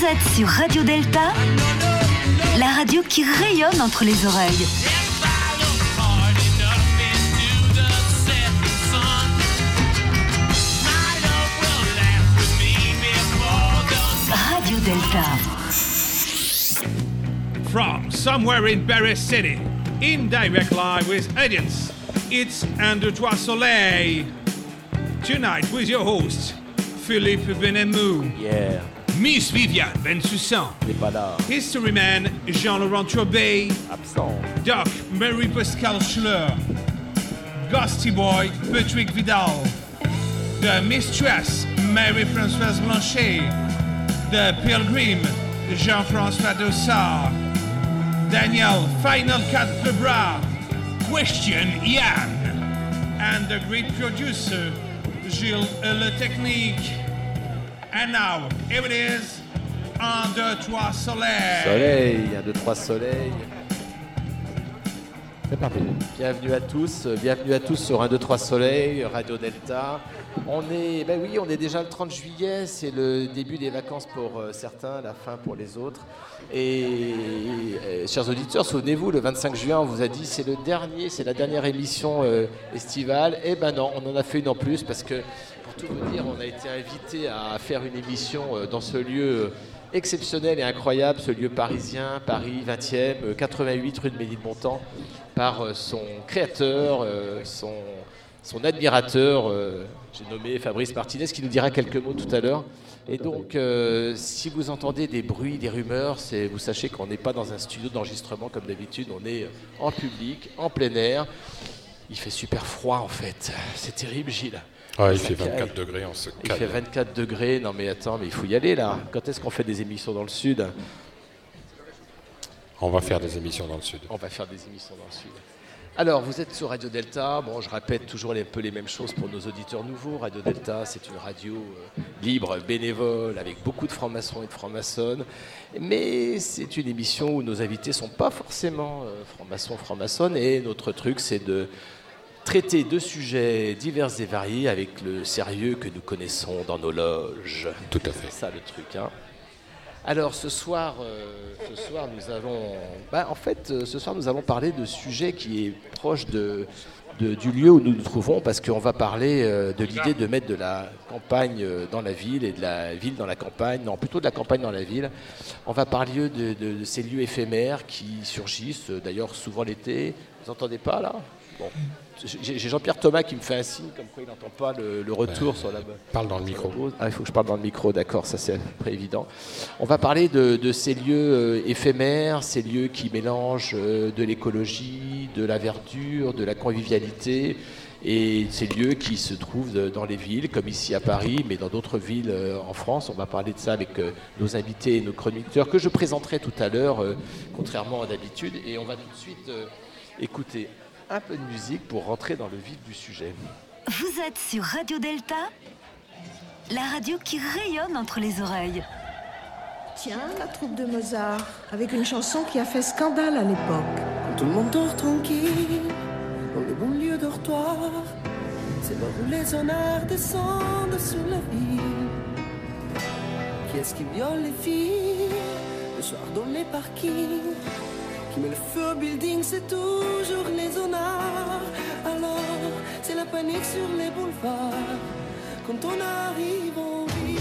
Vous êtes sur Radio Delta, la radio qui rayonne entre les oreilles. Radio Delta. From somewhere in Paris City, in direct live with audience, it's Under Trois Soleil. Tonight with your host, Philippe Benemou, Yeah, Miss Viviane Bensoussan, n'est pas là, History Man Jean-Laurent Trobet, absent. Doc Mary-Pascal Schler, Ghosty Boy Patrick Vidal, The Mistress Mary-Françoise Blanchet, The Pilgrim Jean-François Dossard, Daniel Final Cut Lebras, Question Yann, and the great producer Gilles Le Technique. And now, here it is, Under Trois Soleils. Soleil, un, deux, trois soleils. C'est parti. Bienvenue à tous, bienvenue à tous sur 1, 2, 3 Soleil, Radio Delta. On est, ben oui, on est déjà le 30 juillet, c'est le début des vacances pour euh, certains, la fin pour les autres. Et, chers auditeurs, souvenez-vous, le 25 juin, on vous a dit c'est le dernier, c'est la dernière émission euh, estivale. Eh ben non, on en a fait une en plus parce que, vous dire, on a été invité à faire une émission euh, dans ce lieu. euh, exceptionnel et incroyable, ce lieu parisien, Paris 20e, euh, 88 rue de Ménilmontant, par euh, son créateur, euh, son, son admirateur, euh, j'ai nommé Fabrice Martinez, qui nous dira quelques mots tout à l'heure. Et donc, euh, si vous entendez des bruits, des rumeurs, vous sachez qu'on n'est pas dans un studio d'enregistrement comme d'habitude, on est en public, en plein air. Il fait super froid en fait, c'est terrible Gilles. Ouais, il fait caille. 24 degrés, on se Il fait calme. 24 degrés. Non mais attends, mais il faut y aller là. Quand est-ce qu'on fait des émissions dans le sud? On va faire des émissions dans le sud. On va faire des émissions dans le sud. Alors, vous êtes sur Radio Delta. Bon, je répète toujours un peu les mêmes choses pour nos auditeurs nouveaux. Radio Delta, c'est une radio euh, libre, bénévole, avec beaucoup de francs-maçons et de francs-maçonnes. Mais c'est une émission où nos invités sont pas forcément euh, francs-maçons, francs-maçonnes. Et notre truc, c'est de traiter de sujets divers et variés avec le sérieux que nous connaissons dans nos loges. Tout à fait. C'est ça le truc. Hein. Alors ce soir, euh, ce soir nous allons, bah, en fait, euh, ce soir nous allons parler de sujet qui est proche de, de- du lieu où nous nous trouvons, parce qu'on va parler euh, de l'idée de mettre de la campagne dans la ville et de la ville dans la campagne, non plutôt de la campagne dans la ville. On va parler de, de- de ces lieux éphémères qui surgissent, d'ailleurs souvent l'été. Vous entendez pas là? Bon. J'ai Jean-Pierre Thomas qui me fait un signe comme quoi il n'entend pas le, le retour sur la. Parle dans le micro. Ah, il faut que je parle dans le micro, d'accord, ça c'est près évident. On va parler de, de ces lieux euh, éphémères, ces lieux qui mélangent euh, de l'écologie, de la verdure, de la convivialité, et ces lieux qui se trouvent dans les villes, comme ici à Paris, mais dans d'autres villes euh, en France. On va parler de ça avec euh, nos invités et nos chroniqueurs que je présenterai tout à l'heure, euh, contrairement à d'habitude, et on va tout de suite euh, écouter un peu de musique pour rentrer dans le vif du sujet. Vous êtes sur Radio Delta, la radio qui rayonne entre les oreilles. Tiens, la troupe de Mozart, avec une chanson qui a fait scandale à l'époque. Quand tout le monde dort tranquille, dans les bons lieux dortoirs, c'est l'heure où les honneurs descendent sur la ville. Qui est-ce qui viole les filles le soir dans les parkings Qui met le feu au building, c'est toujours les honneurs. Alors, c'est la panique sur les boulevards quand on arrive en ville.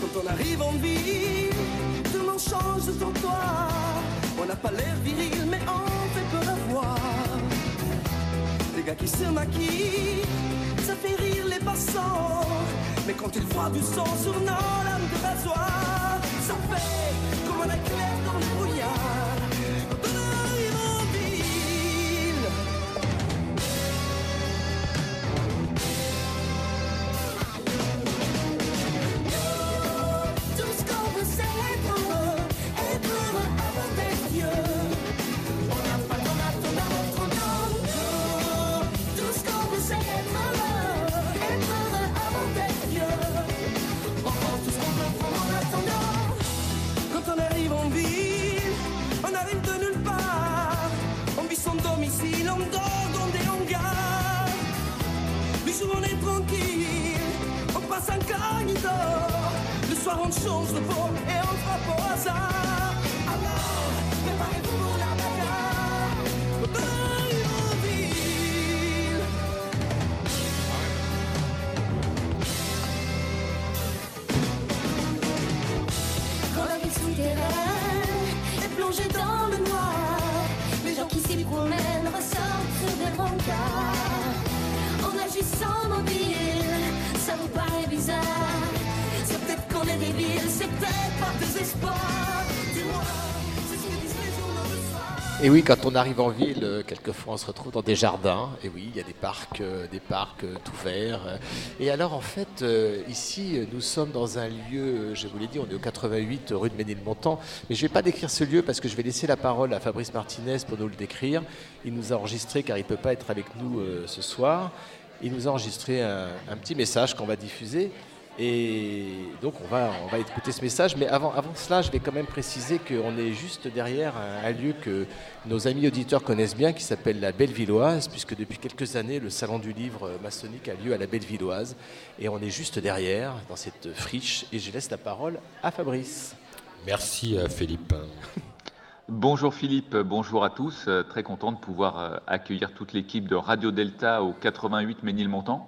Quand on arrive en ville, tout le monde change de trottoir. On n'a pas l'air viril, mais on fait à voir. Les gars qui se maquillent, ça fait rire les passants. Mais quand ils voient du sang sur nos lames de rasoir, ça fait soir on change de peau et on frappe au hasard. Alors, préparez-vous pour la bagarre. Villes. Quand la ville souterraine est plongée dans le noir, les gens qui s'y promènent ressortent des brancards. En agissant mobile, bizarre. C'est peut-être qu'on est débiles, c'est peut-être par désespoir. Et oui, quand on arrive en ville, euh, quelquefois on se retrouve dans des jardins. Et oui, il y a des parcs, euh, des parcs euh, tout verts. Et alors en fait, ici, nous sommes dans un lieu, je vous l'ai dit, on est au 88 rue de Ménilmontant. Mais je ne vais pas décrire ce lieu parce que je vais laisser la parole à Fabrice Martinez pour nous le décrire. Il nous a enregistré car il ne peut pas être avec nous ce soir. Il nous a enregistré un, un petit message qu'on va diffuser. Et donc on va, on va écouter ce message, mais avant, avant cela, je vais quand même préciser qu'on est juste derrière un, un lieu que nos amis auditeurs connaissent bien, qui s'appelle la Bellevilloise, puisque depuis quelques années, le Salon du Livre maçonnique a lieu à la Bellevilloise, et on est juste derrière, dans cette friche, et je laisse la parole à Fabrice. Merci euh, Philippe. Bonjour Philippe, bonjour à tous. Euh, Très content de pouvoir euh, accueillir toute l'équipe de Radio Delta au 88 Ménilmontant,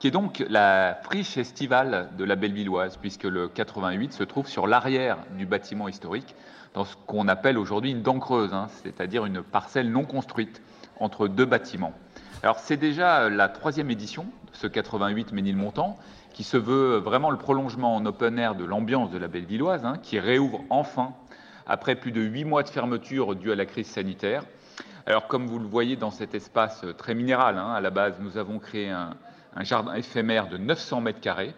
qui est donc la friche estivale de la Bellevilloise, puisque le 88 se trouve sur l'arrière du bâtiment historique, dans ce qu'on appelle aujourd'hui une dent creuse, hein, c'est-à-dire une parcelle non construite entre deux bâtiments. Alors c'est déjà la troisième édition de ce 88 Ménilmontant, qui se veut vraiment le prolongement en open air de l'ambiance de la Bellevilloise, hein, qui réouvre enfin après plus de huit mois de fermeture due à la crise sanitaire. Alors, comme vous le voyez dans cet espace très minéral, hein, à la base, nous avons créé un, jardin éphémère de 900 mètres carrés,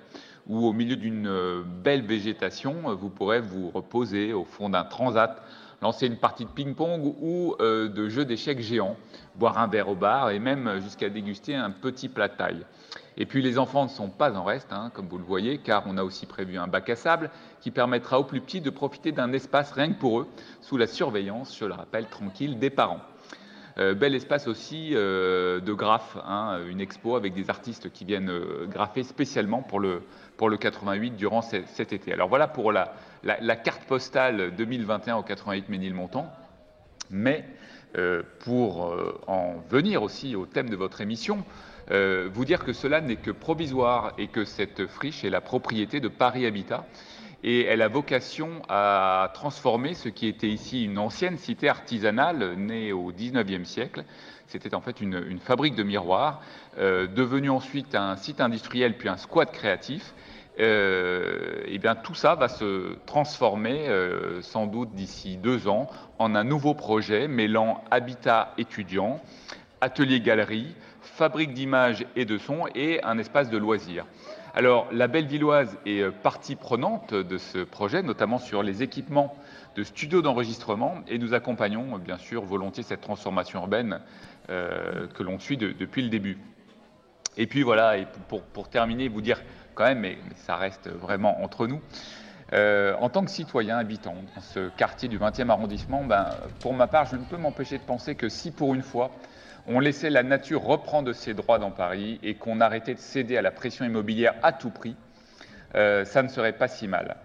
où au milieu d'une euh, belle végétation, euh, vous pourrez vous reposer au fond d'un transat, lancer une partie de ping-pong ou euh, de jeux d'échecs géants, boire un verre au bar et même jusqu'à déguster un petit plat de taille. Et puis les enfants ne sont pas en reste, hein, comme vous le voyez, car on a aussi prévu un bac à sable qui permettra aux plus petits de profiter d'un espace rien que pour eux, sous la surveillance, je le rappelle, tranquille des parents. Euh, bel espace aussi euh, de graphes, hein, une expo avec des artistes qui viennent euh, graffer spécialement pour le, pour le 88 durant ce- cet été. Alors voilà pour la, la- la carte postale 2021 au 88 Ménilmontant. Mais pour en venir aussi au thème de votre émission, vous dire que cela n'est que provisoire et que cette friche est la propriété de Paris Habitat et elle a vocation à transformer ce qui était ici une ancienne cité artisanale née au 19e siècle. C'était en fait une, fabrique de miroirs, euh, devenue ensuite un site industriel puis un squat créatif. Euh, et bien tout ça va se transformer euh, sans doute d'ici deux ans en un nouveau projet mêlant habitat étudiant, atelier galerie, fabrique d'images et de sons et un espace de loisirs. Alors la Bellevilloise est euh, partie prenante de ce projet, notamment sur les équipements de studios d'enregistrement et nous accompagnons euh, bien sûr volontiers cette transformation urbaine euh, que l'on suit de- depuis le début. Et puis voilà, pour, terminer, vous dire quand même, mais ça reste vraiment entre nous, en tant que citoyen habitant dans ce quartier du 20e arrondissement, ben, pour ma part, je ne peux m'empêcher de penser que si pour une fois, on laissait la nature reprendre ses droits dans Paris et qu'on arrêtait de céder à la pression immobilière à tout prix, euh, ça ne serait pas si mal.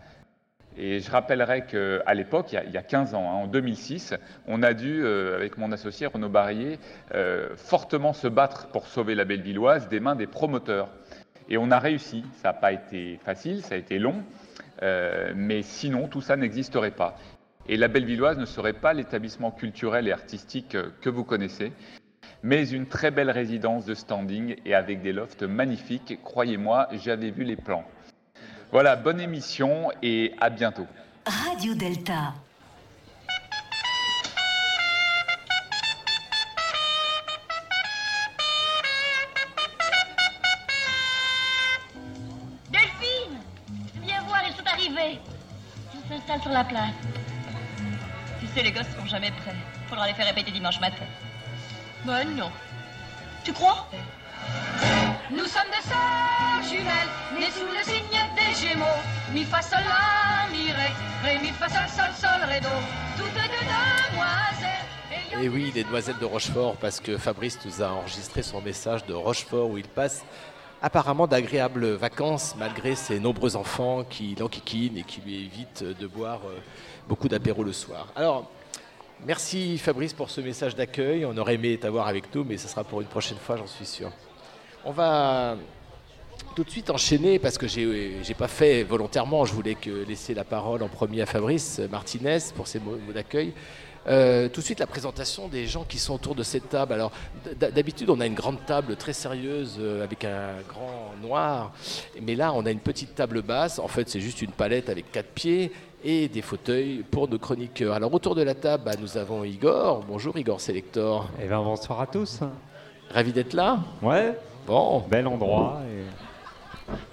Et je rappellerai qu'à l'époque, il, y a- il y a 15 ans, hein, en 2006, on a dû, euh, avec mon associé Renaud Barrier, euh, fortement se battre pour sauver la Bellevilloise des mains des promoteurs. Et on a réussi. Ça n'a pas été facile, ça a été long, mais sinon, tout ça n'existerait pas. Et la Bellevilloise ne serait pas l'établissement culturel et artistique que vous connaissez, mais une très belle résidence de standing et avec des lofts magnifiques. Croyez-moi, j'avais vu les plans. Voilà, bonne émission et à bientôt. Radio Delta. Delphine Viens voir, ils sont arrivés. Ils s'installent sur la place. Tu sais, les gosses sont jamais prêts. Faudra les faire répéter dimanche matin. Ben non. Tu crois? Nous sommes des sœurs jumelles, nées sous le signe des Gémeaux. Mi fa sol la mi ré, ré mi fa sol sol sol ré do. Toutes deux demoiselles. Et oui, les demoiselles de Rochefort, parce que Fabrice nous a enregistré son message de Rochefort où il passe apparemment d'agréables vacances malgré ses nombreux enfants qui l'enquiquinent et qui lui évitent de boire euh, beaucoup d'apéro le soir. Alors, merci Fabrice pour ce message d'accueil. On aurait aimé t'avoir avec nous, mais ce sera pour une prochaine fois, j'en suis sûr. On va tout de suite enchaîner parce que j'ai n'ai pas fait volontairement. Je voulais que laisser la parole en premier à Fabrice Martinez pour ses mots d'accueil. Euh, tout de suite la présentation des gens qui sont autour de cette table. Alors d'habitude on a une grande table très sérieuse euh, avec un grand noir, mais là on a une petite table basse. En fait c'est juste une palette avec quatre pieds et des fauteuils pour nos chroniqueurs. Alors autour de la table bah, nous avons Igor. Bonjour Igor Selector. Et eh bien bonsoir à tous. Ravi d'être là. Ouais. Bon. Bel endroit. Et...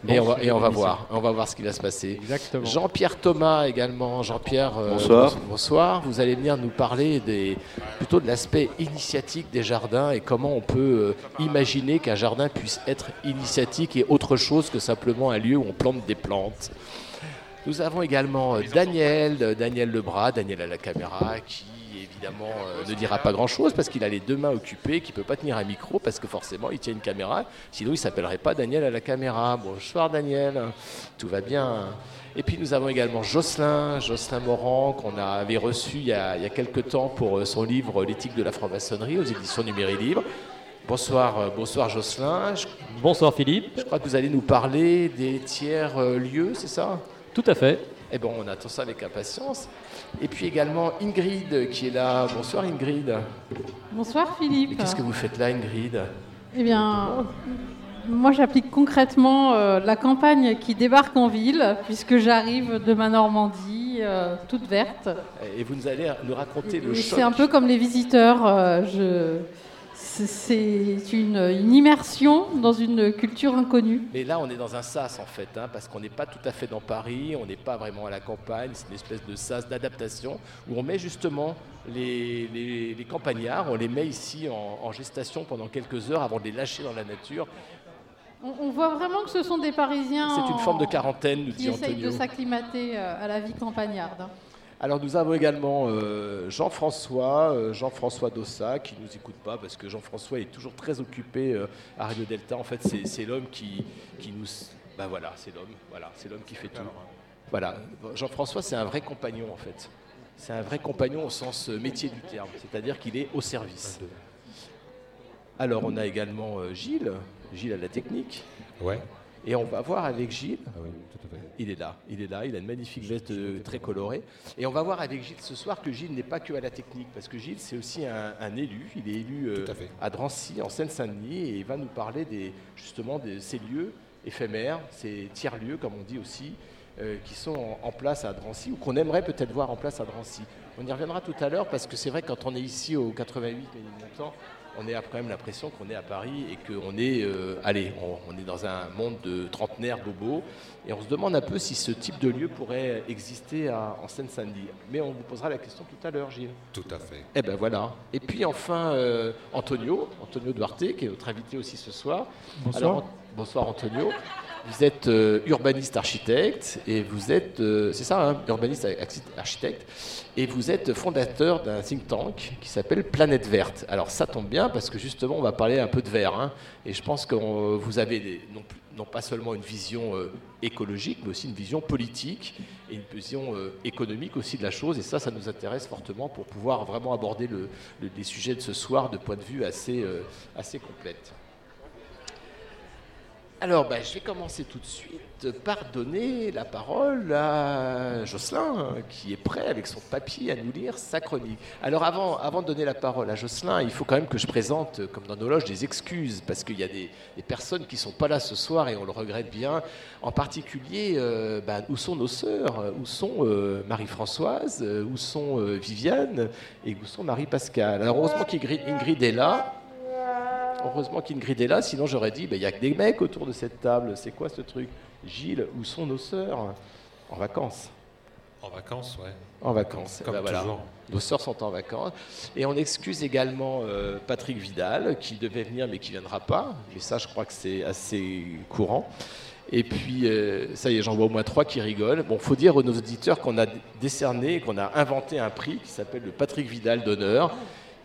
Et, on va, et on va voir, on va voir ce qui va se passer. Jean-Pierre Thomas également. Jean-Pierre, euh, bonsoir. bonsoir. Vous allez venir nous parler des, plutôt de l'aspect initiatique des jardins et comment on peut euh, imaginer qu'un jardin puisse être initiatique et autre chose que simplement un lieu où on plante des plantes. Nous avons également euh, Daniel, Daniel Lebras, Daniel à la caméra, qui évidemment euh, ne dira pas grand-chose parce qu'il a les deux mains occupées, qu'il ne peut pas tenir un micro parce que forcément il tient une caméra, sinon il ne s'appellerait pas Daniel à la caméra. Bonsoir Daniel, tout va bien. Et puis nous avons également Jocelyn, Jocelyn Morand, qu'on avait reçu il y a, quelques temps pour euh, son livre L'éthique de la franc-maçonnerie aux éditions Numéri Libre. Bonsoir, bonsoir Jocelyn. bonsoir Philippe. Je crois que vous allez nous parler des tiers lieux, c'est ça? Tout à fait. Eh bien, on attend ça avec impatience. Et puis également Ingrid qui est là. Bonsoir Ingrid. Bonsoir Philippe. Qu'est-ce que vous faites là Ingrid? Eh bien, moi j'applique concrètement euh, la campagne qui débarque en ville, puisque j'arrive de ma Normandie, euh, toute verte. Et vous nous allez nous raconter le choc. C'est un peu comme les visiteurs. Euh, je c'est une, immersion dans une culture inconnue. Mais là, on est dans un sas en fait, hein, parce qu'on n'est pas tout à fait dans Paris, on n'est pas vraiment à la campagne, c'est une espèce de sas d'adaptation où on met justement les, campagnards, on les met ici en, gestation pendant quelques heures avant de les lâcher dans la nature. On, voit vraiment que ce sont des Parisiens. C'est une forme de quarantaine, nous qui essayent de s'acclimater euh, à la vie campagnarde. Alors nous avons également euh, Jean-François, euh, Jean-François Dossa, qui ne nous écoute pas parce que Jean-François est toujours très occupé euh, à Radio Delta. En fait, c'est l'homme qui, qui, nous... Ben voilà, c'est l'homme, voilà, c'est l'homme qui fait tout. Voilà, Jean-François, c'est un vrai compagnon en fait. C'est un vrai compagnon au sens métier du terme, c'est-à-dire qu'il est au service. Alors on a également Gilles, Gilles à la technique. Ouais. Et on va voir avec Gilles. Ah il est là, il est là, il a une magnifique veste euh, très colorée. Et on va voir avec Gilles ce soir que Gilles n'est pas que à la technique, parce que Gilles, c'est aussi un, élu. Il est élu euh, à, Drancy, en Seine-Saint-Denis, et il va nous parler des, justement de ces lieux éphémères, ces tiers-lieux, comme on dit aussi, euh, qui sont en, place à Drancy, ou qu'on aimerait peut-être voir en place à Drancy. On y reviendra tout à l'heure, parce que c'est vrai, quand on est ici au 88 Montant, on a quand même l'impression qu'on est à Paris et qu'on est, euh, allez, on, est dans un monde de trentenaires bobos, et on se demande un peu si ce type de lieu pourrait exister en Seine-Saint-Denis. Mais on vous posera la question tout à l'heure, Gilles. Tout à fait. Eh ben voilà. Et puis enfin, euh, Antonio, Antonio Duarte, qui est notre invité aussi ce soir. Bonsoir. bonsoir Antonio. Vous êtes euh, urbaniste architecte et vous êtes, euh, c'est ça, hein, urbaniste architecte, et vous êtes fondateur d'un think tank qui s'appelle Planète Verte. Alors ça tombe bien parce que justement on va parler un peu de vert, hein, et je pense que vous avez non, pas seulement une vision euh, écologique, mais aussi une vision politique et une vision économique aussi de la chose, et ça, ça nous intéresse fortement pour pouvoir vraiment aborder le, les sujets de ce soir de point de vue assez, assez complète. Alors, ben, je vais commencer tout de suite par donner la parole à Jocelyn, qui est prêt avec son papier à nous lire sa chronique. Alors, avant, de donner la parole à Jocelyn, il faut quand même que je présente, comme dans nos loges, des excuses, parce qu'il y a des, personnes qui ne sont pas là ce soir et on le regrette bien. En particulier, euh, ben, où sont nos sœurs? Où sont euh, Marie-Françoise? Où sont euh, Viviane? Et où sont Marie-Pascale? Alors, heureusement qu'Ingrid est là heureusement qu'Ingrid est là, sinon j'aurais dit, ben, il n'y a que des mecs autour de cette table, c'est quoi ce truc? Gilles, où sont nos sœurs? En vacances. En vacances, ouais. En vacances. Comme ben, voilà. toujours. Nos sœurs sont en vacances. Et on excuse également euh, Patrick Vidal, qui devait venir mais qui ne viendra pas. Mais ça, je crois que c'est assez courant. Et puis, euh, ça y est, j'en vois au moins trois qui rigolent. Bon, faut dire aux nos auditeurs qu'on a décerné, qu'on a inventé un prix qui s'appelle le Patrick Vidal d'honneur,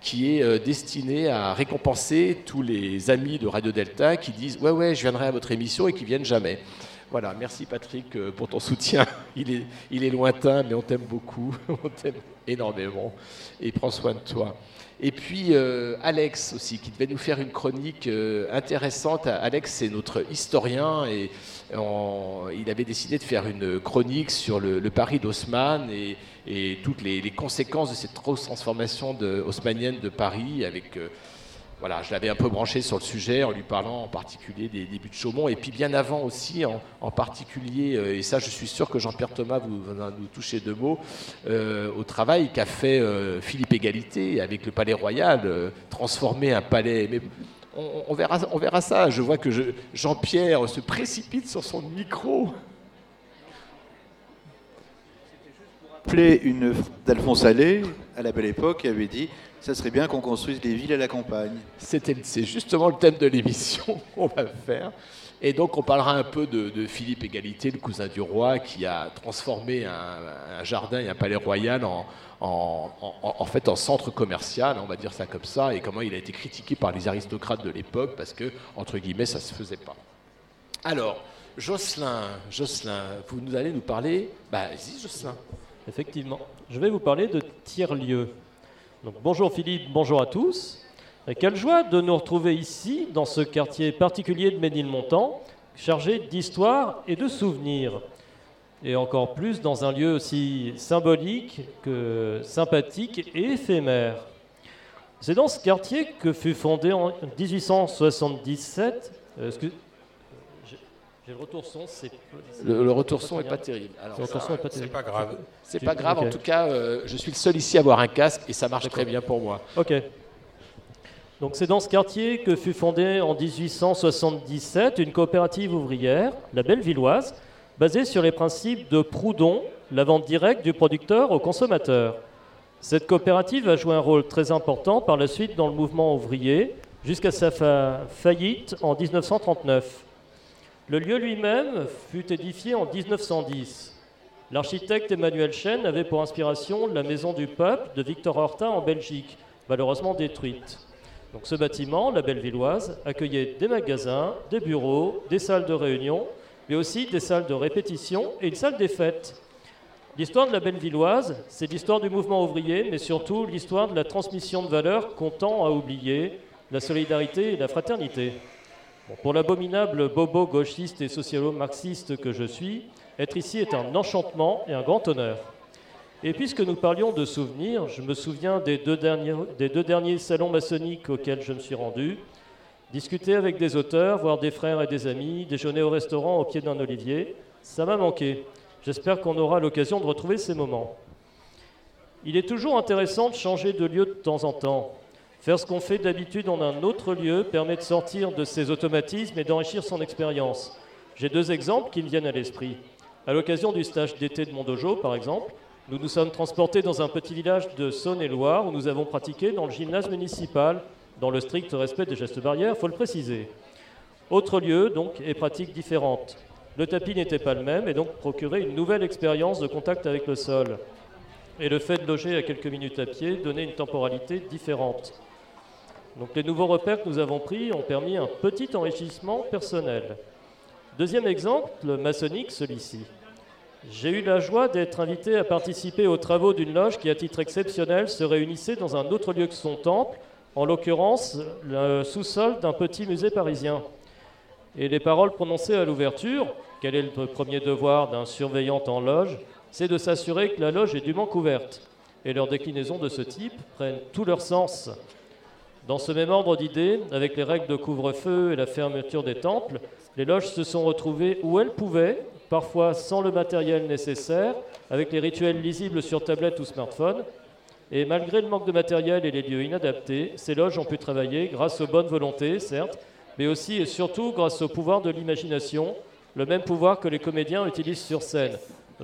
qui est euh, destiné à récompenser tous les amis de Radio Delta qui disent Ouais, ouais, je viendrai à votre émission et qui viennent jamais. Voilà, merci Patrick euh, pour ton soutien. Il est, il est lointain, mais on t'aime beaucoup, on t'aime énormément et prends soin de toi. Et puis euh, Alex aussi, qui devait nous faire une chronique intéressante. Alex, c'est notre historien et il avait décidé de faire une chronique sur le, le Paris d'Haussmann et, toutes les, conséquences de cette transformation de, haussmannienne de Paris avec... euh, voilà, je l'avais un peu branché sur le sujet en lui parlant en particulier des débuts de Chaumont et puis bien avant aussi en, particulier, euh, et ça je suis sûr que Jean-Pierre Thomas vous va nous toucher deux mots, euh, au travail qu'a fait Philippe Égalité avec le Palais Royal, transformer un palais. On, on verra, on verra ça, je vois que je- Jean-Pierre se précipite sur son micro. rappelé une d'Alphonse Allais, à la belle époque, qui avait dit Ça serait bien qu'on construise des villes à la campagne. C'est justement le thème de l'émission qu'on va faire. Et donc, on parlera un peu de, Philippe Égalité, le cousin du roi, qui a transformé un, jardin et un palais royal en, fait en centre commercial, on va dire ça comme ça, et comment il a été critiqué par les aristocrates de l'époque parce que, entre guillemets, ça se faisait pas. Alors, Jocelyn, Jocelyn, vous nous allez nous parler? Bah, vas-y, Jocelyn. Effectivement. Je vais vous parler de tiers-lieux. Donc, bonjour Philippe, bonjour à tous. Et quelle joie de nous retrouver ici, dans ce quartier particulier de Ménilmontant, chargé d'histoire et de souvenirs. Et encore plus dans un lieu aussi symbolique que sympathique et éphémère. C'est dans ce quartier que fut fondé en 1877. euh, excuse- j'ai le retour son, c'est Le, le retour son n'est pas terrible. Alors, Le retour ça, son est pas c'est terrible. pas grave. C'est pas grave, en tout cas, euh, je suis le seul ici à avoir un casque et ça marche très bien pour moi. Ok. C'est dans ce quartier que fut fondée en 1877 une coopérative ouvrière, la Bellevilloise, basée sur les principes de Proudhon, la vente directe du producteur au consommateur. Cette coopérative a joué un rôle très important par la suite dans le mouvement ouvrier, jusqu'à sa fa- faillite en 1939. Le lieu lui-même fut édifié en 1910. L'architecte Emmanuel Chen avait pour inspiration la Maison du Peuple de Victor Horta en Belgique, malheureusement détruite. Donc ce bâtiment, la Bellevilloise, accueillait des magasins, des bureaux, des salles de réunion, mais aussi des salles de répétition et une salle des fêtes. L'histoire de la Bellevilloise, c'est l'histoire du mouvement ouvrier, mais surtout l'histoire de la transmission de valeurs qu'on tend à oublier, la solidarité et la fraternité. Pour l'abominable bobo gauchiste et socialo-marxiste que je suis, être ici est un enchantement et un grand honneur. Et puisque nous parlions de souvenirs, je me souviens des deux derniers, salons maçonniques auxquels je me suis rendu. Discuter avec des auteurs, voir des frères et des amis, déjeuner au restaurant au pied d'un olivier, ça m'a manqué. J'espère qu'on aura l'occasion de retrouver ces moments. Il est toujours intéressant de changer de lieu de temps en temps. Faire ce qu'on fait d'habitude en un autre lieu permet de sortir de ses automatismes et d'enrichir son expérience. J'ai deux exemples qui me viennent à l'esprit. À l'occasion du stage d'été de mon dojo, par exemple, nous nous sommes transportés dans un petit village de Saône-et-Loire où nous avons pratiqué dans le gymnase municipal, dans le strict respect des gestes barrières, faut le préciser. Autre lieu, donc, et pratique différente. Le tapis n'était pas le même et donc procurait une nouvelle expérience de contact avec le sol. Et le fait de loger à quelques minutes à pied donnait une temporalité différente. Donc les nouveaux repères que nous avons pris ont permis un petit enrichissement personnel. Deuxième exemple, maçonnique, celui-ci. J'ai eu la joie d'être invité à participer aux travaux d'une loge qui, à titre exceptionnel, se réunissait dans un autre lieu que son temple, en l'occurrence le sous-sol d'un petit musée parisien. Et les paroles prononcées à l'ouverture, quel est le premier devoir d'un surveillant en loge C'est de s'assurer que la loge est dûment couverte. Et leurs déclinaisons de ce type prennent tout leur sens. Dans ce même ordre d'idées, avec les règles de couvre-feu et la fermeture des temples, les loges se sont retrouvées où elles pouvaient, parfois sans le matériel nécessaire, avec les rituels lisibles sur tablette ou smartphone. Et malgré le manque de matériel et les lieux inadaptés, ces loges ont pu travailler grâce aux bonnes volontés, certes, mais aussi et surtout grâce au pouvoir de l'imagination, le même pouvoir que les comédiens utilisent sur scène.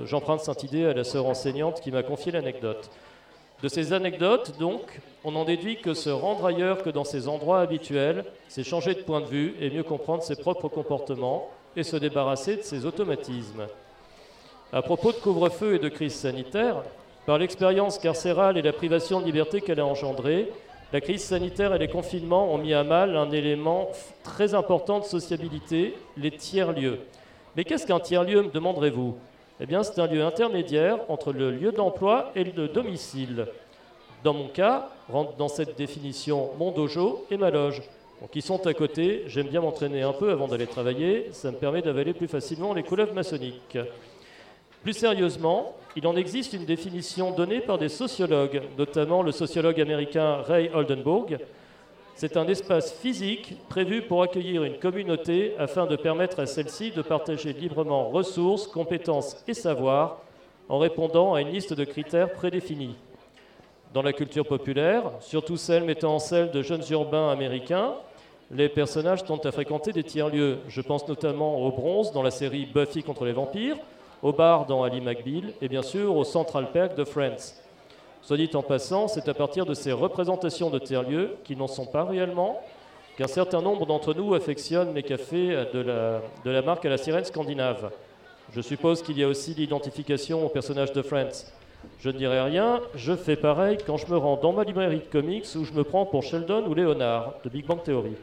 J'emprunte cette idée à la sœur enseignante qui m'a confié l'anecdote. De ces anecdotes, donc, on en déduit que se rendre ailleurs que dans ses endroits habituels, c'est changer de point de vue et mieux comprendre ses propres comportements et se débarrasser de ses automatismes. À propos de couvre-feu et de crise sanitaire, par l'expérience carcérale et la privation de liberté qu'elle a engendrée, La crise sanitaire et les confinements ont mis à mal un élément très important de sociabilité, les tiers-lieux. Mais qu'est-ce qu'un tiers-lieu, me demanderez-vous? Eh bien, c'est un lieu intermédiaire entre le lieu d'emploi et le domicile. Dans mon cas, rentre dans cette définition mon dojo et ma loge. Donc ils sont à côté, j'aime bien m'entraîner un peu avant d'aller travailler, ça me permet d'avaler plus facilement les couleuvres maçonniques. Plus sérieusement, il en existe une définition donnée par des sociologues, notamment le sociologue américain Ray Oldenburg. C'est un espace physique prévu pour accueillir une communauté afin de permettre à celle-ci de partager librement ressources, compétences et savoirs en répondant à une liste de critères prédéfinis. Dans la culture populaire, surtout celle mettant en scène de jeunes urbains américains, les personnages tentent à fréquenter des tiers-lieux. Je pense notamment au bronze dans la série Buffy contre les vampires, au bar dans Ali McBeal et bien sûr au Central Park de Friends. Soit dit en passant, c'est à partir de ces représentations de tiers-lieux, qui n'en sont pas réellement, qu'un certain nombre d'entre nous affectionnent les cafés de la, marque à la sirène scandinave. Je suppose qu'il y a aussi l'identification au personnage de Friends. Je ne dirai rien, je fais pareil quand je me rends dans ma librairie de comics où je me prends pour Sheldon ou Leonard de Big Bang Theory.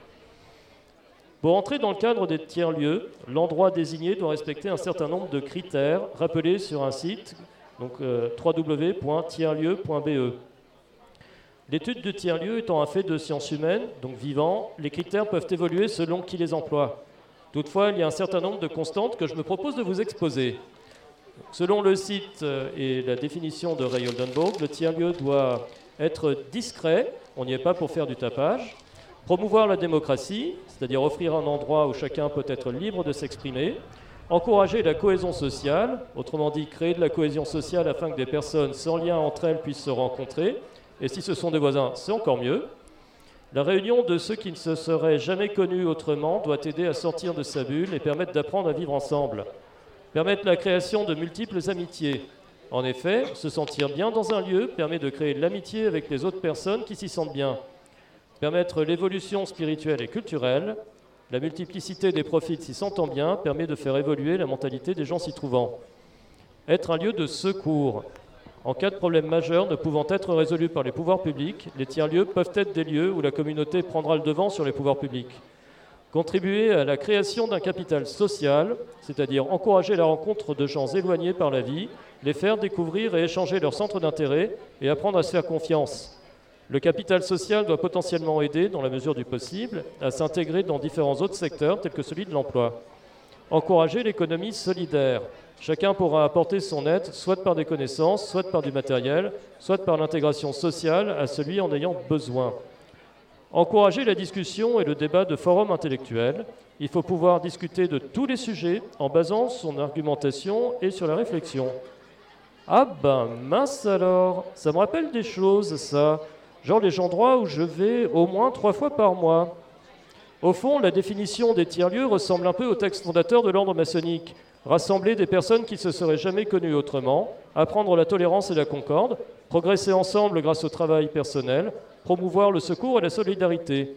Pour entrer dans le cadre des tiers-lieux, l'endroit désigné doit respecter un certain nombre de critères rappelés sur un site, donc euh, www.tierlieu.be. L'étude de tiers-lieux étant un fait de sciences humaines, donc vivant, les critères peuvent évoluer selon qui les emploie. Toutefois, il y a un certain nombre de constantes que je me propose de vous exposer. Selon le site euh, et la définition de Ray Oldenburg, le tiers-lieu doit être discret, on n'y est pas pour faire du tapage, promouvoir la démocratie, c'est-à-dire offrir un endroit où chacun peut être libre de s'exprimer, encourager la cohésion sociale, autrement dit créer de la cohésion sociale afin que des personnes sans lien entre elles puissent se rencontrer, et si ce sont des voisins, c'est encore mieux. La réunion de ceux qui ne se seraient jamais connus autrement doit aider à sortir de sa bulle et permettre d'apprendre à vivre ensemble permettre la création de multiples amitiés. En effet, se sentir bien dans un lieu permet de créer de l'amitié avec les autres personnes qui s'y sentent bien. Permettre l'évolution spirituelle et culturelle, la multiplicité des profits s'y sentant bien permet de faire évoluer la mentalité des gens s'y trouvant. Être un lieu de secours. En cas de problème majeur ne pouvant être résolu par les pouvoirs publics, les tiers-lieux peuvent être des lieux où la communauté prendra le devant sur les pouvoirs publics. Contribuer à la création d'un capital social, c'est-à-dire encourager la rencontre de gens éloignés par la vie, les faire découvrir et échanger leurs centres d'intérêt et apprendre à se faire confiance. Le capital social doit potentiellement aider, dans la mesure du possible, à s'intégrer dans différents autres secteurs tels que celui de l'emploi. Encourager l'économie solidaire. Chacun pourra apporter son aide, soit par des connaissances, soit par du matériel, soit par l'intégration sociale à celui en ayant besoin. Encourager la discussion et le débat de forums intellectuels. Il faut pouvoir discuter de tous les sujets en basant son argumentation et sur la réflexion. Ah ben mince alors, ça me rappelle des choses ça, genre les endroits où je vais au moins trois fois par mois. Au fond, la définition des tiers-lieux ressemble un peu au texte fondateur de l'ordre maçonnique. Rassembler des personnes qui ne se seraient jamais connues autrement, apprendre la tolérance et la concorde, progresser ensemble grâce au travail personnel, promouvoir le secours et la solidarité.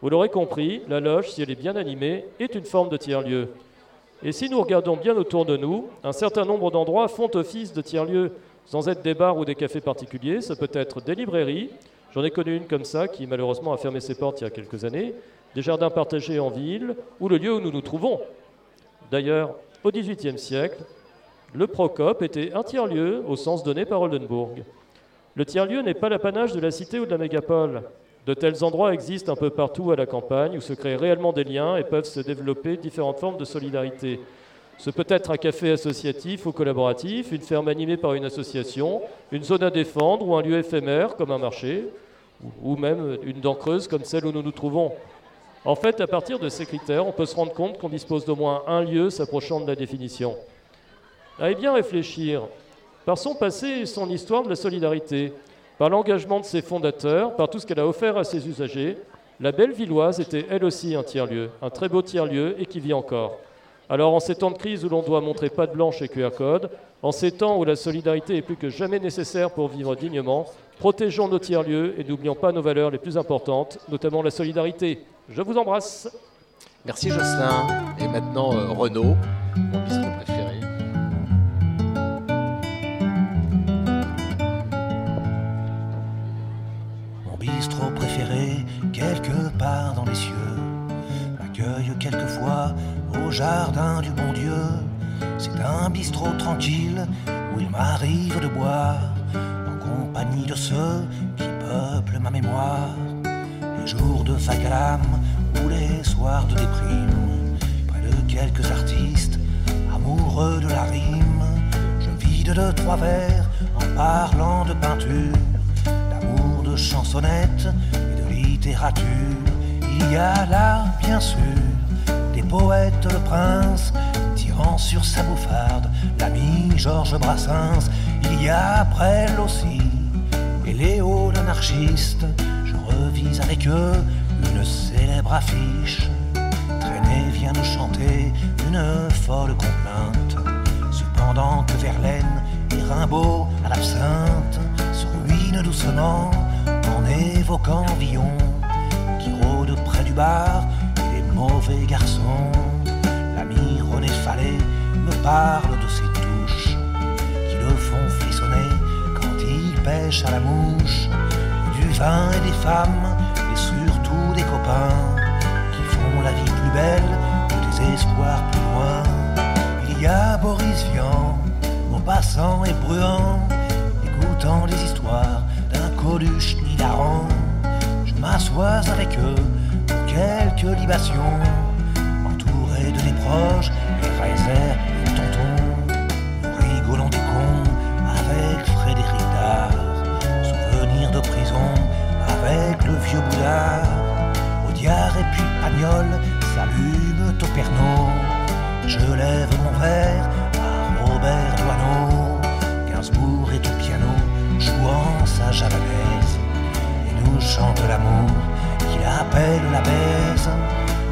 Vous l'aurez compris, la loge, si elle est bien animée, est une forme de tiers-lieu. Et si nous regardons bien autour de nous, un certain nombre d'endroits font office de tiers-lieu, sans être des bars ou des cafés particuliers. Ça peut être des librairies. J'en ai connu une comme ça qui malheureusement a fermé ses portes il y a quelques années. Des jardins partagés en ville ou le lieu où nous nous trouvons. D'ailleurs, au XVIIIe siècle, le Procope était un tiers-lieu au sens donné par Oldenburg. Le tiers-lieu n'est pas l'apanage de la cité ou de la mégapole. De tels endroits existent un peu partout à la campagne où se créent réellement des liens et peuvent se développer différentes formes de solidarité. Ce peut être un café associatif ou collaboratif, une ferme animée par une association, une zone à défendre ou un lieu éphémère comme un marché, ou même une dent creuse comme celle où nous nous trouvons. En fait, à partir de ces critères, on peut se rendre compte qu'on dispose d'au moins un lieu s'approchant de la définition. Allez bien réfléchir par son passé et son histoire de la solidarité, par l'engagement de ses fondateurs, par tout ce qu'elle a offert à ses usagers, la belle villoise était elle aussi un tiers-lieu, un très beau tiers-lieu et qui vit encore. Alors en ces temps de crise où l'on doit montrer pas de blanche et QR code, en ces temps où la solidarité est plus que jamais nécessaire pour vivre dignement, protégeons nos tiers-lieux et n'oublions pas nos valeurs les plus importantes, notamment la solidarité. Je vous embrasse. Merci Jocelyn. Et maintenant euh, Renaud, quelquefois au jardin du bon Dieu. C'est un bistrot tranquille où il m'arrive de boire en compagnie de ceux qui peuplent ma mémoire. Les jours de l'âme ou les soirs de déprime, près de quelques artistes amoureux de la rime, je vide de trois verres en parlant de peinture, d'amour, de chansonnettes et de littérature. Il y a là, bien sûr, des poètes, le prince, tirant sur sa bouffarde l'ami Georges Brassens. Il y a Brel aussi, et Léo l'anarchiste. Je revise avec eux une célèbre affiche. Traîné vient nous chanter une folle complainte. Cependant que Verlaine et Rimbaud à l'absinthe se ruinent doucement en évoquant Villon qui rôde près du bar mauvais garçons. L'ami René Fallet me parle de ses touches qui le font frissonner quand il pêche à la mouche. Du vin et des femmes et surtout des copains qui font la vie plus belle et des espoirs plus loin. Il y a Boris Vian, mon passant et bruyant, écoutant les histoires d'un Coluche hilarant. Je m'assois avec eux quelques libations, entouré de mes proches, les Reiser et Tonton. Nous rigolons des cons avec Frédéric Dard, souvenir de prison avec le vieux boudard. Audiard et puis Pagnol s'allument au. Je lève mon verre à Robert Doisneau. Gainsbourg est au piano, jouant sa javanaise. Et nous chante l'amour qu'il appelle la baise.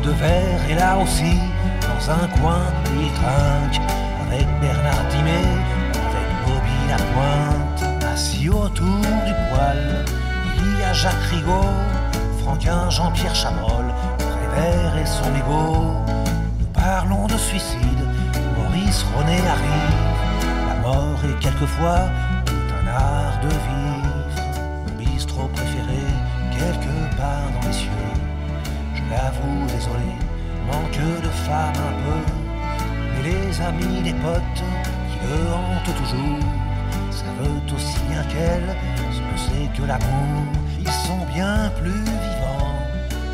De verre et là aussi, dans un coin, il trinque avec Bernard Dimet, avec Bobby Lapointe. Assis autour du poêle, il y a Jacques Rigaud, Franquin, Jean-Pierre Chabrol, Prévert et son égo. Nous parlons de suicide, Maurice René arrive. La mort est quelquefois tout un art de vivre. Mon bistrot préféré, quelque part dans les cieux. Je l'avoue, désolé, manque de femme un peu. Mais les amis, les potes qui le hantent toujours savent aussi bien qu'elle ce que c'est que l'amour. Ils sont bien plus vivants,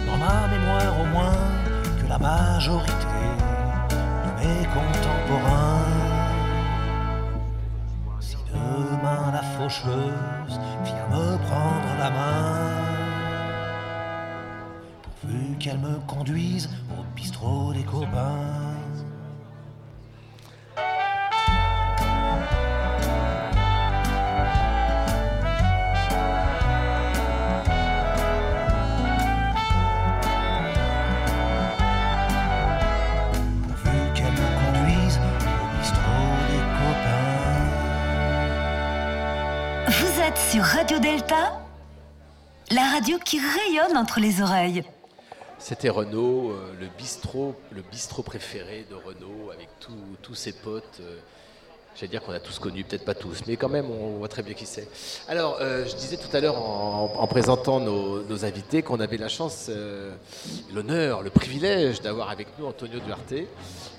dans ma mémoire au moins, que la majorité de mes contemporains. Si demain la faucheuse vient me prendre la main, qu'elle me conduise au bistrot des copains. Vous êtes sur Radio Delta, la radio qui rayonne entre les oreilles. C'était Renault, euh, le bistrot, le bistrot préféré de Renault, avec tous- ses potes. euh, J'allais dire qu'on a tous connu, peut-être pas tous, mais quand même, on voit très bien qui c'est. Alors, euh, je disais tout à l'heure en, en présentant nos, invités qu'on avait la chance, l'honneur, le privilège d'avoir avec nous Antonio Duarte.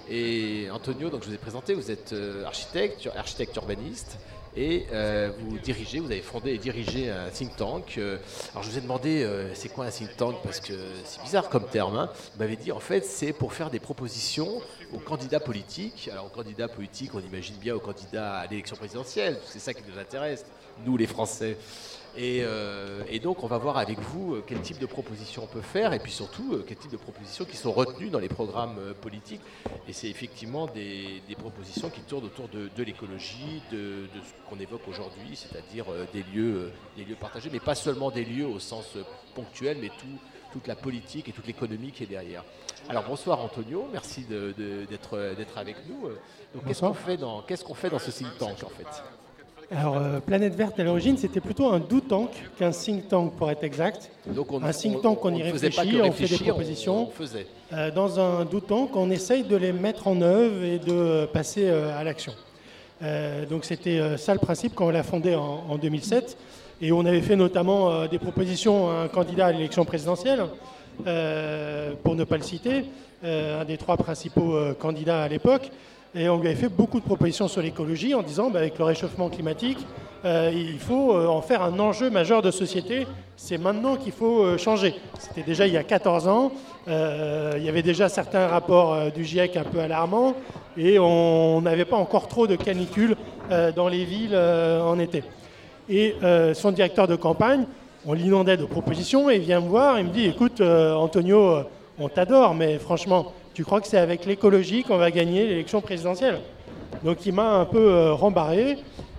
Et Antonio, donc je vous ai présenté, vous êtes architecte, architecte urbaniste. Et euh, vous dirigez, vous avez fondé et dirigé un think tank. Euh, alors je vous ai demandé, euh, c'est quoi un think tank? Parce que c'est bizarre comme terme. hein. Vous m'avez dit, en fait, c'est pour faire des propositions aux candidats politiques. Alors aux candidats politiques, on imagine bien aux candidats à l'élection présidentielle. C'est ça qui nous intéresse, nous les Français. Et, euh, et donc on va voir avec vous euh, quel type de propositions on peut faire et puis surtout euh, quel type de propositions qui sont retenues dans les programmes politiques. Et c'est effectivement des, des propositions qui tournent autour de, de l'écologie, de, de ce qu'on évoque aujourd'hui, c'est-à-dire des lieux, des lieux partagés, mais pas seulement des lieux au sens ponctuel, mais tout, toute la politique et toute l'économie qui est derrière. Alors bonsoir Antonio, merci d'être avec nous. Donc qu'est-ce qu'on fait dans qu'est-ce qu'on fait dans ce think tank en fait? Alors, euh, Planète Verte, à l'origine, c'était plutôt un do tank qu'un think tank, pour être exact. Donc on- un think tank, on, on y réfléchit, on fait des propositions. faisait. Euh, dans un do tank, on essaye de les mettre en œuvre et de passer euh, à l'action. Donc c'était ça le principe quand on l'a fondé en, en 2007. Et on avait fait notamment des propositions à un candidat à l'élection présidentielle, pour ne pas le citer, un des trois principaux candidats à l'époque. Et on lui avait fait beaucoup de propositions sur l'écologie en disant, bah, avec le réchauffement climatique, euh, il faut euh, en faire un enjeu majeur de société. C'est maintenant qu'il faut euh, changer. C'était déjà il y a 14 ans. Il y avait déjà certains rapports du GIEC un peu alarmants et on n'avait pas encore trop de canicules dans les villes en été. Et son directeur de campagne, on l'inondait de propositions et il vient me voir et me dit écoute, Antonio, on t'adore, mais franchement, tu crois que c'est avec l'écologie qu'on va gagner l'élection présidentielle? Donc il m'a un peu euh, rembarré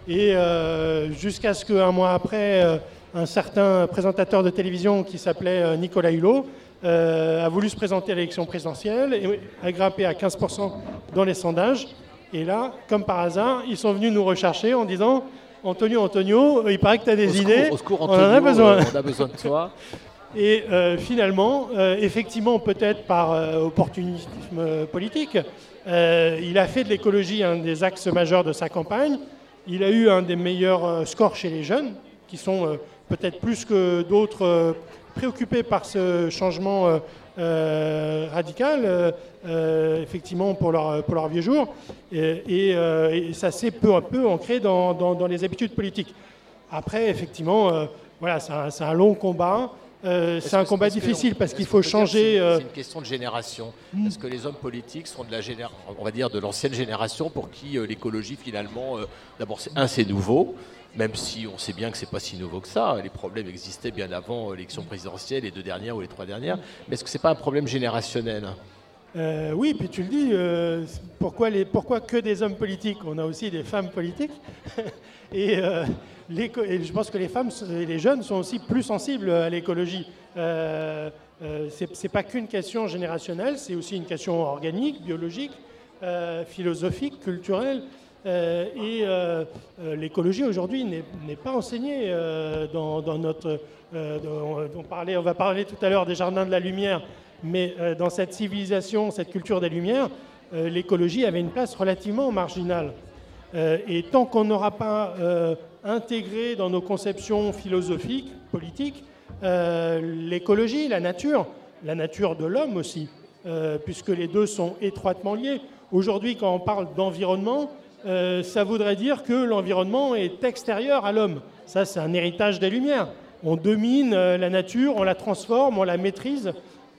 et euh, jusqu'à ce qu'un mois après, euh, un certain présentateur de télévision qui s'appelait Nicolas Hulot a voulu se présenter à l'élection présidentielle et a grimpé à 15% dans les sondages. Et là, comme par hasard, ils sont venus nous rechercher en disant Antonio, Antonio, il paraît que tu as des Au secours, idées. au secours, on en a Antonio, besoin. on a besoin de toi. Et euh, finalement, euh, effectivement, peut-être par euh, opportunisme politique, il a fait de l'écologie un des axes majeurs de sa campagne. Il a eu un des meilleurs scores chez les jeunes, qui sont peut-être plus que d'autres préoccupés par ce changement radical, effectivement, pour leur, pour leur vieux jour. Et, ça s'est peu à peu ancré dans, dans- les habitudes politiques. Après, effectivement, voilà, c'est un, un long combat. Euh, c'est un combat difficile parce qu'il faut changer. C'est euh, c'est une question de génération. Est-ce que les hommes politiques sont de la on va dire, de l'ancienne génération pour qui euh, l'écologie finalement, euh, d'abord, c'est- un, c'est nouveau, même si on sait bien que c'est pas si nouveau que ça. Les problèmes existaient bien avant l'élection présidentielle, les deux dernières ou les trois dernières. Mais est-ce que c'est pas un problème générationnel? Oui, puis tu le dis, pourquoi, les, pourquoi que des hommes politiques? On a aussi des femmes politiques. et, je pense que les femmes et les jeunes sont aussi plus sensibles à l'écologie. Euh, euh, c'est pas qu'une question générationnelle, c'est aussi une question organique, biologique, euh, philosophique, culturelle. Euh, et euh, l'écologie aujourd'hui n'est pas enseignée dans, notre. on, va parler tout à l'heure des jardins de la lumière, mais dans cette civilisation, cette culture des Lumières, l'écologie avait une place relativement marginale. Et tant qu'on n'aura pas intégré dans nos conceptions philosophiques, politiques, euh, l'écologie, la nature, la nature de l'homme aussi, euh, puisque les deux sont étroitement liés. Aujourd'hui, quand on parle d'environnement, euh, ça voudrait dire que l'environnement est extérieur à l'homme. Ça, c'est un héritage des Lumières. On domine la nature, on la transforme, on la maîtrise,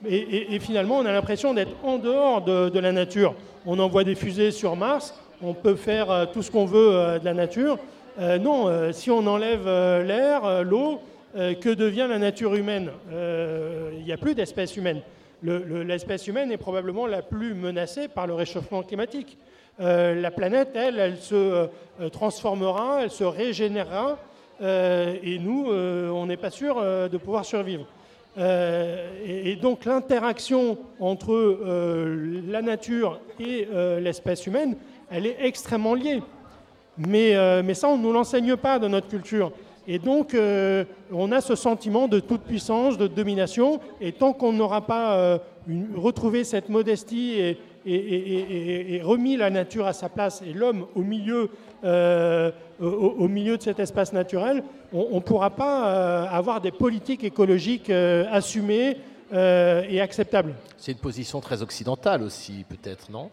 et, finalement, on a l'impression d'être en dehors de, de la nature. On envoie des fusées sur Mars, on peut faire tout ce qu'on veut de la nature. Euh, non, euh, si on enlève euh, l'air, l'eau, que devient la nature humaine? Il n'y a plus d'espèce humaine. Le- le- L'espèce humaine est probablement la plus menacée par le réchauffement climatique. La planète, elle, elle se transformera, elle se régénérera, et nous, on n'est pas sûr de pouvoir survivre. Et, donc l'interaction entre la nature et l'espèce humaine, elle est extrêmement liée. Mais, euh, mais ça, on ne nous l'enseigne pas dans notre culture. Et donc, euh, on a ce sentiment de toute puissance, de domination. Et tant qu'on n'aura pas euh, retrouvé cette modestie et, remis la nature à sa place et l'homme au milieu, au, milieu de cet espace naturel, on ne pourra pas avoir des politiques écologiques assumées et acceptables. C'est une position très occidentale aussi, peut-être, non?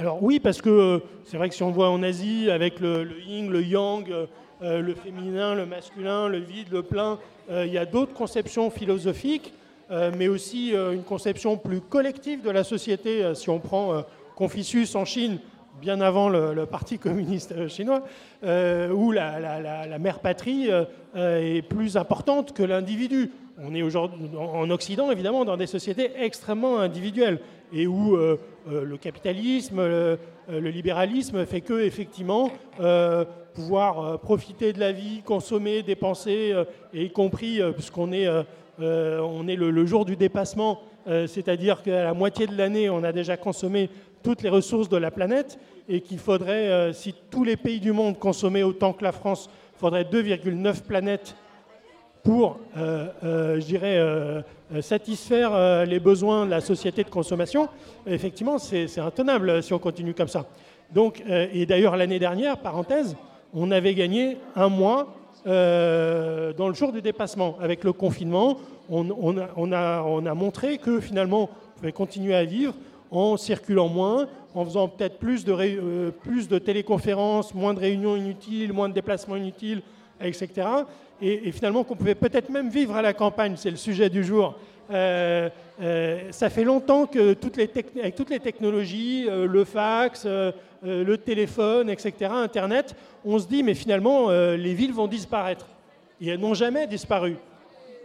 Alors oui, parce que euh, c'est vrai que si on voit en Asie, avec le, yin, le yang, euh, euh, le féminin, le masculin, le vide, le plein, il y a d'autres conceptions philosophiques, mais aussi une conception plus collective de la société. Si on prend Confucius en Chine, bien avant le, Parti communiste chinois, où la, la- mère patrie est plus importante que l'individu. On est aujourd'hui en Occident, évidemment, dans des sociétés extrêmement individuelles et où euh, euh, le capitalisme, le, euh, le libéralisme fait que, effectivement, pouvoir profiter de la vie, consommer, dépenser, et y compris puisqu'on est, on est le, le jour du dépassement, c'est-à-dire qu'à la moitié de l'année, on a déjà consommé toutes les ressources de la planète et qu'il faudrait, si tous les pays du monde consommaient autant que la France, il faudrait 2,9 planètes pour, euh, euh, je dirais, euh, satisfaire les besoins de la société de consommation, effectivement, c'est intenable si on continue comme ça. Donc, et d'ailleurs, l'année dernière, parenthèse, on avait gagné un mois dans le jour du dépassement. Avec le confinement, on, a, on a- on a montré que finalement, on pouvait continuer à vivre en circulant moins, en faisant peut-être plus plus de téléconférences, moins de réunions inutiles, moins de déplacements inutiles, etc. Et, finalement qu'on pouvait peut-être même vivre à la campagne, c'est le sujet du jour. Euh, euh, ça fait longtemps que toutes les avec toutes les technologies, euh, le fax, le téléphone, etc., Internet, on se dit mais finalement les villes vont disparaître. Et elles n'ont jamais disparu.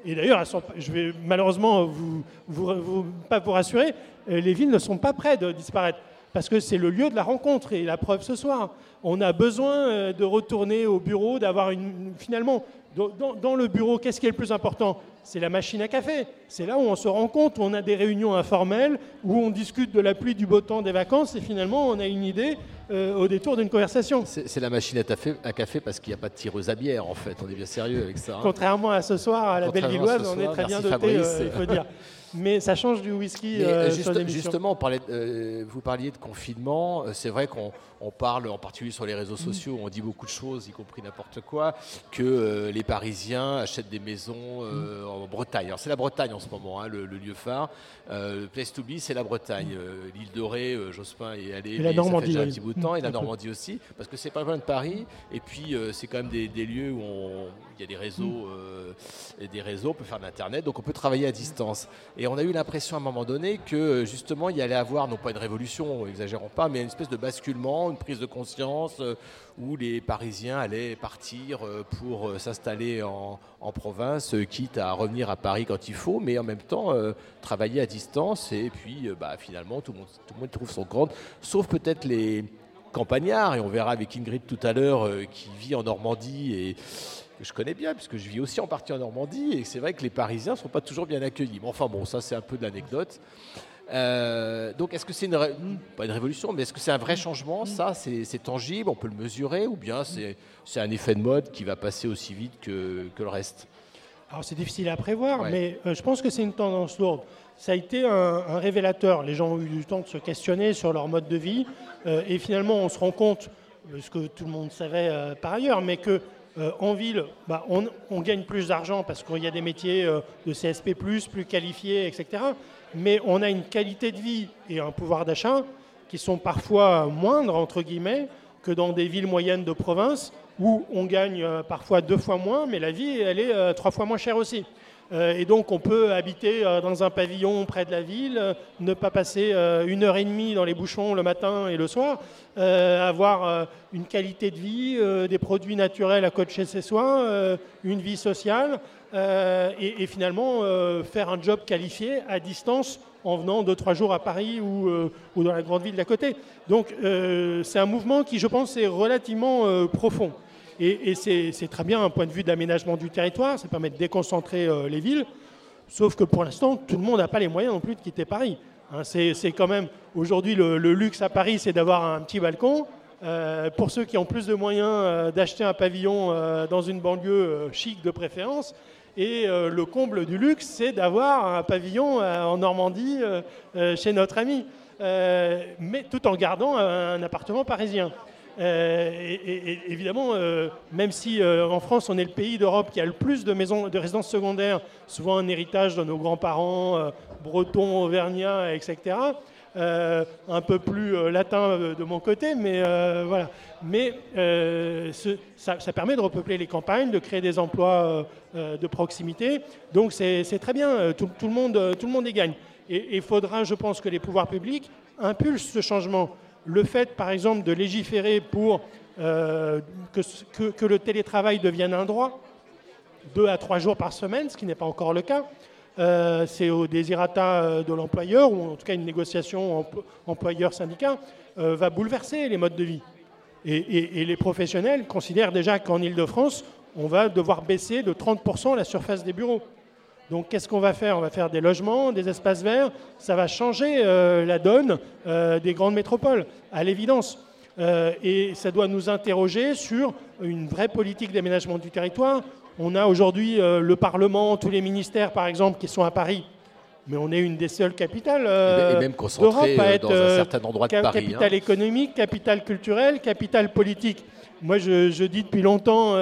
Et d'ailleurs, je vais malheureusement vous, vous- pas vous rassurer, les villes ne sont pas près de disparaître. Parce que c'est le lieu de la rencontre et la preuve ce soir. On a besoin euh, de retourner au bureau, d'avoir une. Finalement, dans, le bureau, qu'est-ce qui est le plus important? C'est la machine à café. C'est là où on se rend compte, où on a des réunions informelles, où on discute de la pluie, du beau temps, des vacances, et finalement, on a une idée euh, au détour d'une conversation. C'est la machine à café, à café parce qu'il n'y a pas de tireuse à bière en fait. On est bien sérieux avec ça. hein. Contrairement à ce soir, à la Bellevilloise, on est très bien doté, euh, il faut dire. Mais ça change du whisky Mais, euh, euh, sur justement, on parlait de- euh, vous parliez de confinement. C'est vrai qu'on on parle, en particulier sur les Mm. réseaux sociaux, on dit beaucoup de choses, y compris n'importe quoi, que euh, les Parisiens achètent des maisons euh, Mm. en Bretagne. Alors c'est la Bretagne en ce moment, hein, le, le lieu phare. Euh, place to be, c'est la Bretagne. Euh, L'île Dorée, Jospin est allé, Mm. Et la ça fait Normandie, déjà un petit bout de temps, et la. Normandie aussi, parce que c'est pas loin de Paris. Et puis c'est quand même des, des lieux où il y a des réseaux, et des réseaux, on peut faire de l'internet, donc on peut travailler à distance. Et on a eu l'impression à un moment donné que justement il y allait avoir non pas une révolution, exagérons pas, mais une espèce de basculement, une prise de conscience euh, où les Parisiens allaient partir euh, pour euh, s'installer en, en province, quitte à revenir à Paris quand il faut, mais en même temps travailler à distance. Et puis bah, finalement tout le, monde, tout le monde trouve son compte, sauf peut-être les campagnards, et on verra avec Ingrid tout à l'heure, qui vit en Normandie et que je connais bien, puisque je vis aussi en partie en Normandie, et c'est vrai que les Parisiens ne sont pas toujours bien accueillis. Mais enfin bon, ça c'est un peu de l'anecdote. Euh, donc est-ce que c'est une, ré- pas une révolution, mais est-ce que c'est un vrai changement Ça, c'est tangible, on peut le mesurer, ou bien c'est un effet de mode qui va passer aussi vite que, que le reste? Alors c'est difficile à prévoir, Ouais. mais euh, je pense que c'est une tendance lourde. Ça a été un, un révélateur. Les gens ont eu du temps de se questionner sur leur mode de vie. euh, et finalement, on se rend compte, ce que tout le monde savait par ailleurs, mais que euh, en ville, bah, on, on gagne plus d'argent parce qu'il y a des métiers euh, de CSP+, plus qualifiés, etc. Mais on a une qualité de vie et un pouvoir d'achat qui sont parfois moindres, entre guillemets, que dans des villes moyennes de province où on gagne euh, parfois deux fois moins, mais la vie, elle est euh, trois fois moins chère aussi. Euh, et donc, on peut habiter dans un pavillon près de la ville, ne pas passer une heure et demie dans les bouchons le matin et le soir, avoir une qualité de vie, des produits naturels à côté de chez ses soins, euh, une vie sociale, euh, et, finalement euh, faire un job qualifié à distance en venant deux, trois jours à Paris ou, euh, ou dans la grande ville d'à côté. Donc, c'est un mouvement qui, je pense, est relativement profond. Et, c'est très bien un point de vue d'aménagement du territoire, ça permet de déconcentrer les villes. Sauf que pour l'instant, tout le monde n'a pas les moyens non plus de quitter Paris. Hein, c'est quand même, aujourd'hui, le, luxe à Paris, c'est d'avoir un petit balcon. Pour ceux qui ont plus de moyens, d'acheter un pavillon dans une banlieue chic de préférence. Et euh, le comble du luxe, c'est d'avoir un pavillon euh, en Normandie euh, chez notre ami. Mais tout en gardant un, appartement parisien. Et, évidemment, même si en France on est le pays d'Europe qui a le plus de maisons de résidences secondaires, souvent un héritage de nos grands-parents bretons, auvergnats, etc. euh, un peu plus euh, latin euh, de mon côté, mais voilà. Mais ça, permet de repeupler les campagnes, de créer des emplois de proximité. Donc c'est très bien. Tout, le monde, tout le monde y gagne. Et il faudra, je pense, que les pouvoirs publics impulsent ce changement. Le fait, par exemple, de légiférer pour que le télétravail devienne un droit, deux à trois jours par semaine, ce qui n'est pas encore le cas. Euh, c'est au désirata euh, de l'employeur, ou en tout cas une négociation employeur-syndicat, euh, va bouleverser les modes de vie. Et, les professionnels considèrent déjà qu'en Ile-de-France, on va devoir baisser de 30% la surface des bureaux. Donc qu'est-ce qu'on va faire? On va faire des logements, des espaces verts. Ça va changer la donne des grandes métropoles, à l'évidence. Et ça doit nous interroger sur une vraie politique d'aménagement du territoire. On a aujourd'hui euh, le Parlement, tous les ministères, par exemple, qui sont à Paris. Mais on est une des seules capitales euh, Et même concentré, d'Europe à euh, être dans un euh, certain endroit de Paris, hein. Capitale économique, capitale culturelle, capitale politique. Moi, je, je dis depuis longtemps,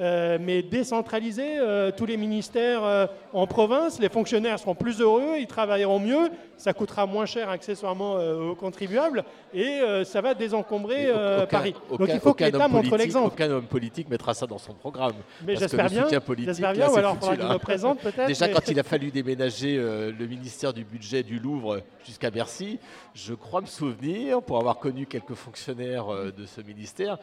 euh, mais décentraliser euh, tous les ministères euh, en province. Les fonctionnaires seront plus heureux, ils travailleront mieux, ça coûtera moins cher accessoirement aux contribuables et ça va désencombrer Aucun- Paris. aucun- Donc il faut que l'État homme montre politique- l'exemple. Aucun homme politique mettra ça dans son programme. Mais j'espère bien, soutien politique, j'espère là, bien, ou c'est alors foutu, faudra là. présente peut-être, Déjà, mais- quand il a fallu déménager le ministère du budget du Louvre jusqu'à Bercy, je crois me souvenir, pour avoir connu quelques fonctionnaires de ce ministère,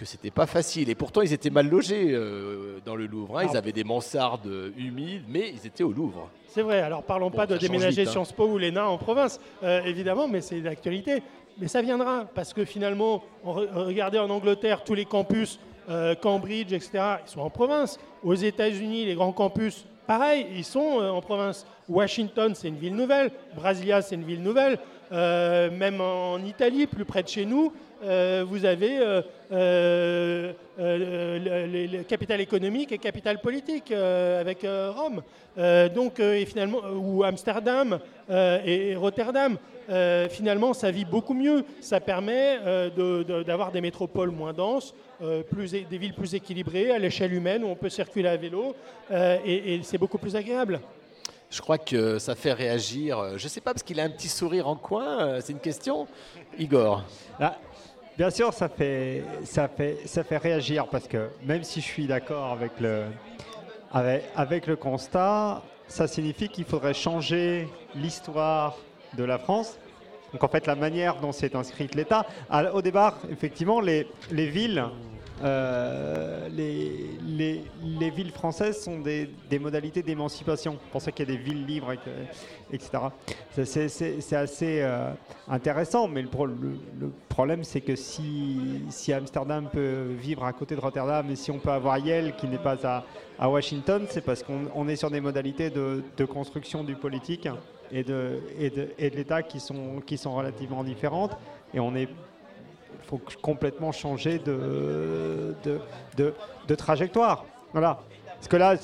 que c'était pas facile. Et pourtant, ils étaient mal logés euh, dans le Louvre. hein. Ils Ah. avaient des mansardes euh, humides, mais ils étaient au Louvre. C'est vrai, alors parlons Bon, pas de déménager vite, hein. Sciences Po ou l'ENA en province, euh, évidemment, mais c'est d'actualité. Mais ça viendra, parce que finalement, on re- regardez en Angleterre, tous les campus, euh, Cambridge, etc., ils sont en province. Aux États-Unis, les grands campus, pareil, ils sont en province. Washington, c'est une ville nouvelle. Brasilia, c'est une ville nouvelle. Même en Italie, plus près de chez nous, euh, vous avez euh, euh, euh, le, le- le capital économique et capital politique euh, avec euh, Rome. Euh, donc, euh, et finalement, euh, ou Amsterdam euh, et, et Rotterdam. Euh, finalement, ça vit beaucoup mieux. Ça permet euh, de- de- d'avoir des métropoles moins denses, euh, plus, des villes plus équilibrées à l'échelle humaine où on peut circuler à vélo euh, et, et c'est beaucoup plus agréable. Je crois que ça fait réagir. Je sais pas, parce qu'il a un petit sourire en coin. C'est une question Igor. Ah, bien sûr, ça fait, réagir parce que même si je suis d'accord avec le, avec, avec le constat, ça signifie qu'il faudrait changer l'histoire de la France. Donc en fait, la manière dont s'est inscrite l'État. Au départ, effectivement, les, les villes, euh, les, les, les villes françaises sont des, modalités d'émancipation. C'est pour ça qu'il y a des villes libres, etc. C'est- assez euh, intéressant, mais le, pro- le- le problème, c'est que si, Amsterdam peut vivre à côté de Rotterdam et si on peut avoir Yale qui n'est pas à, Washington, c'est parce qu'on on est sur des modalités de, construction du politique et de, l'État qui sont, relativement différentes. Et on est il faut complètement changer de, de, de, de trajectoire. Voilà. Parce que là,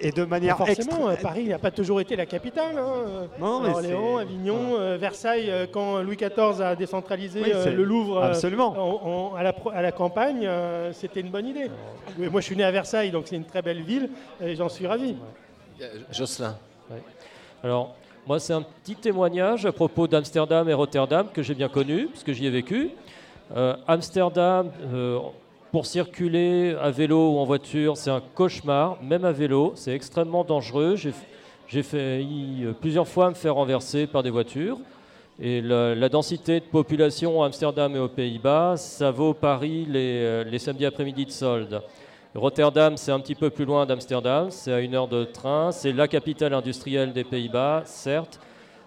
et de manière Pas forcément, extra- euh, Paris n'a pas toujours été la capitale. hein. Non, mais Orléans, Avignon, euh, Versailles, euh, quand Louis XIV a décentralisé Oui, euh, le Louvre euh, absolument. en- en- à, la, pro- à la campagne, euh, c'était une bonne idée. Oui, moi, je suis né à Versailles, donc c'est une très belle ville, et j'en suis ravi. Jocelyn. Alors, moi, c'est un petit témoignage à propos d'Amsterdam et Rotterdam que j'ai bien connu, parce que j'y ai vécu. Euh, Amsterdam, euh, pour circuler à vélo ou en voiture, c'est un cauchemar, même à vélo, c'est extrêmement dangereux. J'ai failli euh, plusieurs fois me faire renverser par des voitures. Et la, densité de population à Amsterdam et aux Pays-Bas, ça vaut Paris les, les samedis après-midi de solde. Rotterdam, c'est un petit peu plus loin d'Amsterdam, c'est à une heure de train, c'est la capitale industrielle des Pays-Bas, certes.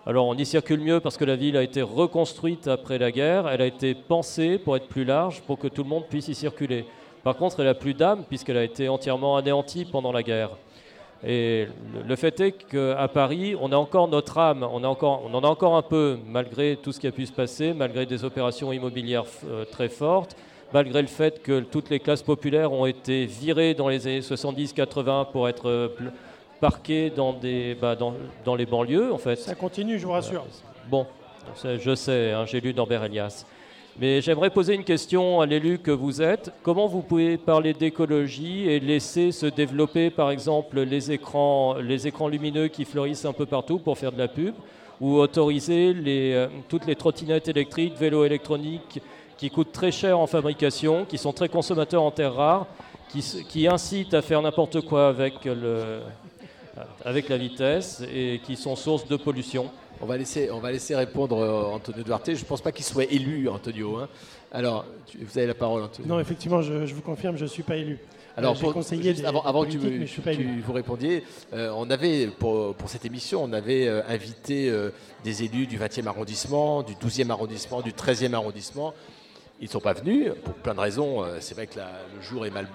Alors on y circule mieux parce que la ville a été reconstruite après la guerre, elle a été pensée pour être plus large, pour que tout le monde puisse y circuler. Par contre, elle n'a plus d'âme puisqu'elle a été entièrement anéantie pendant la guerre. Et le- le fait est qu'à Paris, on a encore notre âme, on, a encore, on en a encore un peu, malgré tout ce qui a pu se passer, malgré des opérations immobilières euh, très fortes, malgré le fait que toutes les classes populaires ont été virées dans les années 70-80 pour être euh, parquées dans, des, bah, dans, dans les banlieues, en fait. Ça continue, je vous rassure. Bon, je sais, hein, j'ai lu Norbert Elias. Mais j'aimerais poser une question à l'élu que vous êtes. Comment vous pouvez parler d'écologie et laisser se développer, par exemple, les écrans, les écrans lumineux qui fleurissent un peu partout pour faire de la pub ou autoriser les, euh, toutes les trottinettes électriques, vélos électroniques qui coûtent très cher en fabrication, qui sont très consommateurs en terres rares, qui, qui incitent à faire n'importe quoi avec, le, avec la vitesse et qui sont source de pollution On va laisser, on va laisser répondre euh, Antonio Duarte. Je ne pense pas qu'il soit élu, Antonio. hein. Alors, tu- vous avez la parole, Antonio. Non, effectivement, je, je vous confirme, je ne suis pas élu. Alors, Euh, pour- juste avant, avant que tu, vous répondiez, euh, on avait, pour, pour cette émission, on avait euh, invité euh, des élus du 20e arrondissement, du 12e arrondissement, du 13e arrondissement. Ils ne sont pas venus pour plein de raisons. Euh, C'est vrai que le jour est mal,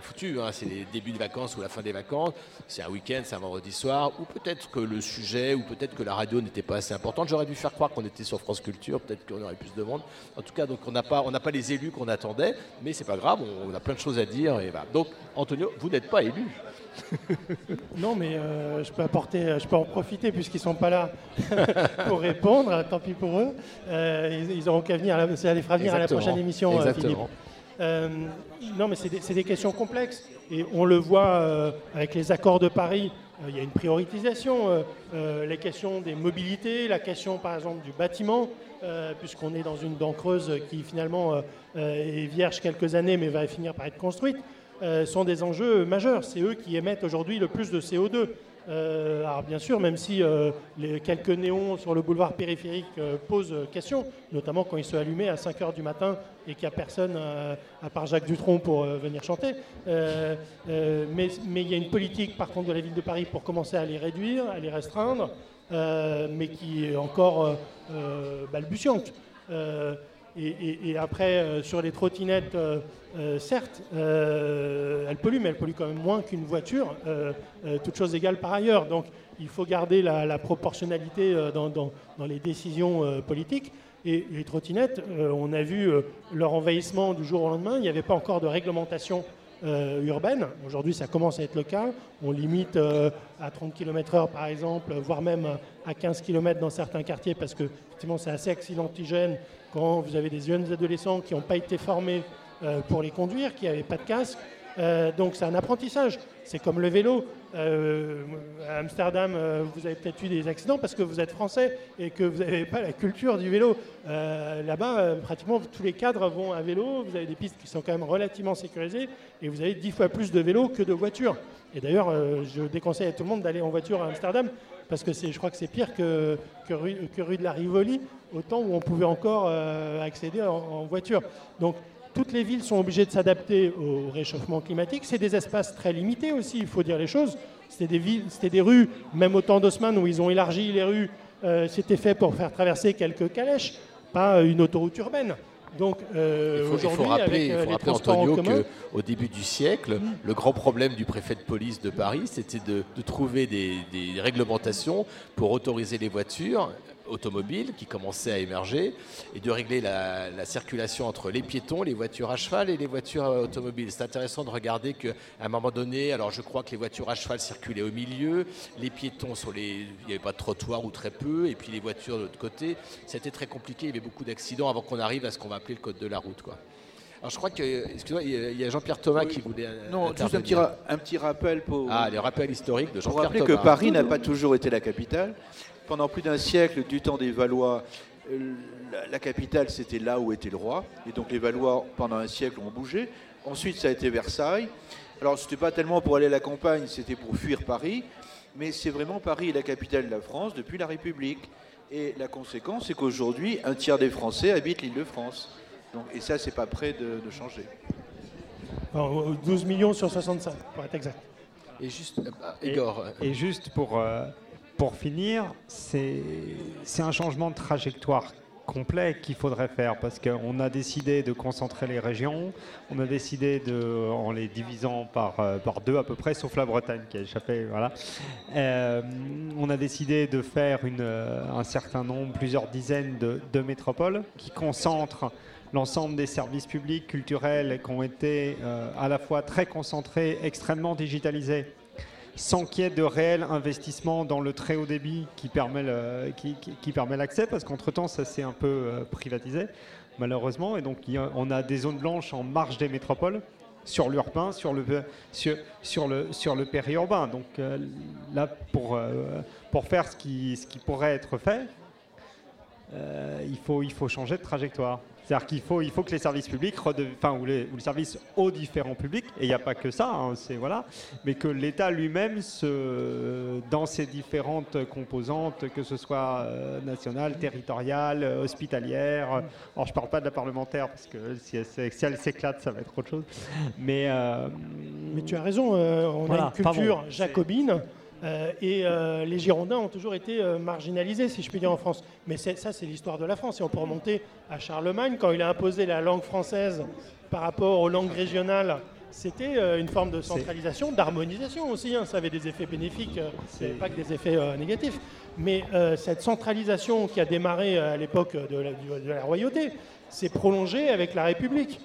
foutu. hein. C'est les débuts de vacances ou la fin des vacances. C'est un week-end, c'est un vendredi soir. Ou peut-être que le sujet, ou peut-être que la radio n'était pas assez importante. J'aurais dû faire croire qu'on était sur France Culture. Peut-être qu'on aurait plus de monde. En tout cas, donc on n'a pas, les élus qu'on attendait. Mais c'est pas grave. On, a plein de choses à dire. Donc, Antonio, vous n'êtes pas élu. Non, mais euh, je peux apporter, je peux en profiter puisqu'ils sont pas là pour répondre. Tant pis pour eux. Euh, ils, ils auront qu'à venir. à la- Ça les fera venir à la prochaine émission, euh, Exactement. Philippe. Euh, non, mais c'est des, questions complexes. Et on le voit avec les accords de Paris, il y a une prioritisation. les questions des mobilités, la question par exemple du bâtiment, euh, puisqu'on est dans une dent creuse qui finalement euh, est vierge quelques années mais va finir par être construite, euh, sont des enjeux majeurs. C'est eux qui émettent aujourd'hui le plus de CO2. Euh, alors bien sûr, même si euh, les quelques néons sur le boulevard périphérique posent question, notamment quand ils sont allumés à 5 h du matin et qu'il n'y a personne à part Jacques Dutronc pour venir chanter. Mais il y a une politique par contre de la ville de Paris pour commencer à les réduire, à les restreindre, mais qui est encore balbutiante. Et, et- après, sur les trottinettes, euh, certes, euh, elles polluent, mais elles polluent quand même moins qu'une voiture, euh, toutes choses égales par ailleurs. Donc il faut garder la, proportionnalité dans, les décisions politiques. Et les trottinettes, on a vu leur envahissement du jour au lendemain. Il n'y avait pas encore de réglementation urbaine. Aujourd'hui, ça commence à être le cas. On limite à 30 km/h, par exemple, voire même à 15 km dans certains quartiers, parce que c'est assez accidentigène quand vous avez des jeunes adolescents qui n'ont pas été formés euh, pour les conduire, qui n'avaient pas de casque. Euh, donc c'est un apprentissage. C'est comme le vélo. Euh, à Amsterdam, vous avez peut-être eu des accidents parce que vous êtes français et que vous n'avez pas la culture du vélo. Là-bas, pratiquement tous les cadres vont à vélo. Vous avez des pistes qui sont quand même relativement sécurisées et vous avez dix fois plus de vélos que de voitures. Et d'ailleurs, je déconseille à tout le monde d'aller en voiture à Amsterdam parce que je crois que c'est pire que, que, rue, de la Rivoli, au temps où on pouvait encore accéder en, en voiture. Donc toutes les villes sont obligées de s'adapter au réchauffement climatique. C'est des espaces très limités aussi, il faut dire les choses. C'était des, villes, c'était des rues, même au temps d'Haussmann, où ils ont élargi les rues, euh, c'était fait pour faire traverser quelques calèches, pas une autoroute urbaine. Donc euh, Il faut, il faut aujourd'hui, rappeler, il euh, faut rappeler, Antonio, qu'au début du siècle, le grand problème du préfet de police de Paris, c'était de, de trouver des, des réglementations pour autoriser les voitures automobiles qui commençaient à émerger et de régler la, la circulation entre les piétons, les voitures à cheval et les voitures euh, automobiles. C'est intéressant de regarder qu'à un moment donné, alors je crois que les voitures à cheval circulaient au milieu, les piétons sur les, il n'y avait pas de trottoir ou très peu, et puis les voitures de l'autre côté. C'était très compliqué, il y avait beaucoup d'accidents avant qu'on arrive à ce qu'on va appeler le code de la route, quoi. Alors je crois que, excusez-moi, il y a- Jean-Pierre Thomas qui voulait. euh, Non, juste un petit, un petit rappel pour. Ah, les rappels historiques de Pour Jean-Pierre rappeler Thomas. que Paris n'a pas toujours été la capitale. Pendant plus d'un siècle, du temps des Valois, euh, la, capitale c'était là où était le roi. Et donc les Valois, pendant un siècle, ont bougé. Ensuite, ça a été Versailles. Alors, c'était pas tellement pour aller à la campagne, c'était pour fuir Paris. Mais c'est vraiment Paris la capitale de la France depuis la République. Et la conséquence, c'est qu'aujourd'hui, un tiers des Français habitent l'île de France. Donc, et ça, c'est pas prêt de, de changer. enfin, 12 millions sur 65, pour être exact. Et juste, euh, Et- Igor. Et, juste pour, euh, pour finir, c'est un changement de trajectoire complet qu'il faudrait faire parce qu'on a décidé de concentrer les régions, on a décidé de, en les divisant par, euh, deux à peu près, sauf la Bretagne qui a échappé, voilà. Euh, on a décidé de faire euh, un certain nombre, plusieurs dizaines de, métropoles qui concentrent l'ensemble des services publics culturels qui ont été à la fois très concentrés, extrêmement digitalisés sans qu'il y ait de réel investissement dans le très haut débit qui permet le- qui, l'accès, parce qu'entre-temps, ça s'est un peu euh, privatisé, malheureusement. Et donc, on a des zones blanches en marge des métropoles, sur l'urbain, sur le, sur, sur le, sur le périurbain. Donc euh, là, pour, euh, pour faire ce qui, ce qui pourrait être fait, il, faut, il faut changer de trajectoire. C'est-à-dire qu'il faut, il faut que les services publics, enfin, ou, les, ou les services aux différents publics, et il n'y a pas que ça, hein, c'est, voilà, mais que l'État lui-même, se, dans ses différentes composantes, que ce soit euh, nationale, territoriale, euh, hospitalière, euh, alors je ne parle pas de la parlementaire, parce que si elle, s'é- si elle s'éclate, ça va être autre chose, mais... euh, Mais tu as raison, euh, on Voilà, a une culture pardon, jacobine euh, et euh, les Girondins ont toujours été euh, marginalisés, si je puis dire, en France. Mais ça, c'est l'histoire de la France. Et on peut remonter à Charlemagne, quand il a imposé la langue française par rapport aux langues régionales. C'était une forme de centralisation, d'harmonisation aussi. hein. Ça avait des effets bénéfiques, pas que des effets négatifs. Mais cette centralisation qui a démarré à l'époque de de la royauté s'est prolongée avec la République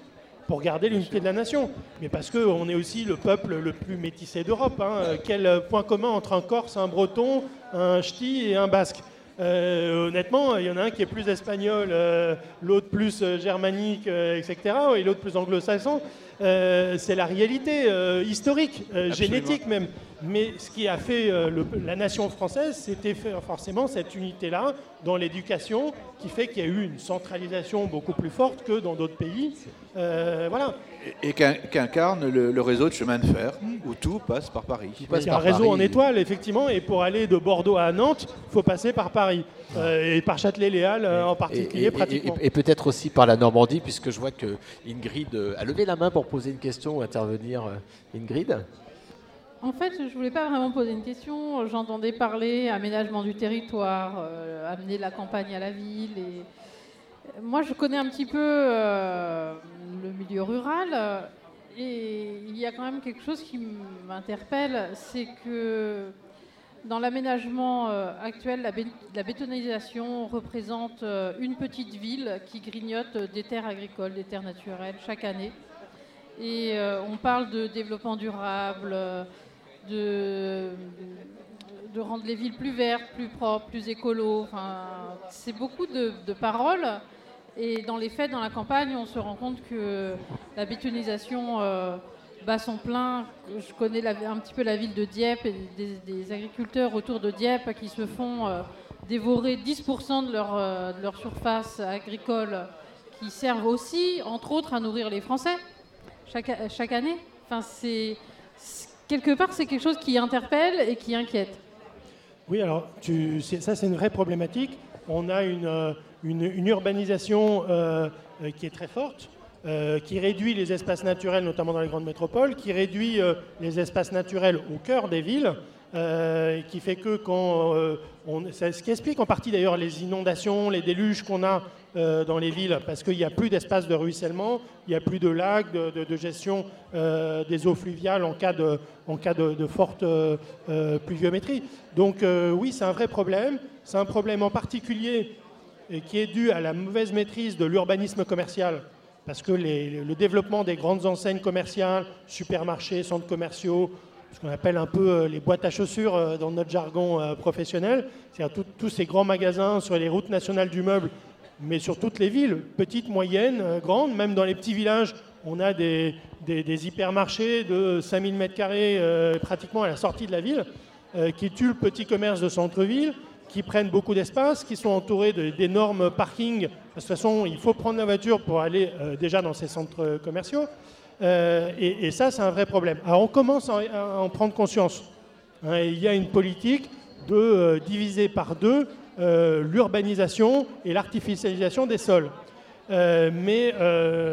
pour garder l'unité de la nation. Mais parce qu'on est aussi le peuple le plus métissé d'Europe. hein. Euh, Quel point commun entre un Corse, un Breton, un Ch'ti et un Basque? Euh, honnêtement, il y en a un qui est plus espagnol, euh, l'autre plus euh, germanique, euh, etc., et l'autre plus anglo-saxon. Euh, c'est la réalité euh, historique, euh, génétique même. Mais ce qui a fait euh, le- la nation française, c'était forcément cette unité-là dans l'éducation, qui fait qu'il y a eu une centralisation beaucoup plus forte que dans d'autres pays. Euh, voilà. Et qu'in- qu'incarne le, le réseau de chemin de fer, où tout passe par Paris. Il y a un réseau en étoile, effectivement, et pour aller de Bordeaux à Nantes, il faut passer par Paris. Euh, et par Châtelet-Léal euh, en particulier, Et- et- pratiquement. Et, et peut-être aussi par la Normandie, puisque je vois que Ingrid euh, a levé la main pour poser une question ou intervenir. Ingrid En fait, je voulais pas vraiment poser une question. J'entendais parler aménagement du territoire, euh, amener la campagne à la ville. Et moi, je connais un petit peu euh, le milieu rural. Et il y a quand même quelque chose qui m'interpelle, c'est que dans l'aménagement euh, actuel, la, bé- la bétonisation représente euh, une petite ville qui grignote des terres agricoles, des terres naturelles chaque année. Et euh, on parle de développement durable, euh, de, rendre les villes plus vertes, plus propres, plus écolo. Enfin, c'est beaucoup de, paroles. Et dans les faits, dans la campagne, on se rend compte que la bétonisation euh, bat son plein. Je connais un petit peu la ville de Dieppe et des, agriculteurs autour de Dieppe qui se font euh, dévorer 10% de leur, euh, de leur surface agricole qui servent aussi, entre autres, à nourrir les Français chaque, chaque année. Enfin, c'est quelque part, c'est quelque chose qui interpelle et qui inquiète. Oui, alors tu, ça c'est une vraie problématique. On a une, euh, urbanisation euh, euh, qui est très forte, euh, qui réduit les espaces naturels, notamment dans les grandes métropoles, qui réduit euh, les espaces naturels au cœur des villes, euh, qui fait que quand on, ce qui explique en partie d'ailleurs les inondations, les déluges qu'on a dans les villes, parce qu'il n'y a plus d'espace de ruissellement, il n'y a plus de lacs, de, gestion des eaux fluviales en cas de, en cas forte pluviométrie. Donc oui, c'est un vrai problème. C'est un problème en particulier qui est dû à la mauvaise maîtrise de l'urbanisme commercial, parce que le développement des grandes enseignes commerciales, supermarchés, centres commerciaux, ce qu'on appelle un peu euh, les boîtes à chaussures euh, dans notre jargon euh, professionnel, c'est-à-dire tous ces grands magasins sur les routes nationales du meuble, mais sur toutes les villes, petites, moyennes, grandes, même dans les petits villages, on a des, hypermarchés de 5000 m2 euh, pratiquement à la sortie de la ville, qui tuent le petit commerce de centre-ville, qui prennent beaucoup d'espace, qui sont entourés d'énormes parkings. De toute façon, il faut prendre la voiture pour aller euh, déjà dans ces centres euh, commerciaux. Euh, et, ça, c'est un vrai problème. Alors, on commence à, en prendre conscience. Hein, il y a une politique de diviser par deux l'urbanisation et l'artificialisation des sols. Mais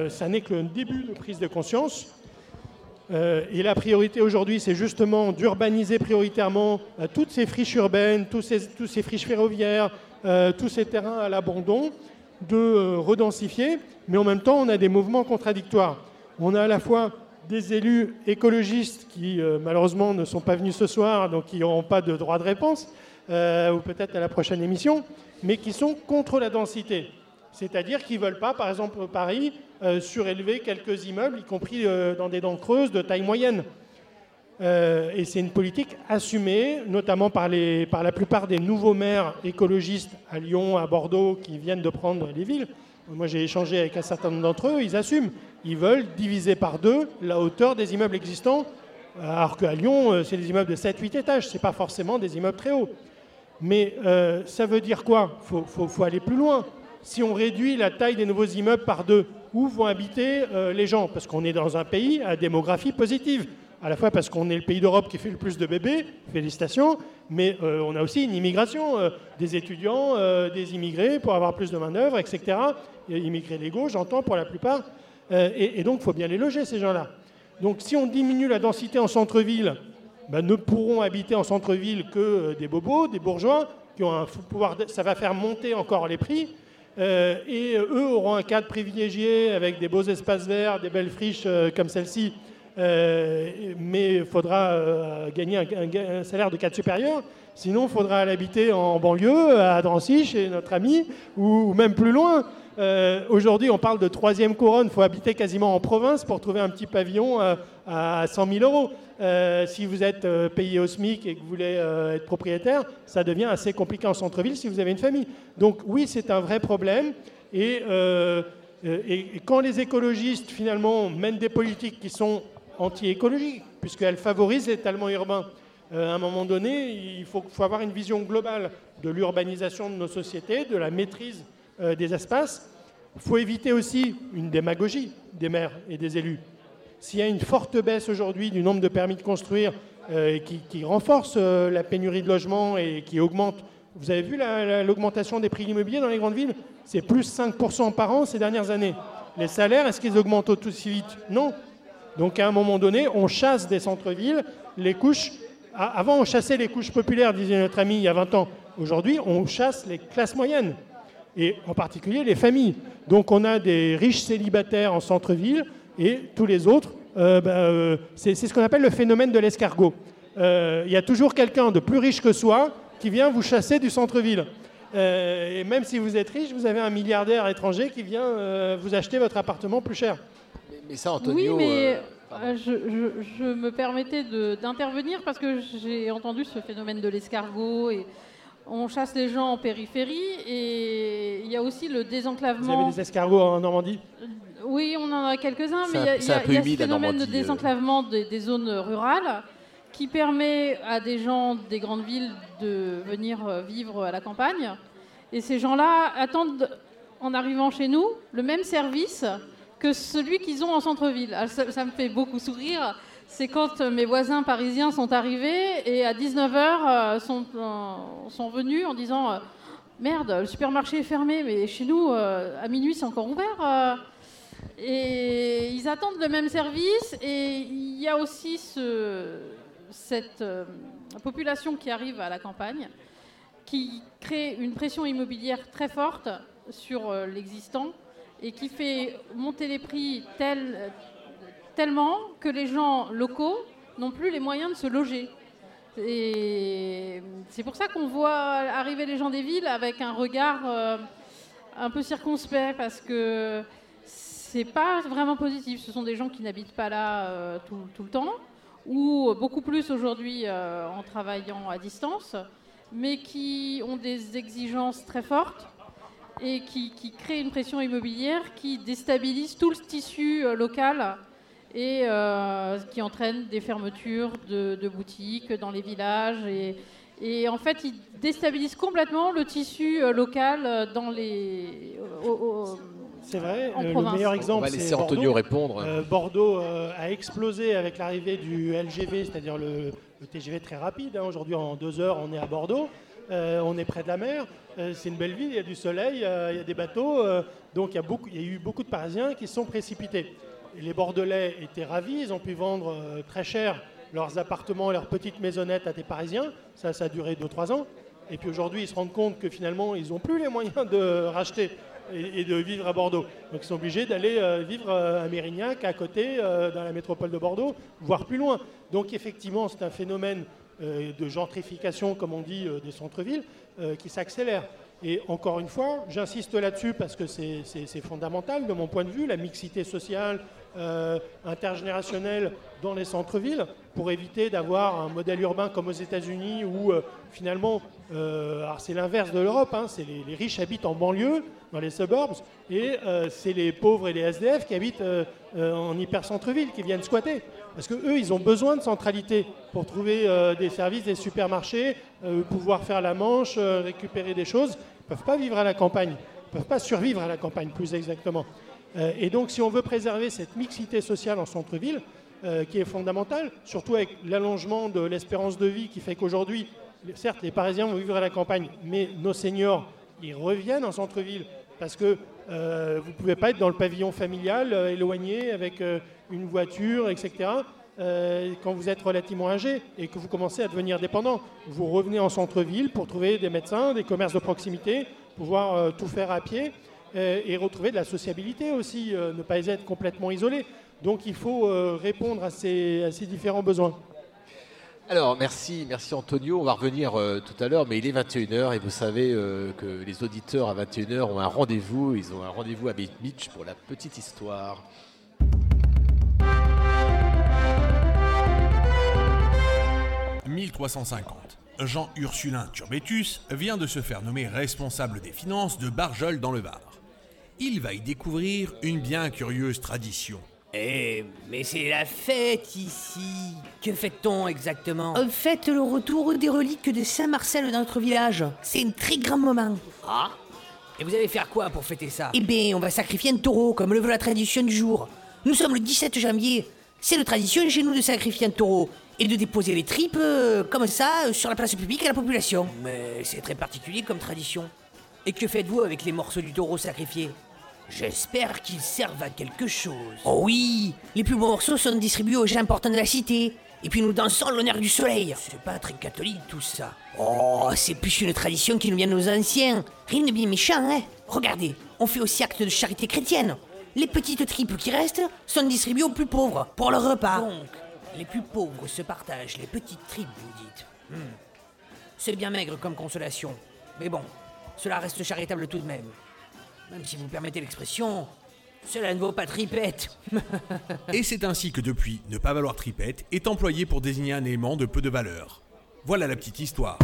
ça n'est que le début de prise de conscience. Euh, et la priorité aujourd'hui, c'est justement d'urbaniser prioritairement euh, toutes ces friches urbaines, tous ces, friches ferroviaires, euh, tous ces terrains à l'abandon, de redensifier. Mais en même temps, on a des mouvements contradictoires. On a à la fois des élus écologistes qui, malheureusement, ne sont pas venus ce soir, donc qui n'auront pas de droit de réponse, ou peut-être à la prochaine émission, mais qui sont contre la densité. C'est-à-dire qu'ils ne veulent pas, par exemple, Paris, euh, surélever quelques immeubles, y compris euh, dans des dents creuses de taille moyenne. Euh, et c'est une politique assumée, notamment par, la plupart des nouveaux maires écologistes à Lyon, à Bordeaux, qui viennent de prendre les villes. Moi, j'ai échangé avec un certain nombre d'entre eux, ils assument. Ils veulent diviser par deux la hauteur des immeubles existants, alors qu'à Lyon, c'est des immeubles de 7-8 étages, ce n'est pas forcément des immeubles très hauts. Mais ça veut dire quoi? Il faut aller plus loin. Si on réduit la taille des nouveaux immeubles par deux, où vont habiter euh, les gens? Parce qu'on est dans un pays à démographie positive. À la fois parce qu'on est le pays d'Europe qui fait le plus de bébés, félicitations, mais euh, on a aussi une immigration, euh, des étudiants, des immigrés pour avoir plus de main-d'œuvre, etc. Et immigrés légaux, j'entends pour la plupart. Et, donc, il faut bien les loger, ces gens-là. Donc, si on diminue la densité en centre-ville, ben, ne pourront habiter en centre-ville que des bobos, des bourgeois, qui ont un pouvoir. Ça va faire monter encore les prix. Euh, et euh, eux auront un cadre privilégié avec des beaux espaces verts, des belles friches euh, comme celle-ci. Mais il faudra gagner un, salaire de cadre supérieur. Sinon, il faudra aller habiter en banlieue, à Drancy, chez notre ami, ou, même plus loin. Aujourd'hui, on parle de troisième couronne. Il faut habiter quasiment en province pour trouver un petit pavillon à 100 000 euros. Euh, si vous êtes euh, payé au SMIC et que vous voulez euh, être propriétaire, ça devient assez compliqué en centre-ville si vous avez une famille. Donc oui, c'est un vrai problème. Et, quand les écologistes, finalement, mènent des politiques qui sont anti-écologiques, puisqu'elles favorisent l'étalement urbain, à un moment donné, il faut, avoir une vision globale de l'urbanisation de nos sociétés, de la maîtrise des espaces. Il faut éviter aussi une démagogie des maires et des élus. S'il y a une forte baisse aujourd'hui du nombre de permis de construire euh, qui, renforce euh, la pénurie de logements et qui augmente, vous avez vu la- la- l'augmentation des prix de l'immobilier dans les grandes villes? C'est plus 5% par an ces dernières années. Les salaires, est-ce qu'ils augmentent aussi vite? Non. Donc à un moment donné, on chasse des centres-villes les couches. Avant, on chassait les couches populaires, disait notre ami il y a 20 ans. Aujourd'hui, on chasse les classes moyennes et en particulier les familles. Donc on a des riches célibataires en centre-ville et tous les autres, euh, ben, euh, c'est ce qu'on appelle le phénomène de l'escargot. Euh, Il y a toujours quelqu'un de plus riche que soi qui vient vous chasser du centre-ville. Euh, et même si vous êtes riche, vous avez un milliardaire étranger qui vient euh, vous acheter votre appartement plus cher. Mais ça, Oui, mais euh, je, je- je me permettais d'intervenir parce que j'ai entendu ce phénomène de l'escargot et on chasse les gens en périphérie et il y a aussi le Vous désenclavement. avez des escargots en Normandie? Oui, on en a quelques-uns, mais il y a, y a- y ce phénomène de euh. désenclavement des, des zones rurales qui permet à des gens des grandes villes de venir euh, vivre à la campagne. Et ces gens-là attendent, en arrivant chez nous, le même service que celui qu'ils ont en centre-ville. Alors, Ça, ça me fait beaucoup sourire. C'est quand euh, mes voisins parisiens sont arrivés et à 19h sont, sont venus en disant Merde, le supermarché est fermé, mais chez nous, à minuit, c'est encore ouvert. Et ils attendent le même service. Et il y a aussi ce- cette euh, population qui arrive à la campagne, qui crée une pression immobilière très forte sur euh, l'existant et qui fait monter les prix tel- tellement que les gens locaux n'ont plus les moyens de se loger. Et c'est pour ça qu'on voit arriver les gens des villes avec un regard euh, un peu circonspect parce que c'est pas vraiment positif. Ce sont des gens qui n'habitent pas là euh, tout, le temps ou beaucoup plus aujourd'hui euh, en travaillant à distance, mais qui ont des exigences très fortes et qui, créent une pression immobilière qui déstabilise tout le tissu euh, local et qui entraîne des fermetures de, boutiques dans les villages. Et, en fait, ils déstabilisent complètement le tissu local dans les, C'est vrai, en le province. meilleur exemple, c'est Bordeaux. Antonio répondre. Euh, Bordeaux euh, a explosé avec l'arrivée du LGV, c'est-à-dire le, le TGV très rapide. hein. Aujourd'hui, en deux heures, on est à Bordeaux. Euh, on est près de la mer. Euh, c'est une belle ville, il y a du soleil, euh, il y a des bateaux. euh, donc, il y, a beaucoup, il y a eu beaucoup de Parisiens qui se sont précipités. Et les Bordelais étaient ravis, ils ont pu vendre euh, très cher leurs appartements, leurs petites maisonnettes à des Parisiens. Ça, ça a duré 2-3 ans. Et puis aujourd'hui, ils se rendent compte que finalement, ils n'ont plus les moyens de racheter et, de vivre à Bordeaux. Donc ils sont obligés d'aller euh, vivre euh, à Mérignac, à côté, euh, dans la métropole de Bordeaux, voire plus loin. Donc effectivement, c'est un phénomène de gentrification, comme on dit, des centres-villes, qui s'accélère. Et encore une fois, j'insiste là-dessus parce que c'est fondamental de mon point de vue, la mixité sociale, euh, intergénérationnelle dans les centres-villes, pour éviter d'avoir un modèle urbain comme aux États-Unis où euh, finalement, euh, c'est l'inverse de l'Europe, hein, c'est les, les riches habitent en banlieue, dans les suburbs, et c'est les pauvres et les SDF qui habitent en hyper-centre-ville, qui viennent squatter. Parce que eux, ils ont besoin de centralité pour trouver des services, des supermarchés, pouvoir faire la manche, récupérer des choses. Ne peuvent pas vivre à la campagne. Ne peuvent pas survivre à la campagne, plus exactement. Euh, et donc, si on veut préserver cette mixité sociale en centre-ville, euh, qui est fondamentale, surtout avec l'allongement de l'espérance de vie qui fait qu'aujourd'hui, certes, les Parisiens vont vivre à la campagne, mais nos seniors, ils reviennent en centre-ville parce que euh, vous ne pouvez pas être dans le pavillon familial, éloigné, avec une voiture, etc. euh, quand vous êtes relativement âgé et que vous commencez à devenir dépendant. Vous revenez en centre-ville pour trouver des médecins, des commerces de proximité, pouvoir euh, tout faire à pied euh, et retrouver de la sociabilité aussi, ne pas être complètement isolé. Donc il faut répondre à ces, différents besoins. Alors, merci, merci Antonio. On va revenir tout à l'heure, mais il est 21h et vous savez que les auditeurs à 21h ont un rendez-vous. Ils ont un rendez-vous à Beach pour la petite histoire. 1350. Jean Ursulin Turbétus vient de se faire nommer responsable des finances de Barjol dans le Var. Il va y découvrir une bien curieuse tradition. Eh, mais c'est la fête ici. Que fête-t-on exactement? On fête le retour des reliques de Saint-Marcel dans notre village. C'est un très grand moment. Ah Et vous allez faire quoi pour fêter ça? Eh bien, on va sacrifier un taureau, comme le veut la tradition du jour. Nous sommes le 17 janvier. C'est la tradition chez nous de sacrifier un taureau et de déposer les tripes euh, comme ça sur la place publique à la population. Mais c'est très particulier comme tradition. Et que faites-vous avec les morceaux du taureau sacrifiés? J'espère qu'ils servent à quelque chose. Oh oui, les plus beaux morceaux sont distribués aux gens importants de la cité. Et puis nous dansons l'honneur du soleil. C'est pas très catholique tout ça. Oh, c'est plus une tradition qui nous vient de nos anciens. Rien de bien méchant, hein Regardez, on fait aussi acte de charité chrétienne. Les petites tripes qui restent sont distribuées aux plus pauvres pour leur repas. Donc, les plus pauvres se partagent les petites tripes, vous dites. Hmm. C'est bien maigre comme consolation. Mais bon, cela reste charitable tout de même. Même si vous permettez l'expression, cela ne vaut pas tripette. Et c'est ainsi que depuis, ne pas valoir tripette est employé pour désigner un élément de peu de valeur. Voilà la petite histoire.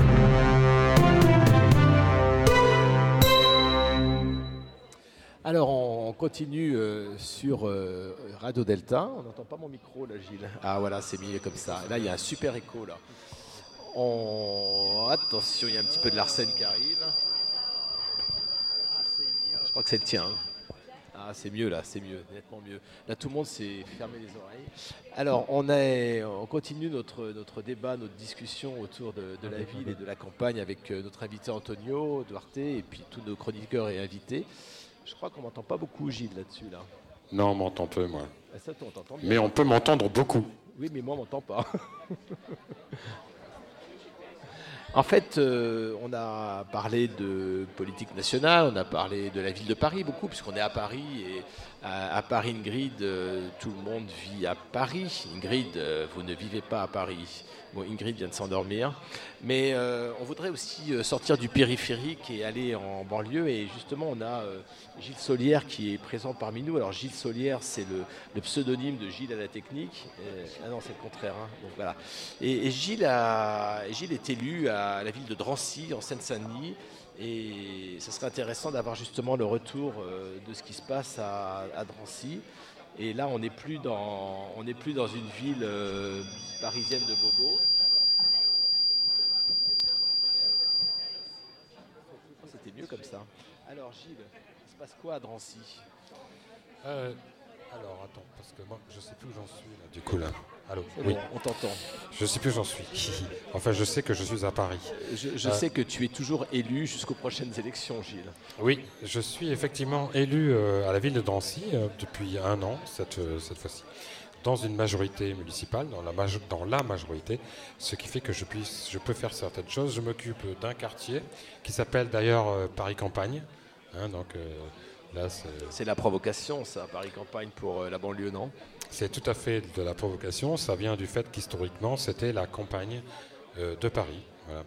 Alors on continue euh, sur euh, Radio Delta. On n'entend pas mon micro là, Gilles. Ah voilà, c'est mieux comme ça. Là, il y a un super écho là. On... Attention, il y a un petit peu de l'arsène qui arrive. Je crois que c'est le tien. hein. Ah, c'est mieux là, c'est mieux, nettement mieux. Là, tout le monde s'est fermé les oreilles. Alors, on, est, on continue notre, notre débat, notre discussion autour de, de la ville et de la campagne avec euh, notre invité Antonio Duarte et puis tous nos chroniqueurs et invités. Je crois qu'on m'entend pas beaucoup, Gilles, là-dessus. Là. Non, on m'entend peu, moi. Ah, ça, toi, on t'entend bien. Mais on peut m'entendre beaucoup. Oui, mais moi, on m'entend pas. En fait, euh, on a parlé de politique nationale, on a parlé de la ville de Paris beaucoup, puisqu'on est à Paris et à, à Paris, Ingrid, euh, tout le monde vit à Paris. Ingrid, euh, vous ne vivez pas à Paris. Bon, Ingrid vient de s'endormir. Mais euh, on voudrait aussi euh, sortir du périphérique et aller en banlieue. Et justement, on a euh, Gilles Solière qui est présent parmi nous. Alors, Gilles Solière, c'est le, pseudonyme de Gilles à la technique. Ah non, c'est le contraire. hein. Et, Gilles, est élu à la ville de Drancy, en Seine-Saint-Denis. Et ce serait intéressant d'avoir justement le retour de ce qui se passe à Drancy. Et là, on n'est plus dans, on n'est plus dans une ville euh, parisienne de Bobo. C'était mieux comme ça. Alors Gilles, il se passe quoi à Drancy? Euh, alors, attends, parce que moi, je sais plus où j'en suis, là, du coup, là. Allô Oui. bon, on t'entend. Je sais plus où j'en suis. enfin, je sais que je suis à Paris. Je, je Euh, sais que tu es toujours élu jusqu'aux prochaines élections, Gilles. Oui, je suis effectivement élu euh, à la ville de Drancy euh, depuis un an, cette, euh, cette fois-ci, dans une majorité municipale, dans la, majo- dans la majorité, ce qui fait que je, puisse, je peux faire certaines choses. Je m'occupe d'un quartier qui s'appelle d'ailleurs euh, Paris Campagne. hein, donc euh, c'est la provocation, ça, Paris Campagne pour euh, la banlieue, non? C'est tout à fait de la provocation. Ça vient du fait qu'historiquement, c'était la campagne euh, de Paris. Voilà.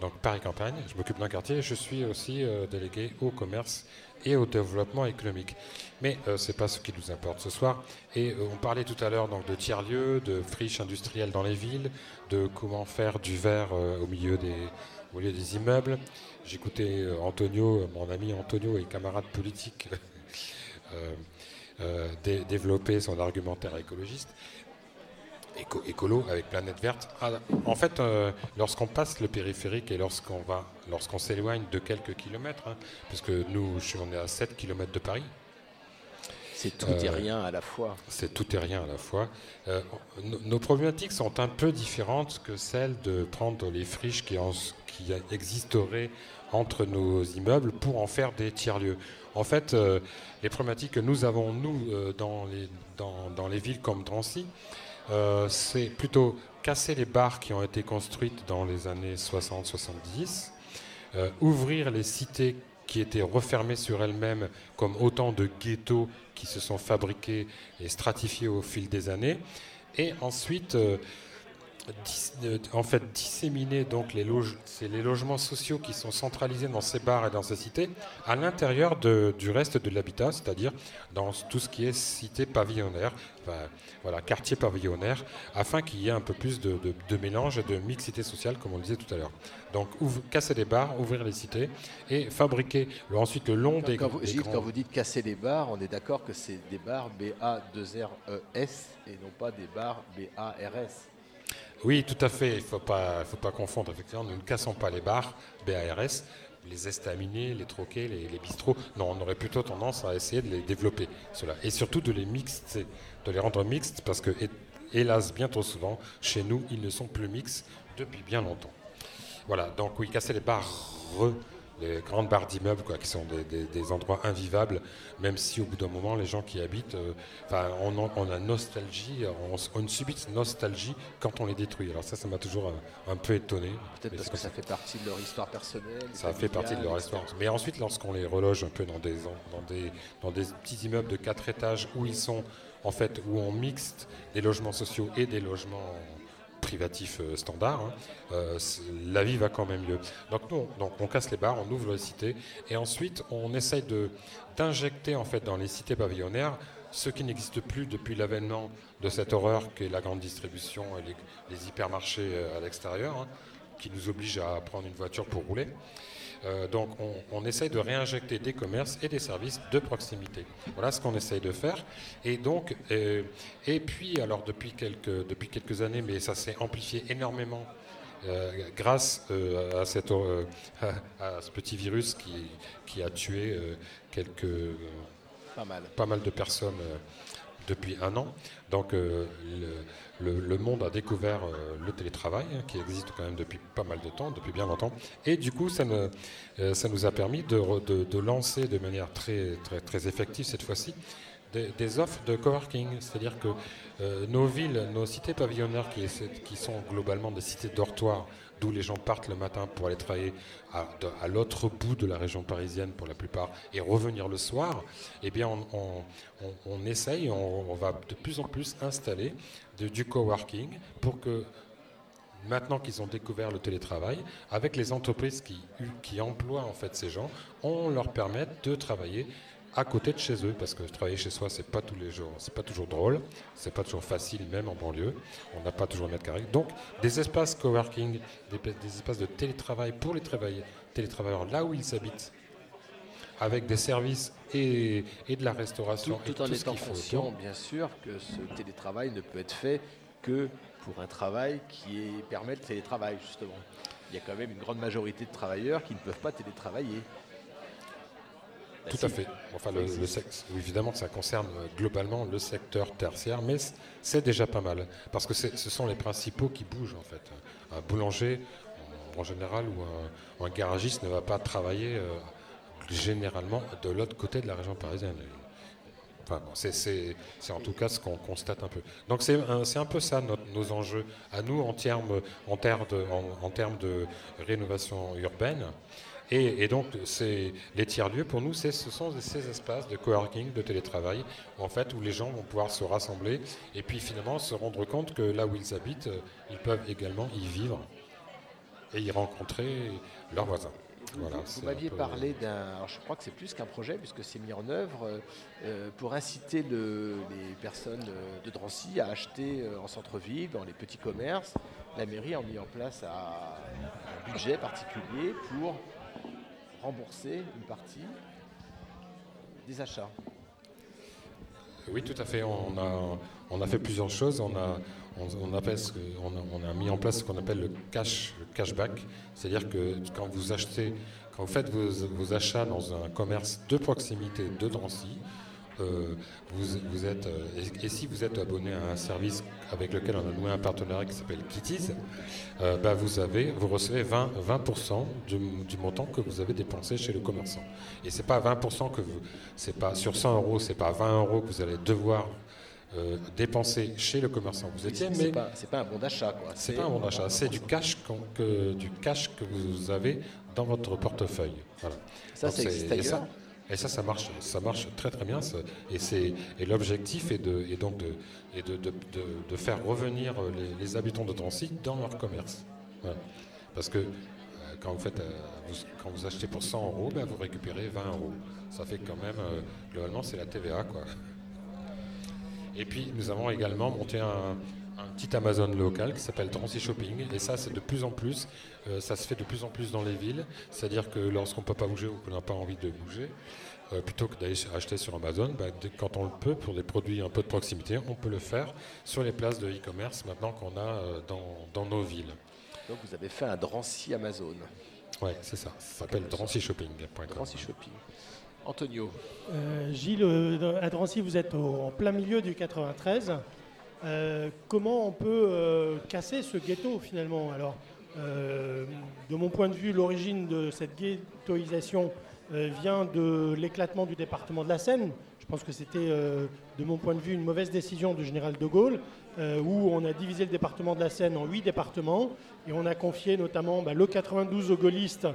Donc Paris Campagne, je m'occupe d'un quartier. Je suis aussi euh, délégué au commerce et au développement économique. Mais euh, c'est pas ce qui nous importe ce soir. Et on parlait tout à l'heure donc de tiers-lieux, de friches industrielles dans les villes, de comment faire du verre au milieu des au milieu des immeubles. J'écoutais euh, Antonio, euh, mon ami Antonio et camarade politique. euh, euh, dé- développer son argumentaire écologiste, éco- écolo avec Planète Verte. Ah, en fait, euh, lorsqu'on passe le périphérique et lorsqu'on va, lorsqu'on s'éloigne de quelques kilomètres, hein, parce que nous, on est à 7 kilomètres de Paris. C'est tout et rien à la fois. C'est tout et rien à la fois. Nos- nos problématiques sont un peu différentes que celles de prendre les friches qui, en- qui existeraient entre nos immeubles pour en faire des tiers-lieux. En fait, euh, les problématiques que nous avons, nous, euh, dans, les, dans, les villes comme Drancy, euh, c'est plutôt casser les barres qui ont été construites dans les années 60-70, euh, ouvrir les cités qui étaient refermées sur elles-mêmes comme autant de ghettos qui se sont fabriqués et stratifiés au fil des années, et ensuite euh, en fait disséminer donc les, loge- les logements sociaux qui sont centralisés dans ces bars et dans ces cités à l'intérieur du reste de l'habitat, c'est-à-dire dans tout ce qui est cité pavillonnaire, enfin, voilà, quartier pavillonnaire, afin qu'il y ait un peu plus de, de- de mélange et de mixité sociale, comme on le disait tout à l'heure. Donc ouvre- casser les bars, ouvrir les cités et fabriquer le- ensuite le long des, Quand vous, des Gilles, grands- quand vous dites casser les bars, on est d'accord que c'est des bars B-A-2-R-E-S E et non pas des bars B-A-R-S. Oui, tout à fait. Il ne faut pas, confondre. Effectivement, nous ne cassons pas les bars BARS, les estaminets, les troquets, les, les bistrots. Non, on aurait plutôt tendance à essayer de les développer, cela. Et surtout de les mixer, de les rendre mixtes, parce que, hé- hélas, bien trop souvent, chez nous, ils ne sont plus mixtes depuis bien longtemps. Voilà, donc oui, casser les bars, les grandes barres d'immeubles, quoi, qui sont des, des- des endroits invivables, même si au bout d'un moment, les gens qui habitent, euh, on, en- on a nostalgie, on, subit cette nostalgie quand on les détruit. Alors ça, ça m'a toujours un, un peu étonné. Peut-être parce que ça fait partie de leur histoire personnelle. ça fait partie de leur histoire. Mais ensuite, lorsqu'on les reloge un peu dans des, dans des, dans des petits immeubles de 4 étages où ils sont, en fait, où on mixte des logements sociaux et des logements privatifs euh, standards, hein, euh, la vie va quand même mieux. Donc nous, on, donc on casse les bars, on ouvre les cités, et ensuite on essaye de d'injecter en fait dans les cités pavillonnaires ce qui n'existe plus depuis l'avènement de cette horreur qu'est la grande distribution et les, hypermarchés euh, à l'extérieur, hein, qui nous obligent à prendre une voiture pour rouler. Euh, donc on, on essaye de réinjecter des commerces et des services de proximité. Voilà ce qu'on essaye de faire. Et donc, euh, et puis alors depuis quelques, depuis quelques années, mais ça s'est amplifié énormément euh, grâce euh, à, cette, euh, à, à ce petit virus qui, qui a tué quelques, Pas mal. pas mal de personnes depuis un an. Donc le, le- monde a découvert euh, le télétravail, hein, qui existe quand même depuis pas mal de temps, depuis bien longtemps. Et du coup, ça, euh, nous a permis de, lancer de manière très, très, très effective cette fois-ci des, offres de coworking. C'est-à-dire que euh, nos villes, nos cités pavillonnaires, qui, qui sont globalement des cités dortoirs, d'où les gens partent le matin pour aller travailler à, l'autre bout de la région parisienne pour la plupart et revenir le soir, eh bien on, essaye, on, va de plus en plus installer du coworking pour que maintenant qu'ils ont découvert le télétravail, avec les entreprises qui, qui emploient en fait ces gens, on leur permette de travailler à côté de chez eux, parce que travailler chez soi, c'est pas tous les jours, c'est pas toujours drôle, c'est pas toujours facile, même en banlieue, on n'a pas toujours un mètre carré. Donc, des espaces coworking, des, des espaces de télétravail pour les travailleurs, télétravailleurs là où ils habitent, avec des services et, et de la restauration. Tout, et en tout étant conscient, bien sûr, que ce télétravail ne peut être fait que pour un travail qui est- permet le télétravail, justement. Il y a quand même une grande majorité de travailleurs qui ne peuvent pas télétravailler. Bah, Tout si. à fait. Enfin, le, le sexe, évidemment que ça concerne euh, globalement le secteur tertiaire, mais c'est déjà pas mal. Parce que ce sont les principaux qui bougent, en fait. Un boulanger, en, général, ou un, garagiste ne va pas travailler euh, généralement de l'autre côté de la région parisienne. Enfin, bon, c'est- en tout cas ce qu'on constate un peu. Donc c'est un, peu ça notre- nos enjeux à nous en termes, en termes, de, en, en termes de rénovation urbaine. Et, et donc les tiers-lieux pour nous, ce sont ces espaces de coworking, de télétravail, en fait où les gens vont pouvoir se rassembler et puis finalement se rendre compte que là où ils habitent, ils peuvent également y vivre et y rencontrer leurs voisins. Voilà, Vous- m'aviez peu- parlé d'un. Je crois que c'est plus qu'un projet, puisque c'est mis en œuvre euh, euh, pour inciter le- les personnes euh, de Drancy à acheter euh, en centre-ville, dans les petits commerces. La mairie a mis en place un, un budget particulier pour rembourser une partie des achats. Oui, tout à fait. On a, on a fait plusieurs choses. On a, on, appelle on, a, mis en place ce qu'on appelle le cash, cashback. C'est-à-dire que quand vous achetez, quand vous faites vos, vos achats dans un commerce de proximité de Drancy, euh, vous, vous êtes, euh, et, et si vous êtes abonné à un service avec lequel on a noué un partenariat qui s'appelle Kitties, euh, bah, vous, avez, vous recevez 20, 20% du, du montant que vous avez dépensé chez le commerçant. Et c'est pas 20% que vous, c'est pas sur 100 euros, c'est pas 20 euros que vous allez devoir euh, dépenser chez le commerçant. Vous étiez, mais pas, c'est pas un bon d'achat, quoi. c'est pas un bon d'achat, c'est du cash que, du cash que vous avez dans votre portefeuille. Voilà. Ça, Donc ça existe Et ça, ça marche, ça marche très très bien. Et, et l'objectif est, de, donc de, de, de- de- faire revenir les, habitants de Drancy dans leur commerce. Parce que euh, quand, vous faites, euh, quand vous achetez pour 100 euros, ben, vous récupérez 20 euros. Ça fait quand même, euh, globalement, c'est la TVA. Quoi. Et puis, nous avons également monté un, un petit Amazon local qui s'appelle Drancy Shopping. Et ça, c'est de plus en plus, euh, ça se fait de plus en plus dans les villes. C'est-à-dire que lorsqu'on ne peut pas bouger ou qu'on n'a pas envie de bouger, euh, plutôt que d'aller acheter sur Amazon, bah, dès- quand on le peut, pour des produits un peu de proximité, on peut le faire sur les places de e-commerce maintenant qu'on a euh, dans, dans nos villes. Donc vous avez fait un Drancy Amazon. Ouais, c'est ça. Ça s'appelle drancy-shopping.com. Drancy Shopping. Antonio. Euh, Gilles, euh, à Drancy, vous êtes au- en plein milieu du 93. Euh, comment on peut euh, casser ce ghetto finalement euh, de mon point de vue, l'origine de cette ghettoisation vient de l'éclatement du département de la Seine. Je pense que c'était, de mon point de vue, une mauvaise décision du général de Gaulle, où on a divisé le département de la Seine en huit départements et on a confié notamment bah, le 92 aux gaullistes,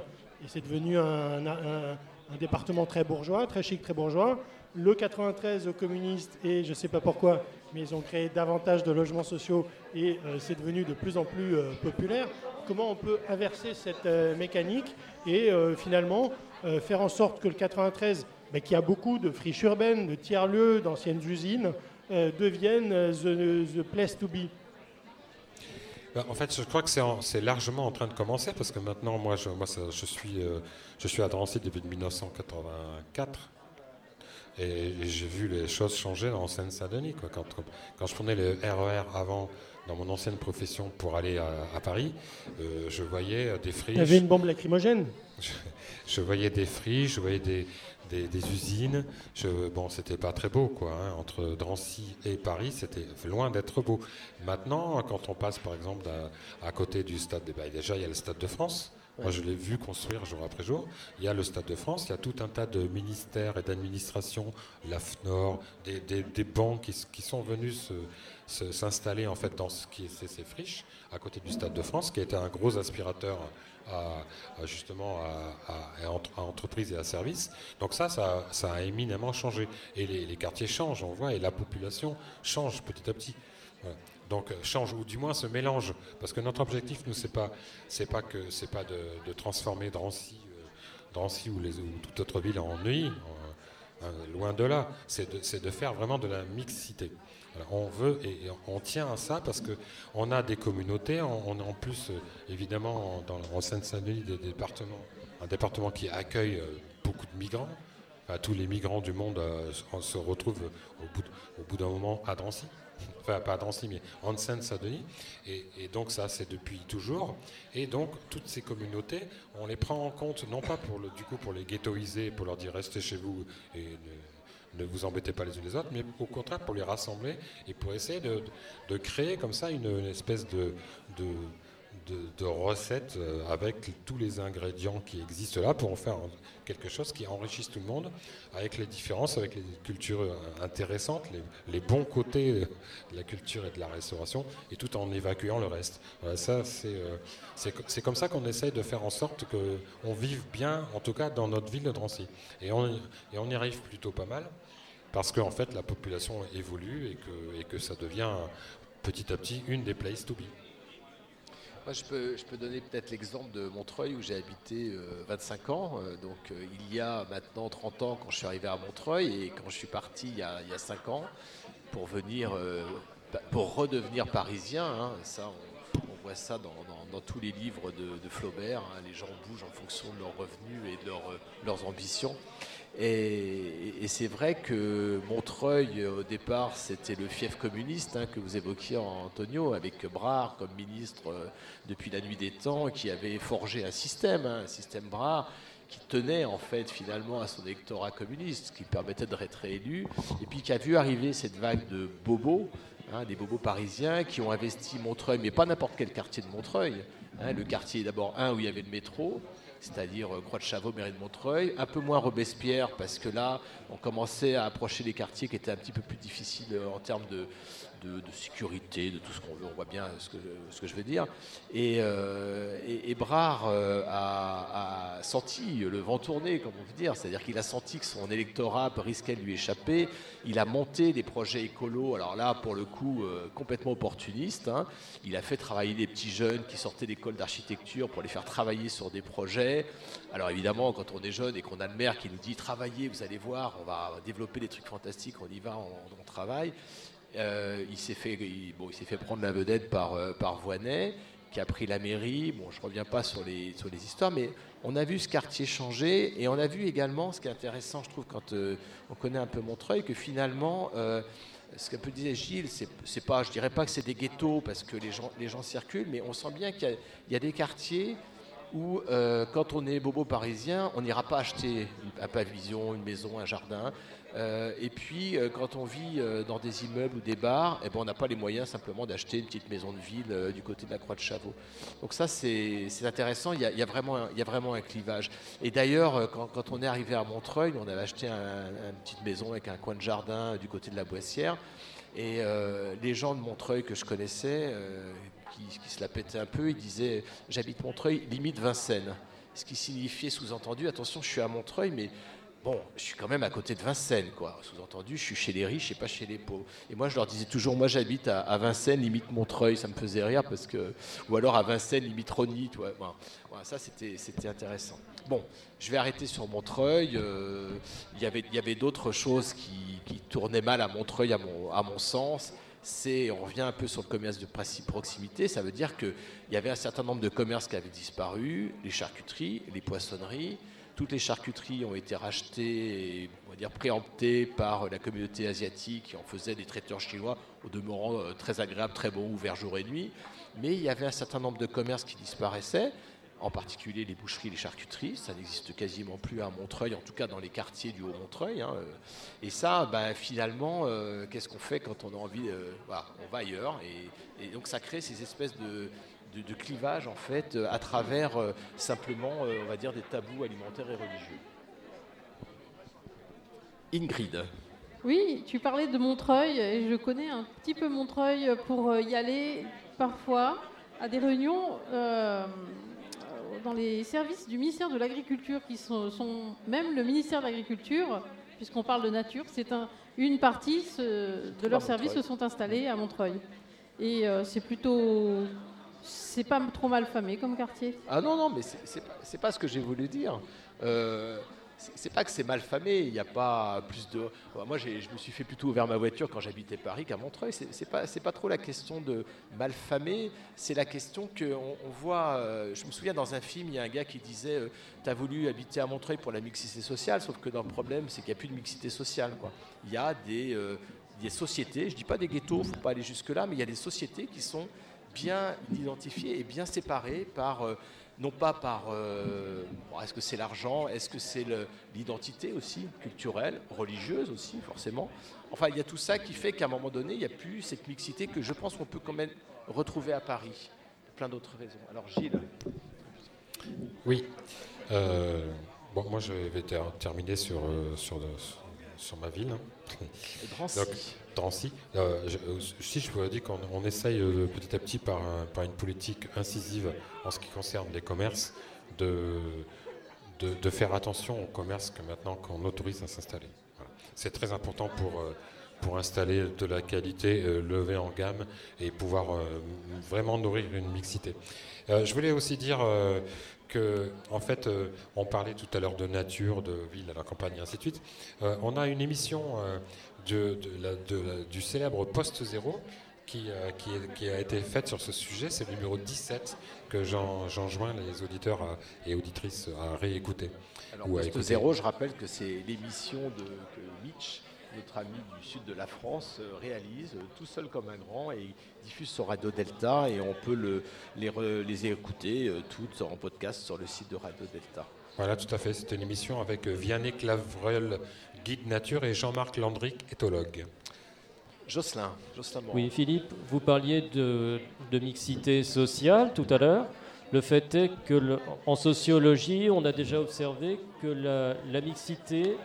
et c'est devenu un département très bourgeois, très chic, très bourgeois. Le 93 aux communistes, et je ne sais pas pourquoi, mais ils ont créé davantage de logements sociaux et euh, c'est devenu de plus en plus euh, populaire. Comment on peut inverser cette euh, mécanique et finalement faire en sorte que le 93, bah, qui a beaucoup de friches urbaines, de tiers-lieux, d'anciennes usines, devienne the, place to be? Ben, en fait, je crois que c'est en- c'est largement en train de commencer parce que maintenant, moi, je, suis, je suis à Drancy depuis 1984 et, et j'ai vu les choses changer en Seine-Saint-Denis. Quand, quand je prenais le RER avant dans mon ancienne profession pour aller à, à Paris, euh, je voyais des friches. Il y avait une bombe lacrymogène. Je, je voyais des friches, je voyais des, des, des usines. Je, bon, c'était pas très beau, quoi. hein. Entre Drancy et Paris, c'était loin d'être beau. Maintenant, quand on passe, par exemple, à, à côté du stade, des- bah, déjà, il y a le Stade de France. Moi, je l'ai vu construire jour après jour. Il y a le Stade de France, il y a tout un tas de ministères et d'administrations, la FNOR, des, banques qui, sont venus s'installer en fait dans ce qui est ces, friches à côté du Stade de France, qui était un gros aspirateur à, à justement à, à- à entre- à entreprises et à services. Donc ça, ça, a éminemment changé. Et les, quartiers changent, on voit, et la population change petit à petit. Donc euh, change ou du moins se mélange. Parce que notre objectif nous c'est pas c'est pas que c'est pas de, transformer Drancy euh, Drancy ou les ou toute autre ville en euh, loin de là. C'est de, faire vraiment de la mixité. On veut et, on tient à ça parce que on a des communautés on, a en plus euh, évidemment dans en Seine-Saint-Denis des un département qui accueille beaucoup de migrants. Tous les migrants du monde se- retrouvent au bout d'un moment à Drancy. Enfin, pas à Drancy, mais en Seine-Saint-Denis. Et, donc, ça, c'est depuis toujours. Et donc, toutes ces communautés, on les prend en compte, non pas pour du coup pour les ghettoiser, pour leur dire restez chez vous et ne, vous embêtez pas les unes les autres, mais au contraire pour les rassembler et pour essayer de, créer comme ça une, espèce de, de, de recette euh, avec tous les ingrédients qui existent là pour en faire quelque chose qui enrichisse tout le monde avec les différences, avec les cultures euh, intéressantes, les, bons côtés de la culture et de la restauration et tout en évacuant le reste. Ça, c'est euh, c'est co- c'est comme ça qu'on essaye de faire en sorte qu'on vive bien, en tout cas dans notre ville de Drancy. Et on, et on y arrive plutôt pas mal parce qu'en fait la population évolue et que, et que ça devient petit à petit une des places to be. Je peux, donner peut-être l'exemple de Montreuil où j'ai habité euh, 25 ans. Euh, donc, euh, il y a maintenant 30 ans quand je suis arrivé à Montreuil et quand je suis parti il y a, il y a 5 ans pour venir, euh, pour redevenir parisien. hein. ça, on, voit ça dans, tous les livres de, Flaubert. hein. les gens bougent en fonction de leurs revenus et de euh, leurs ambitions. Et, c'est vrai que Montreuil, au départ, c'était le fief communiste hein, que vous évoquiez, Antonio, avec Brard comme ministre euh, depuis la nuit des temps, qui avait forgé un système, hein, un système Brard, qui tenait en fait finalement à son électorat communiste, qui permettait d'être réélu, et puis qui a vu arriver cette vague de bobos, hein, des bobos parisiens qui ont investi Montreuil, mais pas n'importe quel quartier de Montreuil. le quartier d'abord un où il y avait le métro, c'est-à-dire euh, Croix de Chavaux, mairie de Montreuil, un peu moins Robespierre, parce que là, on commençait à approcher des quartiers qui étaient un petit peu plus difficiles euh, en termes de, de- sécurité, de tout ce qu'on veut, on voit bien ce que, je veux dire. Et, euh, Brard euh, a, a senti le vent tourner, comme on peut dire. C'est-à-dire qu'il a senti que son électorat risquait de lui échapper. Il a monté des projets écolos, alors là, pour le coup, euh, complètement opportunistes. hein. Il a fait travailler des petits jeunes qui sortaient d'école d'architecture pour les faire travailler sur des projets. Alors évidemment, quand on est jeune et qu'on a le maire qui nous dit travaillez, vous allez voir, on va développer des trucs fantastiques, on y va, on, on travaille. Euh, il s'est fait, bon, il fait prendre la vedette par, euh, par Voinet, qui a pris la mairie. Bon, je reviens pas sur les, sur les histoires, mais on a vu ce quartier changer et on a vu également, ce qui est intéressant, je trouve, quand euh, on connaît un peu Montreuil, que finalement, ce peu disait Gilles, c'est, pas, je dirais pas que c'est des ghettos parce que les gens, les gens circulent, mais on sent bien qu'il y a, des quartiers où, quand on est bobo parisien, on n'ira pas acheter un pavillon, une maison, un jardin. Euh, et puis, euh, quand on vit euh, dans des immeubles ou des bars, eh ben, on n'a pas les moyens simplement d'acheter une petite maison de ville du côté de la Croix de Chavaux. Donc ça, c'est intéressant. Il y, a, vraiment un, il y a vraiment un clivage. Et d'ailleurs, quand, on est arrivé à Montreuil, on avait acheté un- une petite maison avec un coin de jardin du côté de la Boissière. Et les gens de Montreuil que je connaissais, qui, qui se la pétaient un peu, ils disaient J'habite Montreuil, limite Vincennes. Ce qui signifiait sous-entendu Attention, je suis à Montreuil, mais bon, je suis quand même à côté de Vincennes, quoi. Sous-entendu, je suis chez les riches et pas chez les pauvres. Et moi, je leur disais toujours Moi, j'habite à, Vincennes, limite Montreuil. Ça me faisait rire parce que. Ou alors à Vincennes, limite Rony. Voilà. Voilà, ça, c'était intéressant. Bon, je vais arrêter sur Montreuil. euh, Il y avait, y avait d'autres choses qui, tournaient mal à Montreuil, à mon, à mon sens. C'est, on revient un peu sur le commerce de proximité. Ça veut dire qu'il y avait un certain nombre de commerces qui avaient disparu les charcuteries, les poissonneries. Toutes les charcuteries ont été rachetées, et, on va dire préemptées par la communauté asiatique qui en faisait des traiteurs chinois, au demeurant euh, très agréables, très bons, ouverts jour et nuit. Mais il y avait un certain nombre de commerces qui disparaissaient en particulier les boucheries, les charcuteries. Ça n'existe quasiment plus à Montreuil, en tout cas dans les quartiers du Haut-Montreuil. hein, euh. Et ça, ben, finalement, euh, qu'est-ce qu'on fait quand on a envie euh, voilà, On va ailleurs. Et, et donc ça crée ces espèces de, de, de clivages, en fait, euh, à travers euh, simplement, euh, on va dire, des tabous alimentaires et religieux. Ingrid. Oui, tu parlais de Montreuil et je connais un petit peu Montreuil pour y aller parfois à des réunions euh, dans les services du ministère de l'Agriculture qui sont, sont- même le ministère de l'Agriculture, puisqu'on parle de nature, c'est un- une partie ce- de leurs services se sont installés à Montreuil. Et euh, c'est plutôt, c'est pas trop mal famé comme quartier. Ah non, non, mais c'est pas, pas ce que j'ai voulu dire. Euh, c'est pas que c'est mal famé, il n'y a pas plus de... Ouais, Moi, je me suis fait plutôt ouvert ma voiture quand j'habitais Paris qu'à Montreuil. C'est pas, pas trop la question de mal famé, c'est la question qu'on on voit... euh, je me souviens dans un film, il y a un gars qui disait euh, T'as voulu habiter à Montreuil pour la mixité sociale », sauf que dans le problème, c'est qu'il n'y a plus de mixité sociale. Il y a des, des sociétés, je dis pas des ghettos, faut pas aller jusque-là, mais il y a des sociétés qui sont bien identifiées et bien séparées par... euh, non pas par euh, est-ce que c'est l'argent, est-ce que c'est l'identité aussi, culturelle, religieuse aussi, forcément. Enfin, il y a tout ça qui fait qu'à un moment donné, il n'y a plus cette mixité que je pense qu'on peut quand même retrouver à Paris. Plein d'autres raisons. Alors, Gilles. Oui. Euh, bon, moi, je vais ter- terminer sur, euh, sur, sur ma ville. hein. Drancy. Donc, Drancy. Euh, euh, si je vous dis qu'on on essaye euh, petit à petit par, par une politique incisive en ce qui concerne les commerces de, de, faire attention aux commerces que maintenant qu'on autorise à s'installer. C'est très important pour, pour installer de la qualité, lever en gamme et pouvoir vraiment nourrir une mixité. Je voulais aussi dire que, en fait, on parlait tout à l'heure de nature, de ville à la campagne, et ainsi de suite. On a une émission de, de la- de la- du célèbre Poste Zéro qui, euh, qui, a été faite sur ce sujet. C'est le numéro 17 que j'en- j'enjoins les auditeurs à- et auditrices à réécouter. Alors, ou à Poste écouter. Zéro, je rappelle que c'est l'émission de, que Mitch, notre ami du sud de la France, euh, réalise euh, tout seul comme un grand et diffuse sur Radio Delta et on peut le- les, re- les écouter euh, toutes en podcast sur le site de Radio Delta. Voilà, tout à fait. C'était une émission avec euh, Vianney Clavrel, guide nature, et Jean-Marc Landric, éthologue. Jocelyn, Jocelyn. Oui, Philippe, vous parliez de, de mixité sociale tout à l'heure. Le fait est que, le- en sociologie, on a déjà observé que la, la mixité,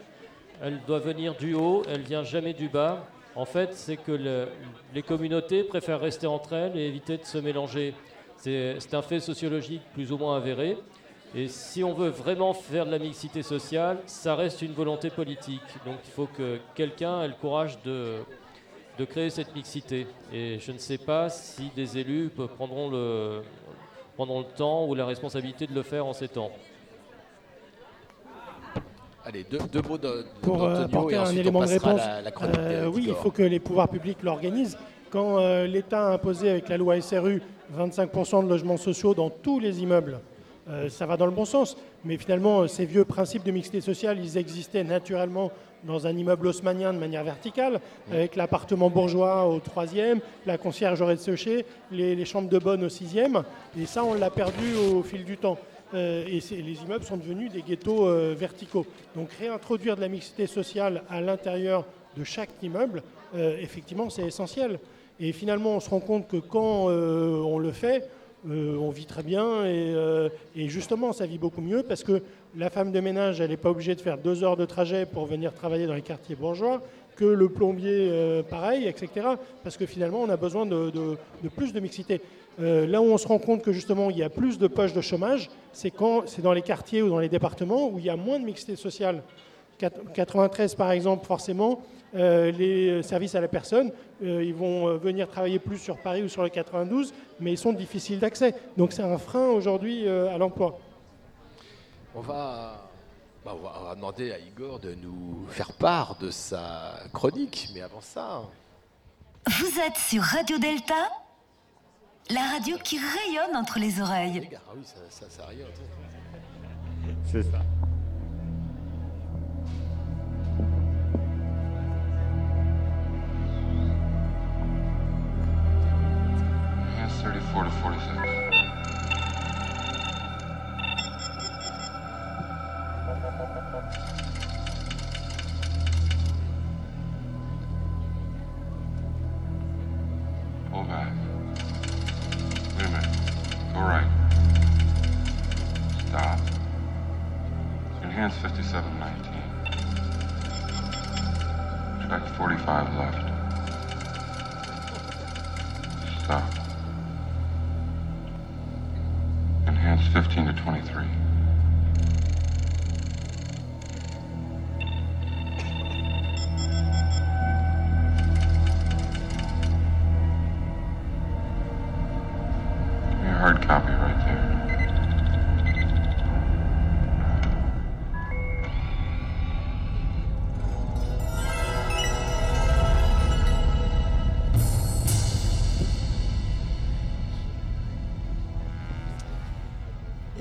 elle doit venir du haut, elle vient jamais du bas. En fait, c'est que le- les communautés préfèrent rester entre elles et éviter de se mélanger. C'est c'est un fait sociologique plus ou moins avéré. Et si on veut vraiment faire de la mixité sociale, ça reste une volonté politique. Donc il faut que quelqu'un ait le courage de, de créer cette mixité. Et je ne sais pas si des élus prendront le, prendront le temps ou la responsabilité de le faire en ces temps. Allez, deux, deux mots de, Pour euh, apporter un élément de réponse, la, la chronique euh, oui, il faut que les pouvoirs publics l'organisent. Quand euh, l'État a imposé avec la loi SRU 25% de logements sociaux dans tous les immeubles, euh, ça va dans le bon sens. Mais finalement, euh, ces vieux principes de mixité sociale, ils existaient naturellement dans un immeuble haussmannien de manière verticale, avec l'appartement bourgeois au troisième, la concierge au rez-de-chaussée, les, les chambres de bonne au sixième. Et ça, on l'a perdu au fil du temps. Euh, et les immeubles sont devenus des ghettos euh, verticaux. Donc réintroduire de la mixité sociale à l'intérieur de chaque immeuble, effectivement, c'est essentiel. Et finalement, on se rend compte que quand on le fait, euh, on vit très bien et, euh, et justement, ça vit beaucoup mieux parce que la femme de ménage, elle n'est pas obligée de faire deux heures de trajet pour venir travailler dans les quartiers bourgeois, que le plombier, euh, pareil, etc. Parce que finalement, on a besoin de, de- plus de mixité. Là où on se rend compte que justement il y a plus de poches de chômage, c'est quand c'est dans les quartiers ou dans les départements où il y a moins de mixité sociale. Quat- 93 par exemple, forcément, euh, les services à la personne, euh, ils vont euh, venir travailler plus sur Paris ou sur le 92, mais ils sont difficiles d'accès. Donc c'est un frein aujourd'hui euh, à l'emploi. On va, bah, on va- on va demander à Igor de nous faire part de sa chronique, mais avant ça, Vous êtes sur Radio Delta, la radio qui rayonne entre les oreilles. ah oui, ça, ça, ça rayonne. C'est ça. 40 45.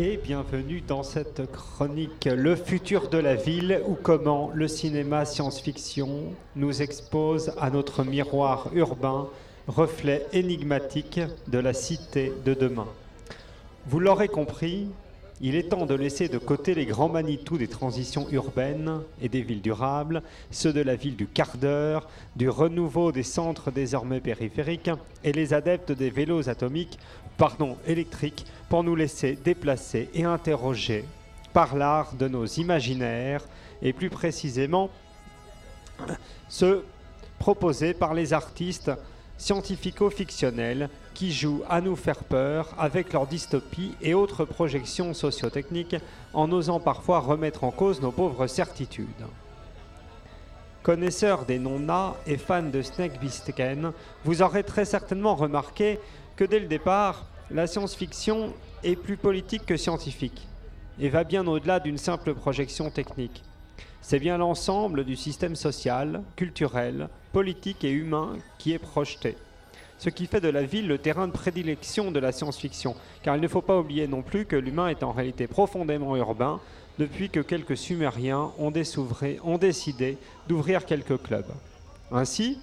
Et bienvenue dans cette chronique Le futur de la ville ou comment le cinéma science-fiction nous expose à notre miroir urbain, reflet énigmatique de la cité de demain. Vous l'aurez compris, il est temps de laisser de côté les grands Manitou des transitions urbaines et des villes durables, ceux de la ville du quart d'heure, du renouveau des centres désormais périphériques et les adeptes des vélos atomiques, pardon, électriques, pour nous laisser déplacer et interroger par l'art de nos imaginaires et plus précisément ceux proposés par les artistes scientifico-fictionnels qui jouent à nous faire peur avec leurs dystopies et autres projections sociotechniques en osant parfois remettre en cause nos pauvres certitudes. Connaisseur des non-nats et fan de Snake Bistken, vous aurez très certainement remarqué que dès le départ, la science-fiction est plus politique que scientifique et va bien au-delà d'une simple projection technique. C'est bien l'ensemble du système social, culturel, politique et humain qui est projeté. Ce qui fait de la ville le terrain de prédilection de la science-fiction, car il ne faut pas oublier non plus que l'humain est en réalité profondément urbain depuis que quelques Sumériens ont, décidé d'ouvrir quelques clubs. Ainsi,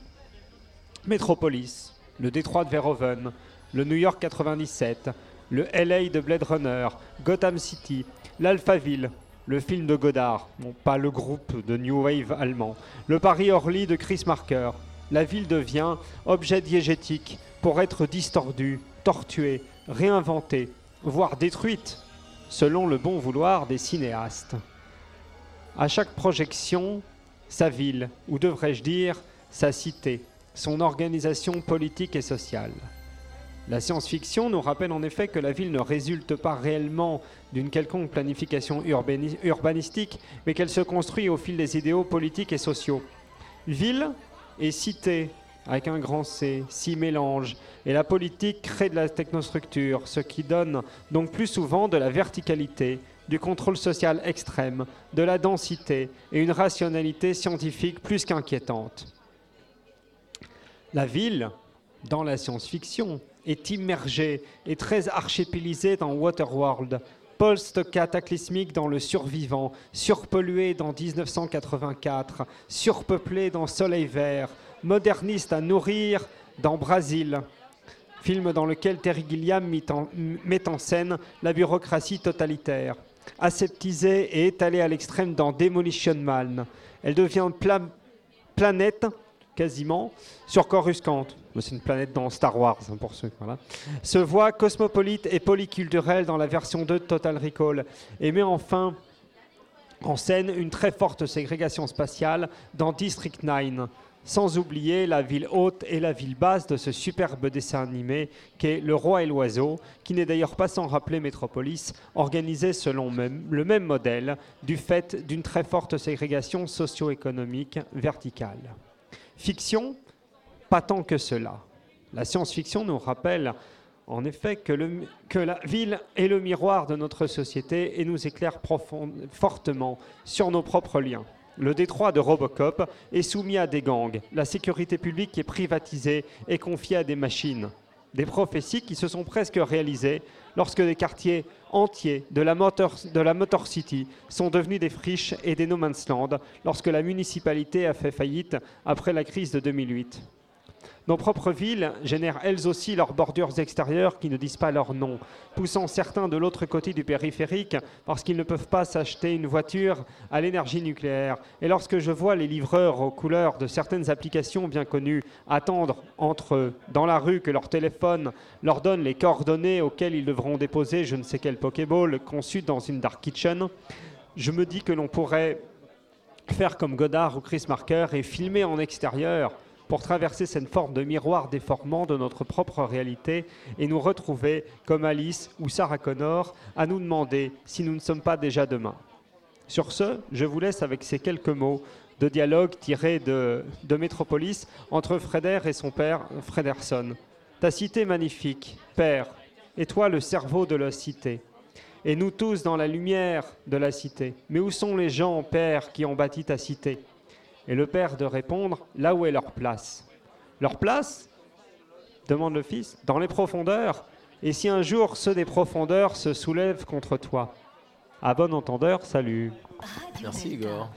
Metropolis, le détroit de Verhoeven, le New York 97, le LA de Blade Runner, Gotham City, l'Alphaville, le film de Godard, pas le groupe de New Wave allemand, le Paris Orly de Chris Marker. La ville devient objet diégétique pour être distordue, tortuée, réinventée, voire détruite, selon le bon vouloir des cinéastes. À chaque projection, sa ville, ou devrais-je dire sa cité, son organisation politique et sociale. La science-fiction nous rappelle en effet que la ville ne résulte pas réellement d'une quelconque planification urbani- urbanistique, mais qu'elle se construit au fil des idéaux politiques et sociaux. Ville et cité, avec un grand C, s'y mélangent, et la politique crée de la technostructure, ce qui donne donc plus souvent de la verticalité, du contrôle social extrême, de la densité et une rationalité scientifique plus qu'inquiétante. La ville, dans la science-fiction, est immergée et très archipélisée dans Waterworld, post-cataclysmique dans Le Survivant, surpolluée dans 1984, surpeuplée dans Soleil Vert, moderniste à nourrir dans Brasil, film dans lequel Terry Gilliam met en scène la bureaucratie totalitaire. Aseptisée et étalée à l'extrême dans Demolition Man, elle devient pla- planète quasiment sur Coruscant. C'est une planète dans Star Wars, hein, pour ceux. Voilà. Se voit cosmopolite et polyculturelle dans la version 2 de Total Recall et met enfin en scène une très forte ségrégation spatiale dans District 9. Sans oublier la ville haute et la ville basse de ce superbe dessin animé qu'est Le Roi et l'Oiseau, qui n'est d'ailleurs pas sans rappeler Métropolis, organisé selon le même modèle, du fait d'une très forte ségrégation socio-économique verticale. Fiction, pas tant que cela. La science-fiction nous rappelle en effet que, la ville est le miroir de notre société et nous éclaire fortement sur nos propres liens. Le détroit de Robocop est soumis à des gangs. La sécurité publique est privatisée et confiée à des machines. Des prophéties qui se sont presque réalisées lorsque des quartiers entiers de la, Motor, City sont devenus des friches et des no man's land lorsque la municipalité a fait faillite après la crise de 2008. Nos propres villes génèrent elles aussi leurs bordures extérieures qui ne disent pas leur nom, poussant certains de l'autre côté du périphérique parce qu'ils ne peuvent pas s'acheter une voiture à l'énergie nucléaire. Et lorsque je vois les livreurs aux couleurs de certaines applications bien connues attendre entre dans la rue que leur téléphone leur donne les coordonnées auxquelles ils devront déposer je ne sais quel Pokéball conçu dans une Dark Kitchen, je me dis que l'on pourrait faire comme Godard ou Chris Marker et filmer en extérieur pour traverser cette forme de miroir déformant de notre propre réalité et nous retrouver, comme Alice ou Sarah Connor, à nous demander si nous ne sommes pas déjà demain. Sur ce, je vous laisse avec ces quelques mots de dialogue tirés de, de Métropolis entre Freder et son père, Frederson. Ta cité magnifique, père, et toi le cerveau de la cité. Et nous tous dans la lumière de la cité. Mais où sont les gens, père, qui ont bâti ta cité? Et le père de répondre, là où est leur place. Leur place demande le fils, dans les profondeurs. Et si un jour ceux des profondeurs se soulèvent contre toi À bon entendeur, salut. Merci Igor.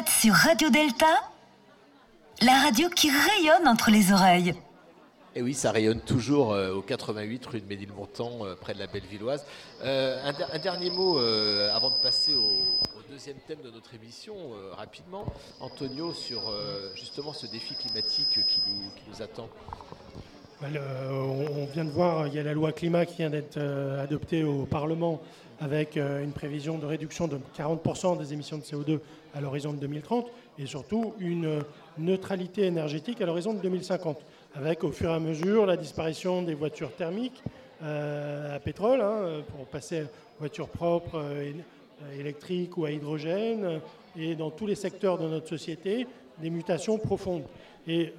Êtes sur Radio Delta, la radio qui rayonne entre les oreilles. Et oui, ça rayonne toujours euh, au 88 rue de Ménilmontant, euh, près de la Bellevilloise. Euh, un, der- un dernier mot euh, avant de passer au, au deuxième thème de notre émission, euh, rapidement. Antonio, sur euh, justement ce défi climatique qui nous, qui nous attend. Euh, on vient de voir, il y a la loi climat qui vient d'être euh, adoptée au Parlement avec euh, une prévision de réduction de 40% des émissions de CO2 à l'horizon de 2030 et surtout une euh, neutralité énergétique à l'horizon de 2050 avec au fur et à mesure la disparition des voitures thermiques euh, à pétrole hein, pour passer aux voitures propres, éle- électriques ou à hydrogène et dans tous les secteurs de notre société des mutations profondes. Et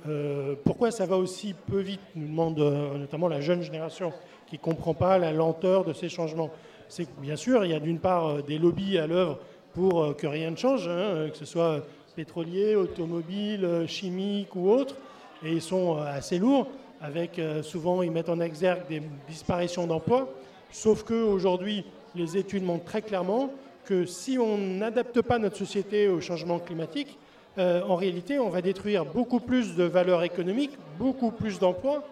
pourquoi ça va aussi peu vite nous demande notamment la jeune génération qui ne comprend pas la lenteur de ces changements? C'est bien sûr, il y a d'une part euh, des lobbies à l'œuvre pour euh, que rien ne change, hein, que ce soit pétrolier, automobile, euh, chimique ou autre, et ils sont euh, assez lourds, avec euh, souvent ils mettent en exergue des disparitions d'emplois, sauf qu'aujourd'hui, les études montrent très clairement que si on n'adapte pas notre société au changement climatique, euh, en réalité, on va détruire beaucoup plus de valeurs économiques, beaucoup plus d'emplois.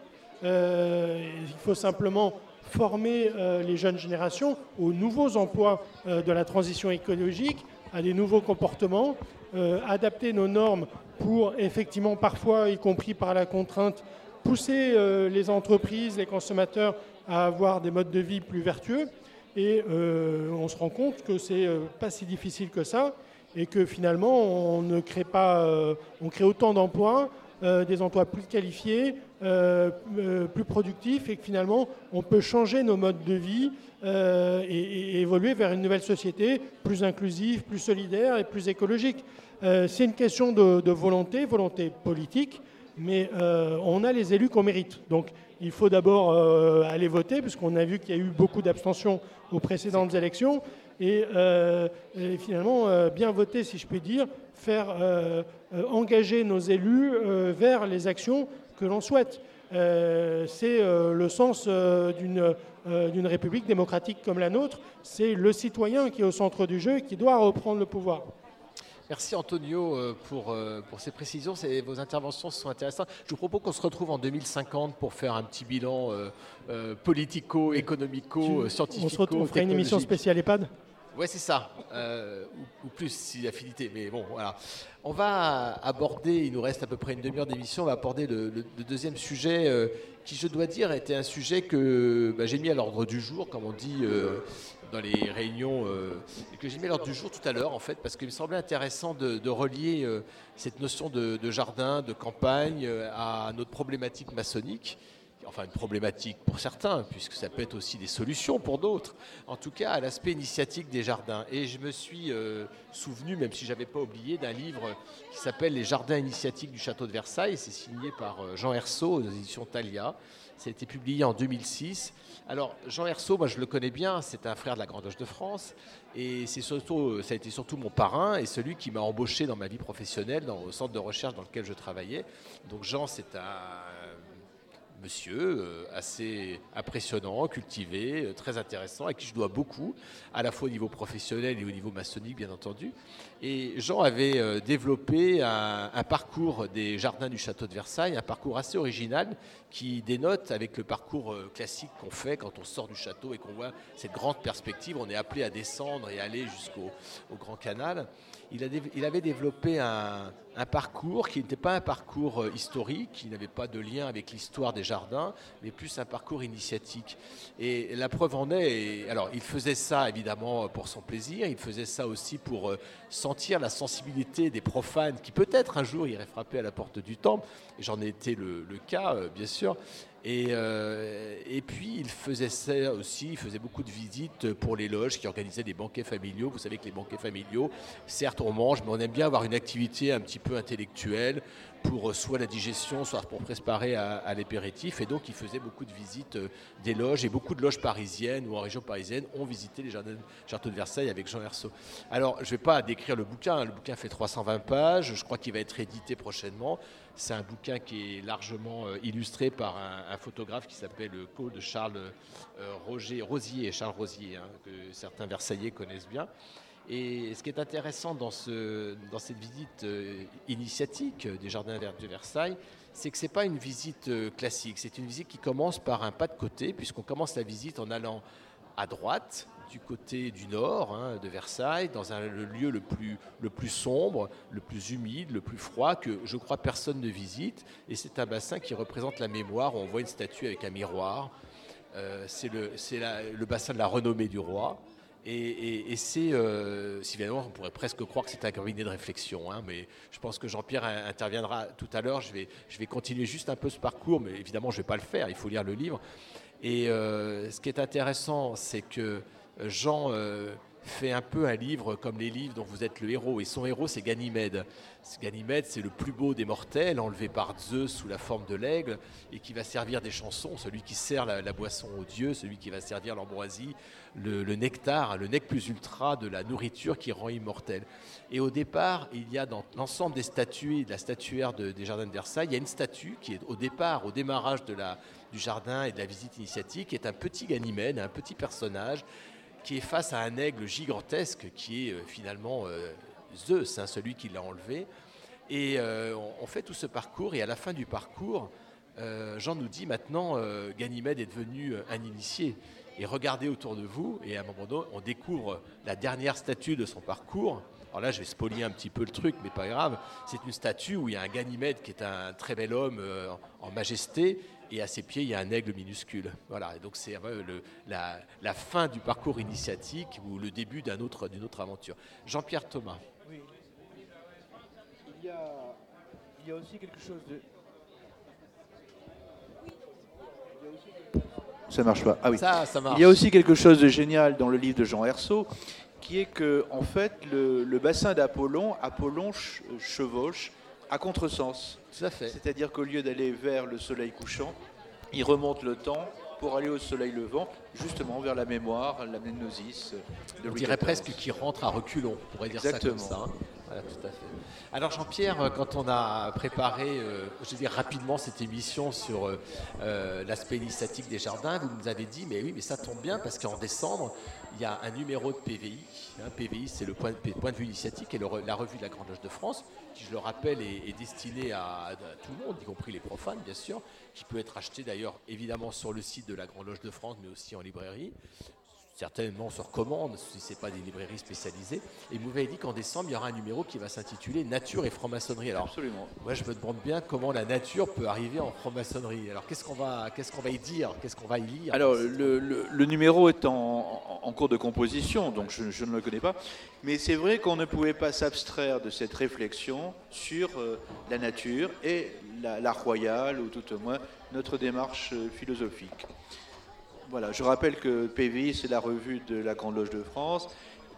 Euh, il faut simplement former euh, les jeunes générations aux nouveaux emplois euh, de la transition écologique, à des nouveaux comportements, euh, adapter nos normes pour effectivement parfois, y compris par la contrainte, pousser les entreprises, les consommateurs à avoir des modes de vie plus vertueux. Et on se rend compte que c'est pas si difficile que ça et que finalement on ne crée pas, on crée autant d'emplois, euh, des emplois plus qualifiés, euh, euh, plus productifs et que finalement on peut changer nos modes de vie et, et évoluer vers une nouvelle société plus inclusive, plus solidaire et plus écologique. C'est une question de, de volonté, volonté politique, mais on a les élus qu'on mérite. Donc il faut d'abord aller voter, puisqu'on a vu qu'il y a eu beaucoup d'abstentions aux précédentes élections, et, euh, et finalement euh, bien voter, si je puis dire, faire euh, euh, engager nos élus euh, vers les actions que l'on souhaite. C'est le sens d'une d'une république démocratique comme la nôtre. C'est le citoyen qui est au centre du jeu et qui doit reprendre le pouvoir. Merci Antonio pour, pour ces précisions. Vos interventions sont intéressantes. Je vous propose qu'on se retrouve en 2050 pour faire un petit bilan euh, euh, politico-économico, Tu- euh, scientifico. on se retrouve, on fera une émission spéciale EHPAD Ouais, c'est ça, euh, ou, plus si affinité, mais bon, voilà. On va aborder, il nous reste à peu près une demi-heure d'émission, on va aborder le, deuxième sujet euh, qui, je dois dire, était un sujet que bah, j'ai mis à l'ordre du jour, comme on dit euh, dans les réunions, et que j'ai mis à l'ordre du jour tout à l'heure, en fait, parce qu'il me semblait intéressant de, relier cette notion de, jardin, de campagne, à notre problématique maçonnique enfin une problématique pour certains, puisque ça peut être aussi des solutions pour d'autres, en tout cas à l'aspect initiatique des jardins. Et je me suis euh, souvenu, même si je n'avais pas oublié, d'un livre qui s'appelle Les jardins initiatiques du château de Versailles, c'est signé par euh, Jean Hersault aux éditions Thalia. Ça a été publié en 2006. Alors, Jean Hersault, moi je le connais bien, c'est un frère de la Grande Loge de France, et surtout, ça a été surtout mon parrain et celui qui m'a embauché dans ma vie professionnelle, dans, au centre de recherche dans lequel je travaillais. Donc Jean, c'est un monsieur euh, assez impressionnant, cultivé, euh, très intéressant, à qui je dois beaucoup, à la fois au niveau professionnel et au niveau maçonnique, bien entendu. Et Jean avait euh, développé un, parcours des jardins du château de Versailles, un parcours assez original qui dénote avec le parcours euh, classique qu'on fait quand on sort du château et qu'on voit cette grande perspective. On est appelé à descendre et aller jusqu'au au Grand Canal. Il, avait développé un, parcours qui n'était pas un parcours euh, historique, qui n'avait pas de lien avec l'histoire des jardins, mais plus un parcours initiatique. Et la preuve en est, alors il faisait ça évidemment pour son plaisir, il faisait ça aussi pour euh, la sensibilité des profanes qui peut-être un jour iraient frapper à la porte du temple, et j'en ai été le, le cas euh, bien sûr. Et, euh, et puis il faisait ça aussi, il faisait beaucoup de visites pour les loges qui organisaient des banquets familiaux. Vous savez que les banquets familiaux, certes on mange, mais on aime bien avoir une activité un petit peu intellectuelle pour euh, soit la digestion, soit pour préparer à, à. Et donc il faisait beaucoup de visites euh, des loges et beaucoup de loges parisiennes ou en région parisienne ont visité les jardins château de Versailles avec Jean Hersault. Alors je ne vais pas décrire le bouquin, hein. le bouquin fait 320 pages, je crois qu'il va être édité prochainement. C'est un bouquin qui est largement euh, illustré par un, photographe qui s'appelle Claude Charles Roger, Rosier, Charles Rosier, hein, que certains Versaillais connaissent bien. Et ce qui est intéressant dans, ce, dans cette visite euh, initiatique des jardins de Versailles, c'est que ce n'est pas une visite euh, classique. C'est une visite qui commence par un pas de côté, puisqu'on commence la visite en allant à droite, du côté du nord hein, de Versailles, dans le lieu le plus, sombre, le plus humide, le plus froid, que je crois personne ne visite. Et c'est un bassin qui représente la mémoire. On voit une statue avec un miroir. Euh, c'est le bassin de la renommée du roi. Et, c'est, euh, si évidemment, on pourrait presque croire que c'est un cabinet de réflexion, hein, mais je pense que Jean-Pierre interviendra tout à l'heure. Je vais, je vais continuer juste un peu ce parcours, mais évidemment, je ne vais pas le faire, il faut lire le livre. Et euh, ce qui est intéressant, c'est que Jean euh, fait un peu un livre comme les livres dont vous êtes le héros. Et son héros, c'est Ganymède. Ganymède, c'est le plus beau des mortels, enlevé par Zeus sous la forme de l'aigle, et qui va servir des chansons, celui qui sert la, boisson aux dieux, celui qui va servir l'ambroisie, le, nectar, le nec plus ultra de la nourriture qui rend immortel. Et au départ, il y a dans l'ensemble des statues, de la statuaire des jardins de Versailles, il y a une statue qui est au départ, au démarrage de la, du jardin et de la visite initiatique, qui est un petit Ganymède, un petit personnage qui est face à un aigle gigantesque qui est euh, finalement euh, Zeus, hein, celui qui l'a enlevé. Et euh, on, fait tout ce parcours et à la fin du parcours, Jean nous dit maintenant Ganymède est devenu un initié. Et regardez autour de vous et à un moment donné, on découvre la dernière statue de son parcours. Alors là, je vais spolier un petit peu le truc, mais pas grave. C'est une statue où il y a un Ganymède qui est un très bel homme en majesté et à ses pieds, il y a un aigle minuscule. Voilà, et donc c'est la, la, fin du parcours initiatique ou le début d'une autre, autre aventure. Jean-Pierre Thomas. Il y, a, il y a aussi quelque chose de. Ça marche pas. Ah oui. Ça, ça marche. Il y a aussi quelque chose de génial dans le livre de Jean Herceau, qui est que, en fait, le, le bassin d'Apollon, Apollon chevauche à contresens. Tout à fait. C'est-à-dire qu'au lieu d'aller vers le soleil couchant, il remonte le temps pour aller au soleil levant, justement vers la mémoire, la mnénosis. De On dirait presque qu'il rentre à reculons, on pourrait dire ça comme ça. Hein. Alors Jean-Pierre, quand on a préparé, euh, je veux rapidement cette émission sur euh, euh, l'aspect initiatique des jardins, vous nous avez dit, mais oui, mais ça tombe bien parce qu'en décembre, il y a un numéro de PVI. Hein, PVI, c'est le point, point, de vue initiatique et la revue de la Grande Loge de France, qui, je le rappelle, est, destinée à, tout le monde, y compris les profanes, bien sûr, qui peut être acheté d'ailleurs évidemment sur le site de la Grande Loge de France, mais aussi en librairie certainement sur commande, si ce n'est pas des librairies spécialisées. Et vous m'avez dit qu'en décembre, il y aura un numéro qui va s'intituler Nature et franc-maçonnerie. Alors, Absolument. moi, je me demande bien comment la nature peut arriver en franc-maçonnerie. Alors, qu'est-ce qu'on va, qu'est-ce qu'on va y dire? Qu'est-ce qu'on va y lire? Alors, le, numéro est en, cours de composition, donc je, ne le connais pas. Mais c'est vrai qu'on ne pouvait pas s'abstraire de cette réflexion sur euh, la nature et l'art royal, ou tout au moins notre démarche euh, philosophique. Voilà, je rappelle que PVI, c'est la revue de la Grande Loge de France.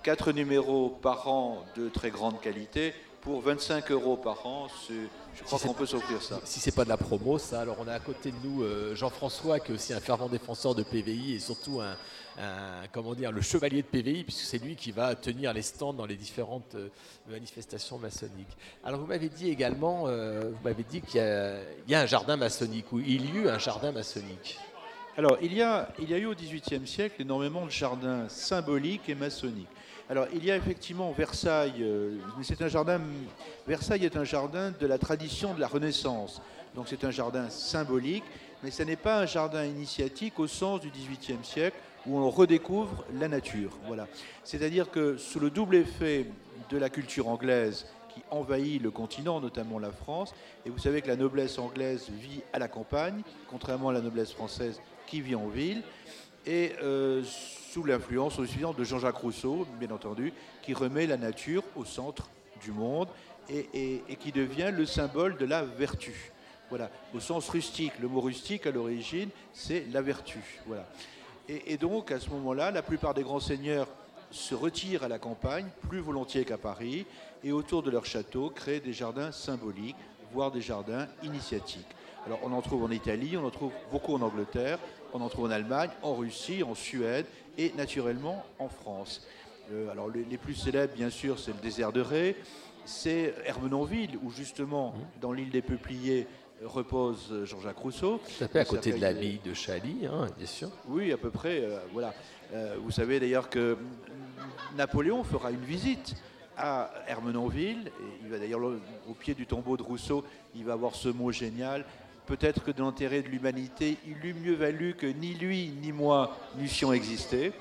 Quatre numéros par an de très grande qualité. Pour 25 euros par an, je crois qu'on peut s'offrir ça. Si c'est pas de la promo, ça. Alors on a à côté de nous euh, Jean-François, qui est aussi un fervent défenseur de PVI et surtout un, comment dire, le chevalier de PVI, puisque c'est lui qui va tenir les stands dans les différentes euh, manifestations maçonniques. Alors vous m'avez dit également, euh, vous m'avez dit qu'il y, y, a un jardin maçonnique, ou il y a eu un jardin maçonnique. Alors, il y, a, eu au XVIIIe siècle énormément de jardins symboliques et maçonniques. Alors, il y a effectivement Versailles, euh, mais c'est un jardin. Versailles est un jardin de la tradition de la Renaissance. Donc, c'est un jardin symbolique, mais ce n'est pas un jardin initiatique au sens du XVIIIe siècle où on redécouvre la nature. Voilà. C'est-à-dire que sous le double effet de la culture anglaise qui envahit le continent, notamment la France. Et vous savez que la noblesse anglaise vit à la campagne, contrairement à la noblesse française qui vit en ville, et euh, sous l'influence aussi de Jean-Jacques Rousseau, bien entendu, qui remet la nature au centre du monde et, qui devient le symbole de la vertu. Voilà, au sens rustique. Le mot rustique à l'origine, c'est la vertu. Voilà. Et, et donc, à ce moment-là, la plupart des grands seigneurs se retirent à la campagne, plus volontiers qu'à Paris, et autour de leur château créent des jardins symboliques, voire des jardins initiatiques. Alors on en trouve en Italie, on en trouve beaucoup en Angleterre, on en trouve en Allemagne, en Russie, en Suède et naturellement en France. Euh, alors les, plus célèbres, bien sûr, c'est le désert de Ré, c'est Hermenonville, où justement, mmh. dans l'île des Peupliers, repose Jean-Jacques Rousseau. Tout à fait, à côté de l'abbaye de Chaly, hein, bien sûr. Oui, à peu près. Euh, voilà. Euh, vous savez d'ailleurs que Napoléon fera une visite à Hermenonville, et il va d'ailleurs au pied du tombeau de Rousseau, il va avoir ce mot génial. Peut-être que de l'intérêt de l'humanité, il eût mieux valu que ni lui ni moi n'eussions existé.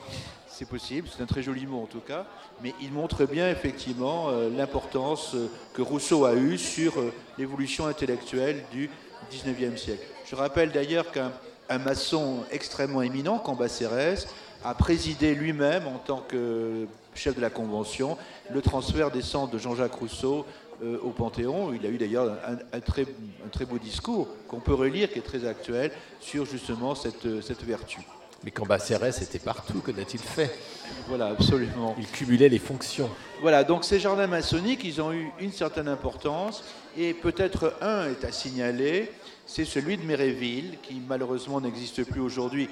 C'est possible, c'est un très joli mot en tout cas, mais il montre bien effectivement euh, l'importance euh, que Rousseau a eue sur euh, l'évolution intellectuelle du 19e siècle. Je rappelle d'ailleurs qu'un un maçon extrêmement éminent, Cambacérès, a présidé lui-même en tant que chef de la Convention le transfert des cendres de Jean-Jacques Rousseau euh, au Panthéon. Il a eu d'ailleurs un, très, un, très, beau discours qu'on peut relire, qui est très actuel, sur justement cette, cette vertu. Mais Cambacérès était partout, que n'a-t-il fait? Voilà, absolument. Il cumulait les fonctions. Voilà, donc ces jardins maçonniques, ils ont eu une certaine importance, et peut-être un est à signaler, c'est celui de Méréville, qui malheureusement n'existe plus aujourd'hui.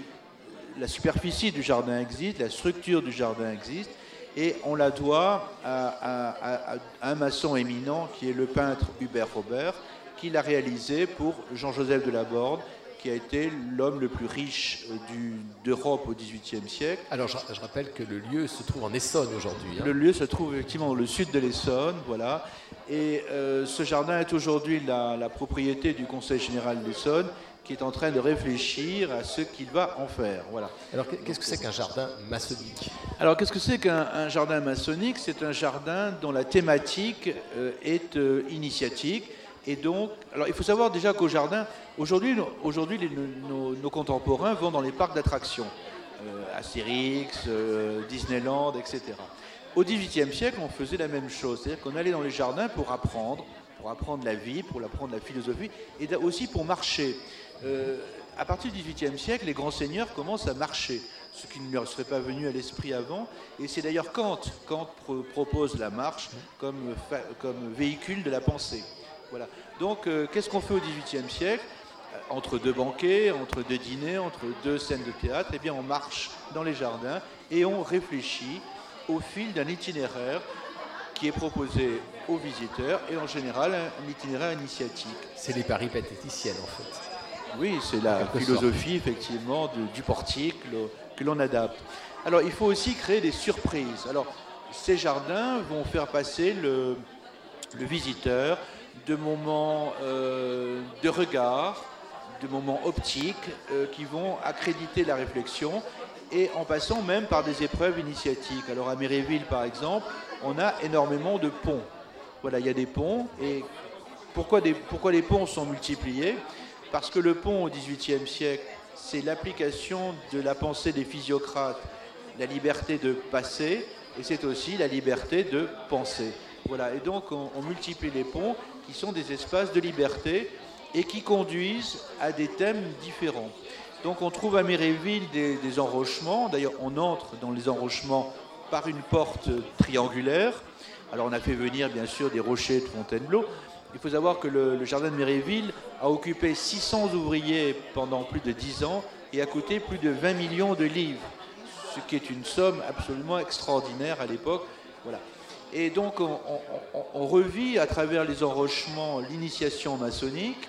La superficie du jardin existe, la structure du jardin existe, et on la doit à, un maçon éminent qui est le peintre Hubert Robert, qui l'a réalisé pour Jean-Joseph de Laborde, qui a été l'homme le plus riche euh, d'Europe au XVIIIe siècle. Alors je, rappelle que le lieu se trouve en Essonne aujourd'hui. Hein. Le lieu se trouve effectivement dans le sud de l'Essonne, voilà. Et euh, ce jardin est aujourd'hui la, la, propriété du Conseil général d'Essonne, qui est en train de réfléchir à ce qu'il va en faire. Voilà. Alors qu'est-ce que c'est qu'un jardin maçonnique Alors qu'est-ce que c'est qu'un jardin maçonnique? C'est un jardin dont la thématique euh, est euh, initiatique. Et donc, alors il faut savoir déjà qu'au jardin, aujourd'hui, aujourd'hui nos, contemporains vont dans les parcs d'attractions, euh, Astérix, Disneyland, etc. Au XVIIIe siècle, on faisait la même chose, c'est-à-dire qu'on allait dans les jardins pour apprendre, pour apprendre la vie, pour apprendre la philosophie, et aussi pour marcher. Euh, à partir du XVIIIe siècle, les grands seigneurs commencent à marcher, ce qui ne leur serait pas venu à l'esprit avant. Et c'est d'ailleurs Kant. Kant propose la marche comme, véhicule de la pensée. Voilà. Donc, euh, qu'est-ce qu'on fait au XVIIIe siècle? Euh, Entre deux banquets, entre deux dîners, entre deux scènes de théâtre, eh bien, on marche dans les jardins et on réfléchit au fil d'un itinéraire qui est proposé aux visiteurs et en général un itinéraire initiatique. C'est les paris pathéticiels en fait. Oui, c'est la philosophie effectivement du portique que l'on adapte. Alors il faut aussi créer des surprises. Alors ces jardins vont faire passer le, visiteur de moments euh, de regard, de moments optiques euh, qui vont accréditer la réflexion et en passant même par des épreuves initiatiques. Alors à Méréville par exemple, on a énormément de ponts. Voilà, il y a des ponts et pourquoi, des, pourquoi les ponts sont multipliés? Parce que le pont au XVIIIe siècle, c'est l'application de la pensée des physiocrates, la liberté de passer, et c'est aussi la liberté de penser. Voilà, et donc on, multiplie les ponts qui sont des espaces de liberté et qui conduisent à des thèmes différents. Donc on trouve à Méréville des, des enrochements, d'ailleurs on entre dans les enrochements par une porte triangulaire. Alors on a fait venir bien sûr des rochers de Fontainebleau, il faut savoir que le, jardin de Méréville a occupé 600 ouvriers pendant plus de 10 ans et a coûté plus de 20 millions de livres, ce qui est une somme absolument extraordinaire à l'époque. Voilà. Et donc on, revit à travers les enrochements l'initiation maçonnique.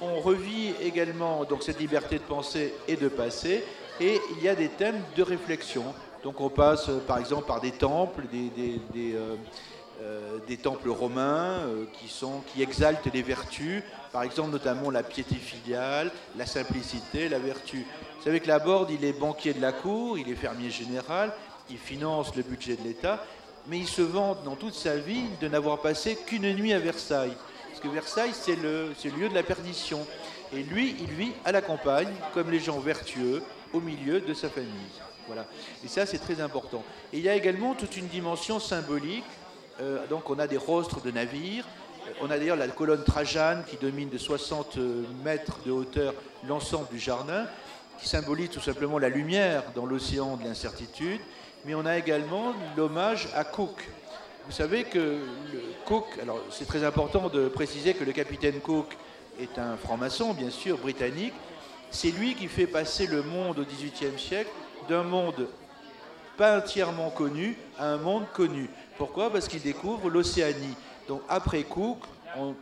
On revit également donc cette liberté de penser et de passer. Et il y a des thèmes de réflexion. Donc on passe par exemple par des temples, des, euh, des temples romains euh, qui, sont, qui exaltent les vertus, par exemple notamment la piété filiale, la simplicité, la vertu. Vous savez que Laborde, il est banquier de la cour, il est fermier général, il finance le budget de l'État, mais il se vante dans toute sa vie de n'avoir passé qu'une nuit à Versailles. Parce que Versailles, c'est le, le lieu de la perdition. Et lui, il vit à la campagne, comme les gens vertueux, au milieu de sa famille. Voilà. Et ça, c'est très important. Et il y a également toute une dimension symbolique euh, donc on a des rostres de navires. Euh, on a d'ailleurs la colonne Trajane qui domine de 60 mètres de hauteur l'ensemble du jardin, qui symbolise tout simplement la lumière dans l'océan de l'incertitude. Mais on a également l'hommage à Cook. Vous savez que Cook, alors c'est très important de préciser que le capitaine Cook est un franc-maçon, bien sûr, britannique. C'est lui qui fait passer le monde au XVIIIe siècle d'un monde pas entièrement connu à un monde connu. Pourquoi? Parce qu'il découvre l'Océanie. Donc après Cook,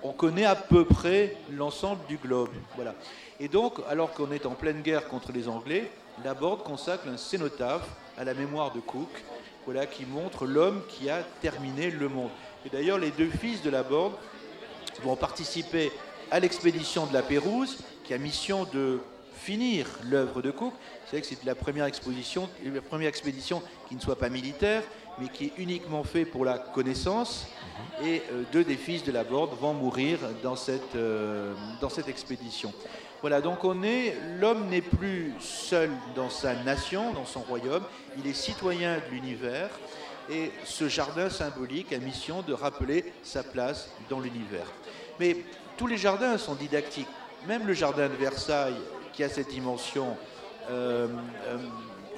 on, connaît à peu près l'ensemble du globe. Voilà. Et donc, alors qu'on est en pleine guerre contre les Anglais, Laborde consacre un cénotaphe à la mémoire de Cook. voilà, qui montre l'homme qui a terminé le monde. Et d'ailleurs, les deux fils de la Borde vont participer à l'expédition de la Pérouse, qui a mission de finir l'œuvre de Cook. C'est vrai que c'est la première exposition, la première expédition qui ne soit pas militaire, mais qui est uniquement fait pour la connaissance. Et euh, deux des fils de la Borde vont mourir dans cette, euh, dans cette expédition. Voilà, donc on est, l'homme n'est plus seul dans sa nation, dans son royaume, il est citoyen de l'univers. Et ce jardin symbolique a mission de rappeler sa place dans l'univers. Mais tous les jardins sont didactiques. Même le jardin de Versailles, qui a cette dimension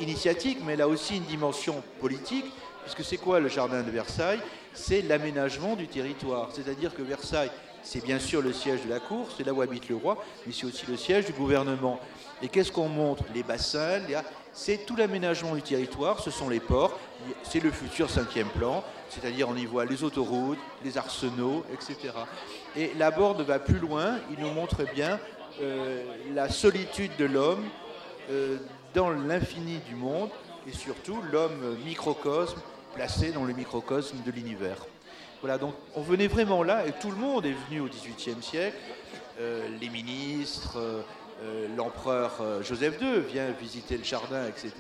initiatique, mais elle a aussi une dimension politique, puisque c'est quoi le jardin de Versailles? C'est l'aménagement du territoire. C'est-à-dire que Versailles, c'est bien sûr le siège de la cour, c'est là où habite le roi, mais c'est aussi le siège du gouvernement. Et qu'est-ce qu'on montre? Les bassins, les- c'est tout l'aménagement du territoire, ce sont les ports, c'est le futur cinquième plan, c'est-à-dire on y voit les autoroutes, les arsenaux, etc. Et la borde va plus loin, il nous montre bien euh, la solitude de l'homme euh, dans l'infini du monde et surtout l'homme microcosme placé dans le microcosme de l'univers. Voilà, donc on venait vraiment là et tout le monde est venu au XVIIIe siècle. Euh, les ministres, euh, euh, l'empereur euh, Joseph II vient visiter le jardin, etc.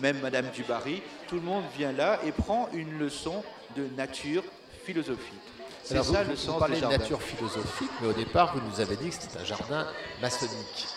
Même Madame du Barry, tout le monde vient là et prend une leçon de nature philosophique. C'est ça vous, le vous sens parlez des de nature philosophique, mais au départ, vous nous avez dit que c'était un jardin maçonnique.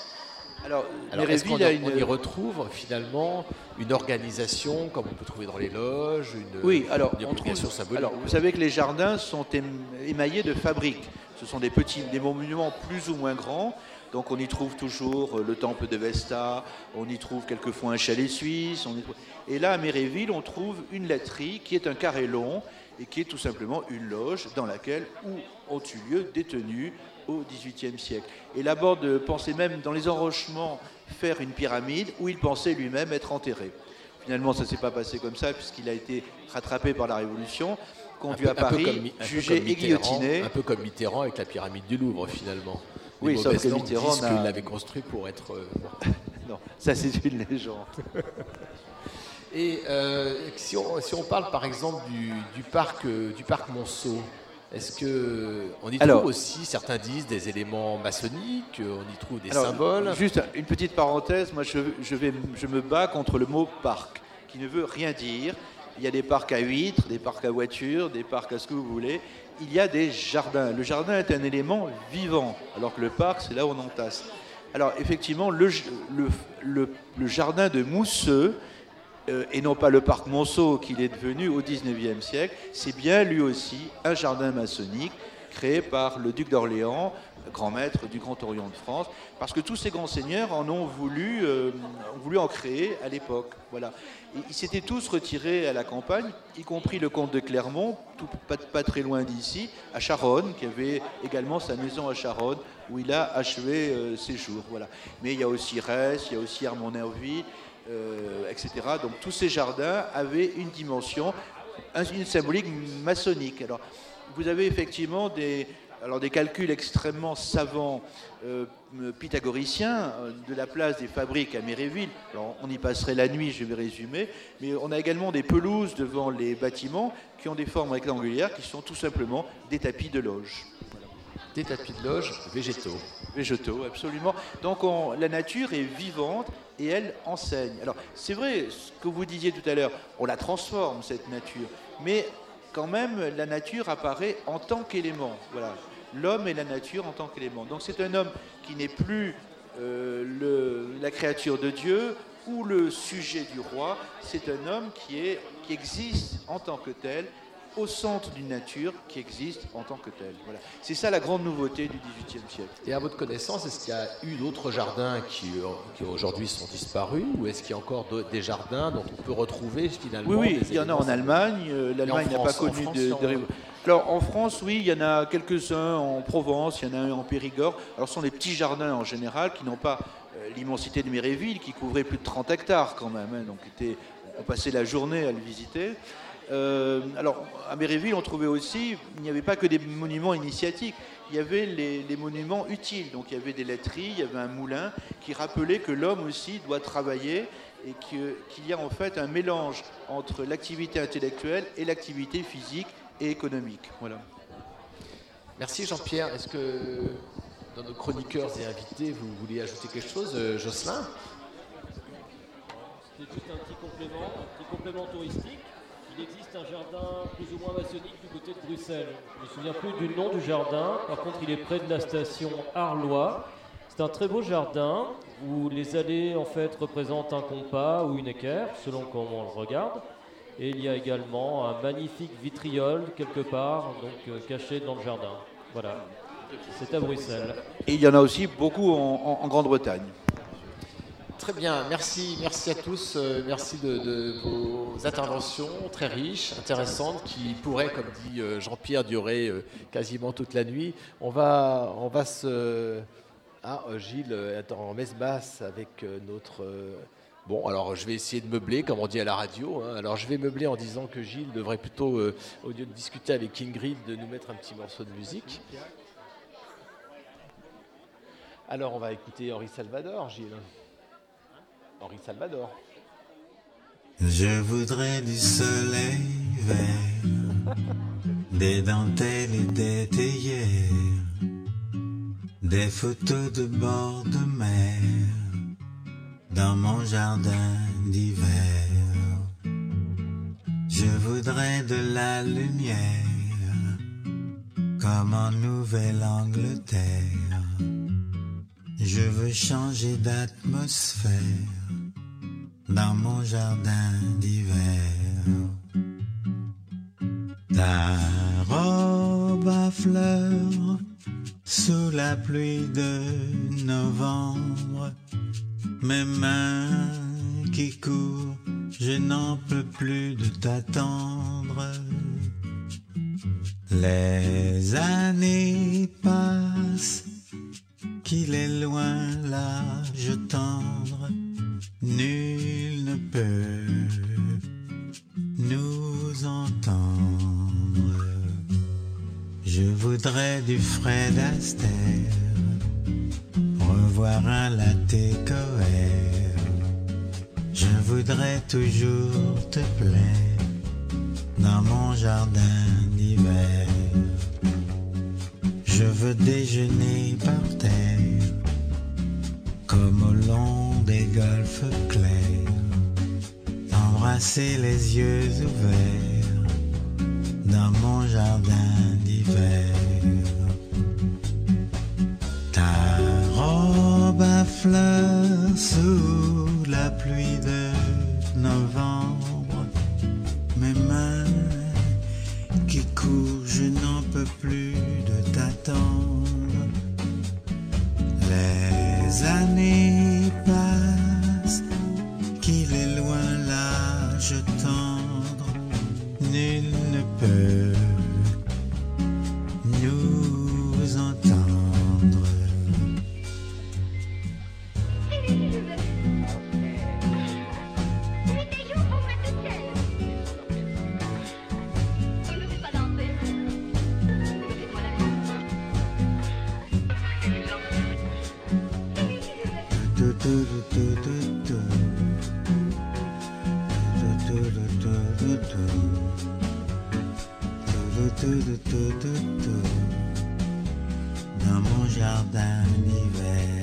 Alors, Alors est-ce qu'on une- y retrouve finalement une organisation comme on peut trouver dans les loges, une, Oui, alors, une obligation symbolique alors, vous savez que les jardins sont ém- émaillés de fabriques. Ce sont des petits, des monuments plus ou moins grands. Donc on y trouve toujours euh, le temple de Vesta, on y trouve quelquefois un chalet suisse. on y trouve- Et là, à Méréville, on trouve une laiterie qui est un carré long et qui est tout simplement une loge dans laquelle où ont eu lieu des tenues au XVIIIe siècle. Et Laborde pensait même dans les enrochements faire une pyramide où il pensait lui-même être enterré. Finalement, ça ne s'est pas passé comme ça puisqu'il a été rattrapé par la Révolution, conduit à Paris, comme jugé et guillotiné. Un peu comme Mitterrand avec la pyramide du Louvre finalement. Les Oui, sauf que Mitterrand disent qu'il l'avait construit pour être. euh, Non, ça c'est une légende. Et euh, si, on, si on parle par exemple du, du parc, euh, du parc Monceau, est-ce que on y Alors- trouve aussi, certains disent, des éléments maçonniques, on y trouve des Alors, symboles Juste une petite parenthèse, moi je, je vais, je me bats contre le mot parc, qui ne veut rien dire. Il y a des parcs à huîtres, des parcs à voitures, des parcs à ce que vous voulez. Il y a des jardins. Le jardin est un élément vivant, alors que le parc, c'est là où on entasse. Alors effectivement, le, j- le, le- le jardin de Mousseux, et non pas le parc Monceau qu'il est devenu au 19e siècle, c'est bien lui aussi un jardin maçonnique créé par le duc d'Orléans, grand maître du Grand Orient de France, parce que tous ces grands seigneurs en ont voulu, euh, voulu en créer à l'époque. Voilà. Ils s'étaient tous retirés à la campagne, y compris le comte de Clermont, pas très loin d'ici, à Charonne, qui avait également sa maison à Charonne, où il a achevé euh, ses jours. Voilà. Mais il y a aussi Reims, il y a aussi Armand-Nerville, euh, etc. Donc tous ces jardins avaient une dimension, un- une symbolique maçonnique. Alors, vous avez effectivement des, alors des calculs extrêmement savants euh, pythagoriciens euh, de la place des fabriques à Méréville. Alors, on y passerait la nuit, je vais résumer, mais on a également des pelouses devant les bâtiments qui ont des formes rectangulaires qui sont tout simplement des tapis de loge. Des tapis de loge végétaux. Végétaux, absolument. Donc on- la nature est vivante et elle enseigne. Alors c'est vrai, ce que vous disiez tout à l'heure, on la transforme, cette nature, mais quand même la nature apparaît en tant qu'élément. Voilà, l'homme et la nature en tant qu'élément. Donc c'est un homme qui n'est plus euh, la créature de Dieu ou le sujet du roi, c'est un homme qui existe en tant que tel au centre d'une nature qui existe en tant que telle. Voilà. C'est ça la grande nouveauté du XVIIIe siècle. Et à votre connaissance, est-ce qu'il y a eu d'autres jardins qui, euh, qui aujourd'hui sont disparus ou est-ce qu'il y a encore de- des jardins dont on peut retrouver finalement Oui, oui, des il y en a en Allemagne. euh, L'Allemagne n'a pas connu France, de, Alors en France, oui, il y en a quelques-uns en Provence, il y en a un en Périgord. Alors ce sont des petits jardins en général qui n'ont pas euh, l'immensité de Méréville, qui couvrait plus de 30 hectares quand même. hein, donc était- on passait la journée à le visiter. Euh, alors à Méréville, on trouvait aussi, il n'y avait pas que des monuments initiatiques. Il y avait les, les monuments utiles. Donc il y avait des laiteries, il y avait un moulin qui rappelait que l'homme aussi doit travailler et que- qu'il y a en fait un mélange entre l'activité intellectuelle et l'activité physique et économique. Voilà. Merci Jean-Pierre. Est-ce que dans nos chroniqueurs et invités, vous voulez ajouter quelque chose, euh, Jocelyn? C'est juste un petit complément, un petit complément touristique. Il existe un jardin plus ou moins maçonnique du côté de Bruxelles. Je me souviens plus du nom du jardin. Par contre, il est près de la station Arlois. C'est un très beau jardin où les allées en fait représentent un compas ou une équerre, selon comment on le regarde. Et il y a également un magnifique vitriol quelque part, donc euh, caché dans le jardin. Voilà. C'est à Bruxelles. Et il y en a aussi beaucoup en Grande-Bretagne. Très bien, merci, merci à tous, euh, merci de, vos interventions très riches, intéressantes, qui pourraient, comme dit euh, Jean-Pierre, durer euh, quasiment toute la nuit. On va, on va se... Ah, Gilles est en messe basse avec notre... Bon, alors je vais essayer de meubler, comme on dit à la radio. hein. Alors je vais meubler en disant que Gilles devrait plutôt, au lieu de discuter avec Ingrid, de nous mettre un petit morceau de musique. Alors on va écouter Henri Salvador, Gilles. Je voudrais du soleil vert, des dentelles et des théières, des photos de bord de mer dans mon jardin d'hiver. Je voudrais de la lumière comme en Nouvelle-Angleterre. Je veux changer d'atmosphère dans mon jardin d'hiver. Ta robe à fleurs sous la pluie de novembre, mes mains qui courent, je n'en peux plus de t'attendre. Les années passent, qu'il est loin l'âge tendre, nul ne peut nous entendre. Je voudrais du Fred Astaire, revoir un latte coère. Je voudrais toujours te plaire dans mon jardin d'hiver. Je veux déjeuner par terre, comme au long des golfes clairs, embrasser les yeux ouverts dans mon jardin d'hiver. Ta robe à fleurs sous la pluie de novembre, mes mains qui courent, je n'en peux plus Les années passent, qu'il est loin l'âge tendre, nul ne peut Dans mon jardin d'hiver.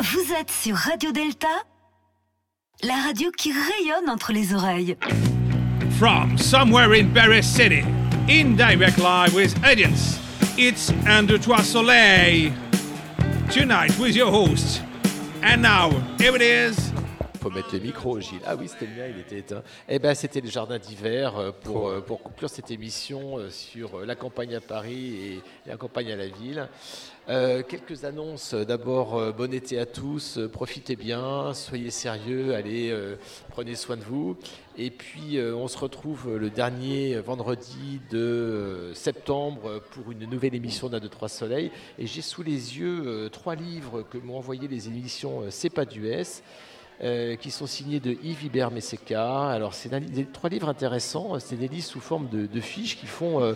Vous êtes sur Radio Delta, la radio qui rayonne entre les oreilles. From somewhere in Paris City, in direct live with audience, it's Under Trois Soleil. Tonight with your host. And now, here it is. Faut mettre le micro, Gilles. Ah oui, c'était le mien, il était éteint. Eh ben, c'était le jardin d'hiver euh, pour, euh, pour conclure cette émission euh, sur la campagne à Paris et la campagne à la ville. Euh, quelques annonces. D'abord, euh, bon été à tous. euh, profitez bien, soyez sérieux, allez, prenez soin de vous. Et puis, on se retrouve le dernier vendredi de septembre pour une nouvelle émission d'un, deux, trois soleils. Et j'ai sous les yeux trois livres que m'ont envoyé les émissions C'est pas du S. euh, qui sont signés de Yves Hibert Messeca. Alors, c'est trois livres intéressants. C'est des livres sous forme de, de fiches qui font euh,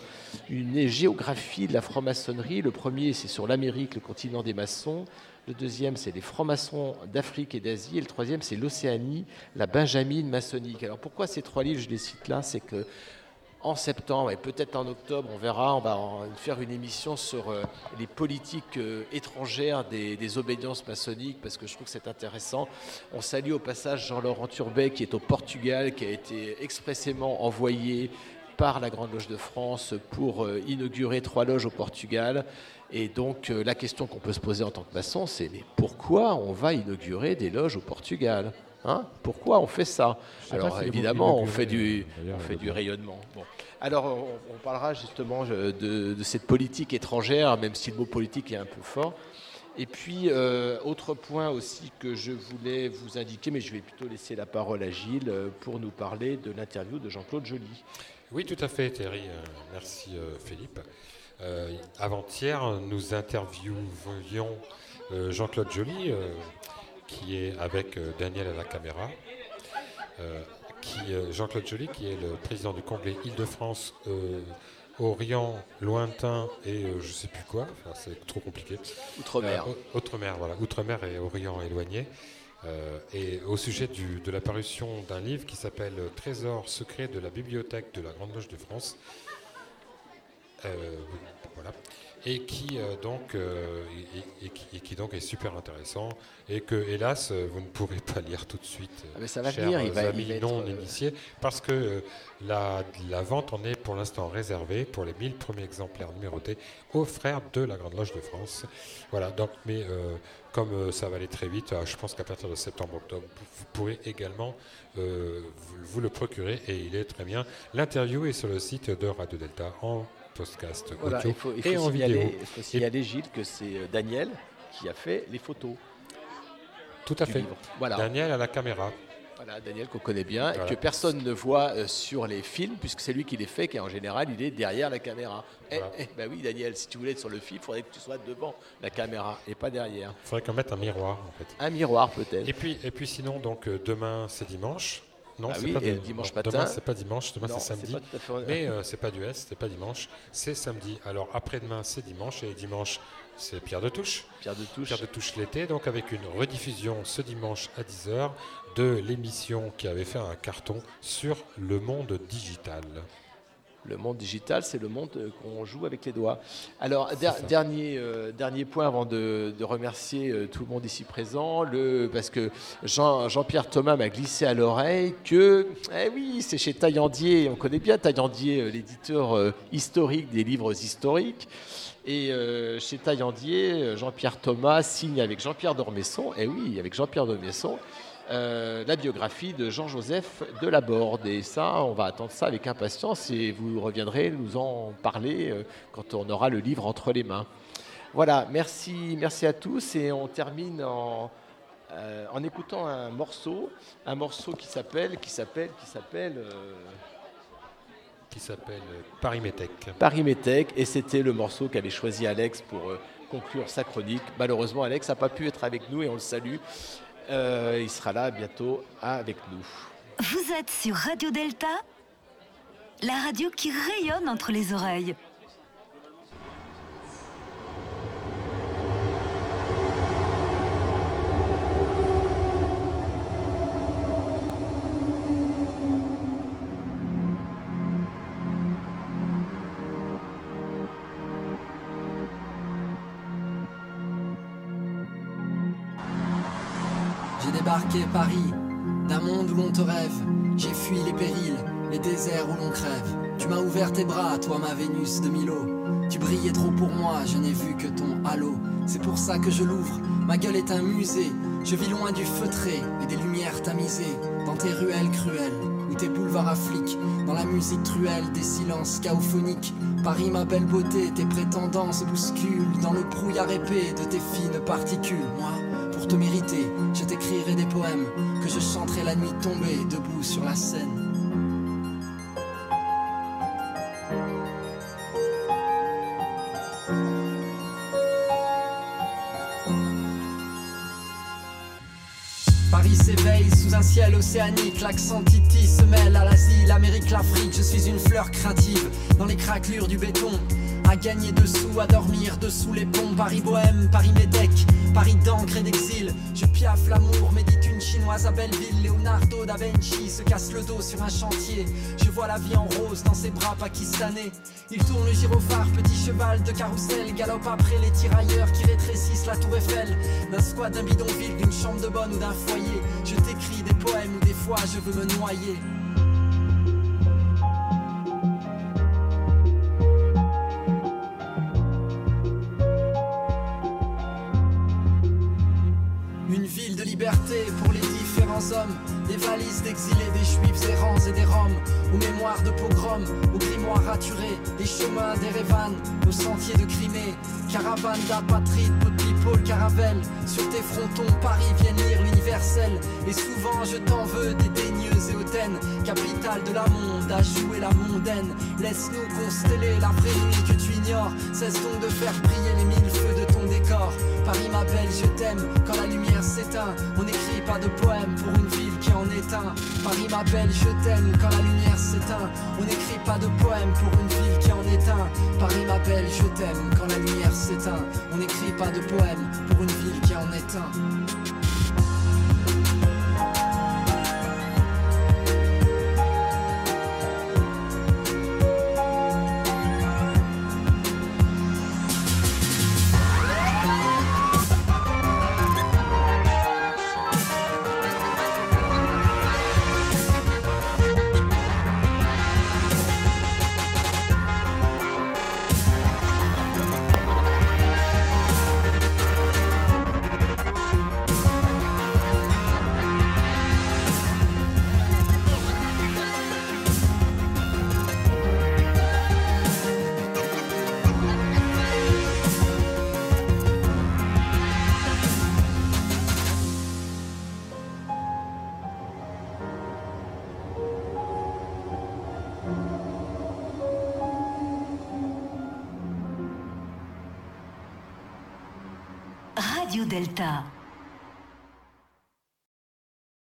une géographie de la franc-maçonnerie. Le premier, c'est sur l'Amérique, le continent des maçons. Le deuxième, c'est les francs-maçons d'Afrique et d'Asie. Et le troisième, c'est l'Océanie, la Benjamine maçonnique. Alors, pourquoi ces trois livres, je les cite là? C'est que en septembre et peut-être en octobre, on verra, on va faire une émission sur euh, les politiques euh, étrangères des, obédiences maçonniques parce que je trouve que c'est intéressant. On salue au passage Jean-Laurent Turbet qui est au Portugal, qui a été expressément envoyé par la Grande Loge de France pour euh, inaugurer trois loges au Portugal. Et donc la question qu'on peut se poser en tant que maçon, c'est pourquoi on va inaugurer des loges au Portugal? Hein Pourquoi on fait ça Alors si évidemment, on fait du, on fait du rayonnement. Bon. Alors on, on parlera justement de, de cette politique étrangère, même si le mot politique est un peu fort. Et puis, euh, autre point aussi que je voulais vous indiquer, mais je vais plutôt laisser la parole à Gilles euh, pour nous parler de l'interview de Jean-Claude Joly. Oui, tout à fait, Thierry. Euh, merci, Philippe. Euh, Avant-hier, nous interviewions euh, Jean-Claude Joly, euh, qui est avec euh, Daniel à la caméra. Euh, euh, Jean-Claude Joly, qui est le président du Congrès Île-de-France, euh, Orient, lointain et euh, je sais plus quoi, Enfin, c'est trop compliqué. Outre-mer. Euh, Outre-mer, voilà. Outre-mer et Orient éloigné. Et au sujet du- de la parution d'un livre qui s'appelle Trésor secret de la bibliothèque de la Grande Loge de France. Voilà. Et qui, euh, donc, euh, et, et- et qui, donc est super intéressant et que, hélas, euh, vous ne pourrez pas lire tout de suite, Ah, mais ça va chers venir, il va- amis il va être, non initiés, parce que euh, la, la vente en est pour l'instant réservée pour les 1000 premiers exemplaires numérotés aux frères de la Grande Loge de France. Voilà, donc, mais comme ça va aller très vite, je pense qu'à partir de septembre-octobre, vous pourrez également vous, vous le procurer et il est très bien. L'interview est sur le site de Radio Delta en podcast Voilà, audio il faut, il et faut en signaler, vidéo. il faut Et- signaler, Gilles, que c'est euh, Daniel qui a fait les photos. tout à fait. livre. Voilà. Daniel à la caméra. Voilà, Daniel qu'on connaît bien, Voilà. et que personne ne voit euh, sur les films, puisque c'est lui qui les fait, qu'en général, il est derrière la caméra. Eh, Voilà. eh, bah oui, Daniel, si tu voulais être sur le film, il faudrait que tu sois devant la caméra et pas derrière. Il faudrait qu'on mette un miroir en fait. Un miroir peut-être. Et puis, et puis sinon, donc euh, demain c'est dimanche. Non, Ah c'est oui, pas et dimanche matin. Demain c'est pas dimanche, demain c'est samedi. fait- Mais euh, c'est pas du S, c'est pas dimanche, c'est samedi. Alors après-demain c'est dimanche et dimanche c'est Pierre de Touche. Pierre de Touche. Pierre de Touche l'été, donc avec une rediffusion ce dimanche à 10h de l'émission qui avait fait un carton sur le monde digital. Le monde digital, c'est le monde euh, qu'on joue avec les doigts. Alors, der- dernier, euh, dernier point avant de, de remercier euh, tout le monde ici présent, le, parce que Jean, Jean-Pierre Thomas m'a glissé à l'oreille que, eh oui, c'est chez Taillandier, on connaît bien Taillandier, euh, l'éditeur historique des livres historiques. Et chez Taillandier, Jean-Pierre Thomas signe avec Jean-Pierre Dormesson, et oui, avec Jean-Pierre Dormesson, euh, la biographie de Jean-Joseph de Laborde. Et ça, on va attendre ça avec impatience et vous reviendrez nous en parler euh, quand on aura le livre entre les mains. Voilà, merci, merci à tous et on termine en, euh, en écoutant un morceau, un morceau qui s'appelle, qui s'appelle, qui s'appelle Qui s'appelle Paris Métèque. Paris Métèque et c'était le morceau qu'avait choisi Alex pour conclure sa chronique. Malheureusement, Alex n'a pas pu être avec nous et on le salue. Euh, il sera là bientôt avec nous. Vous êtes sur Radio Delta, la radio qui rayonne entre les oreilles. Paris, d'un monde où l'on te rêve. J'ai fui les périls, les déserts où l'on crève. Tu m'as ouvert tes bras, toi ma Vénus de Milo. Tu brillais trop pour moi, je n'ai vu que ton halo. C'est pour ça que je l'ouvre, ma gueule est un musée. Je vis loin du feutré et des lumières tamisées. Dans tes ruelles cruelles, ou tes boulevards affliquent. Dans la musique truelle des silences chaophoniques. Paris, ma belle beauté, tes prétendants se bousculent. Dans le brouillard épais de tes fines particules. Moi, pour te mériter, je t'écrirai des poèmes que je chanterai la nuit tombée, debout sur la scène. Paris s'éveille sous un ciel océanique, l'accent Titi se mêle à l'Asie, l'Amérique, l'Afrique. Je suis une fleur craintive dans les craquelures du béton. À gagner dessous, à dormir dessous les ponts. Paris bohème, Paris médec, Paris d'encre et d'exil. Je piaffe l'amour, médite une chinoise à Belleville. Leonardo da Vinci se casse le dos sur un chantier. Je vois la vie en rose dans ses bras pakistanais. Il tourne le gyrophare, petit cheval de carrousel. Galope après les tirailleurs qui rétrécissent la tour Eiffel. D'un squat, d'un bidonville, d'une chambre de bonne ou d'un foyer. Je t'écris des poèmes ou des fois je veux me noyer. Hommes, des valises d'exilés, des juifs errants et des roms, aux mémoires de pogroms, aux grimoires raturés, des chemins, des révanes, aux sentiers de Crimée, caravane d'apatrides, de people, caravelle, sur tes frontons, Paris viennent lire l'universel, et souvent je t'en veux des daigneuses et hautaines, capitale de la monde, à jouer la mondaine, laisse-nous consteller la vraie nuit que tu ignores, cesse donc de faire briller les mille feux Paris m'appelle, je t'aime, quand la lumière s'éteint, on n'écrit pas de poème pour une ville qui en est un. Paris m'appelle, je t'aime, quand la lumière s'éteint, on n'écrit pas de poème pour une ville qui en est un. Paris m'appelle, je t'aime, quand la lumière s'éteint, on n'écrit pas de poème pour une ville qui en est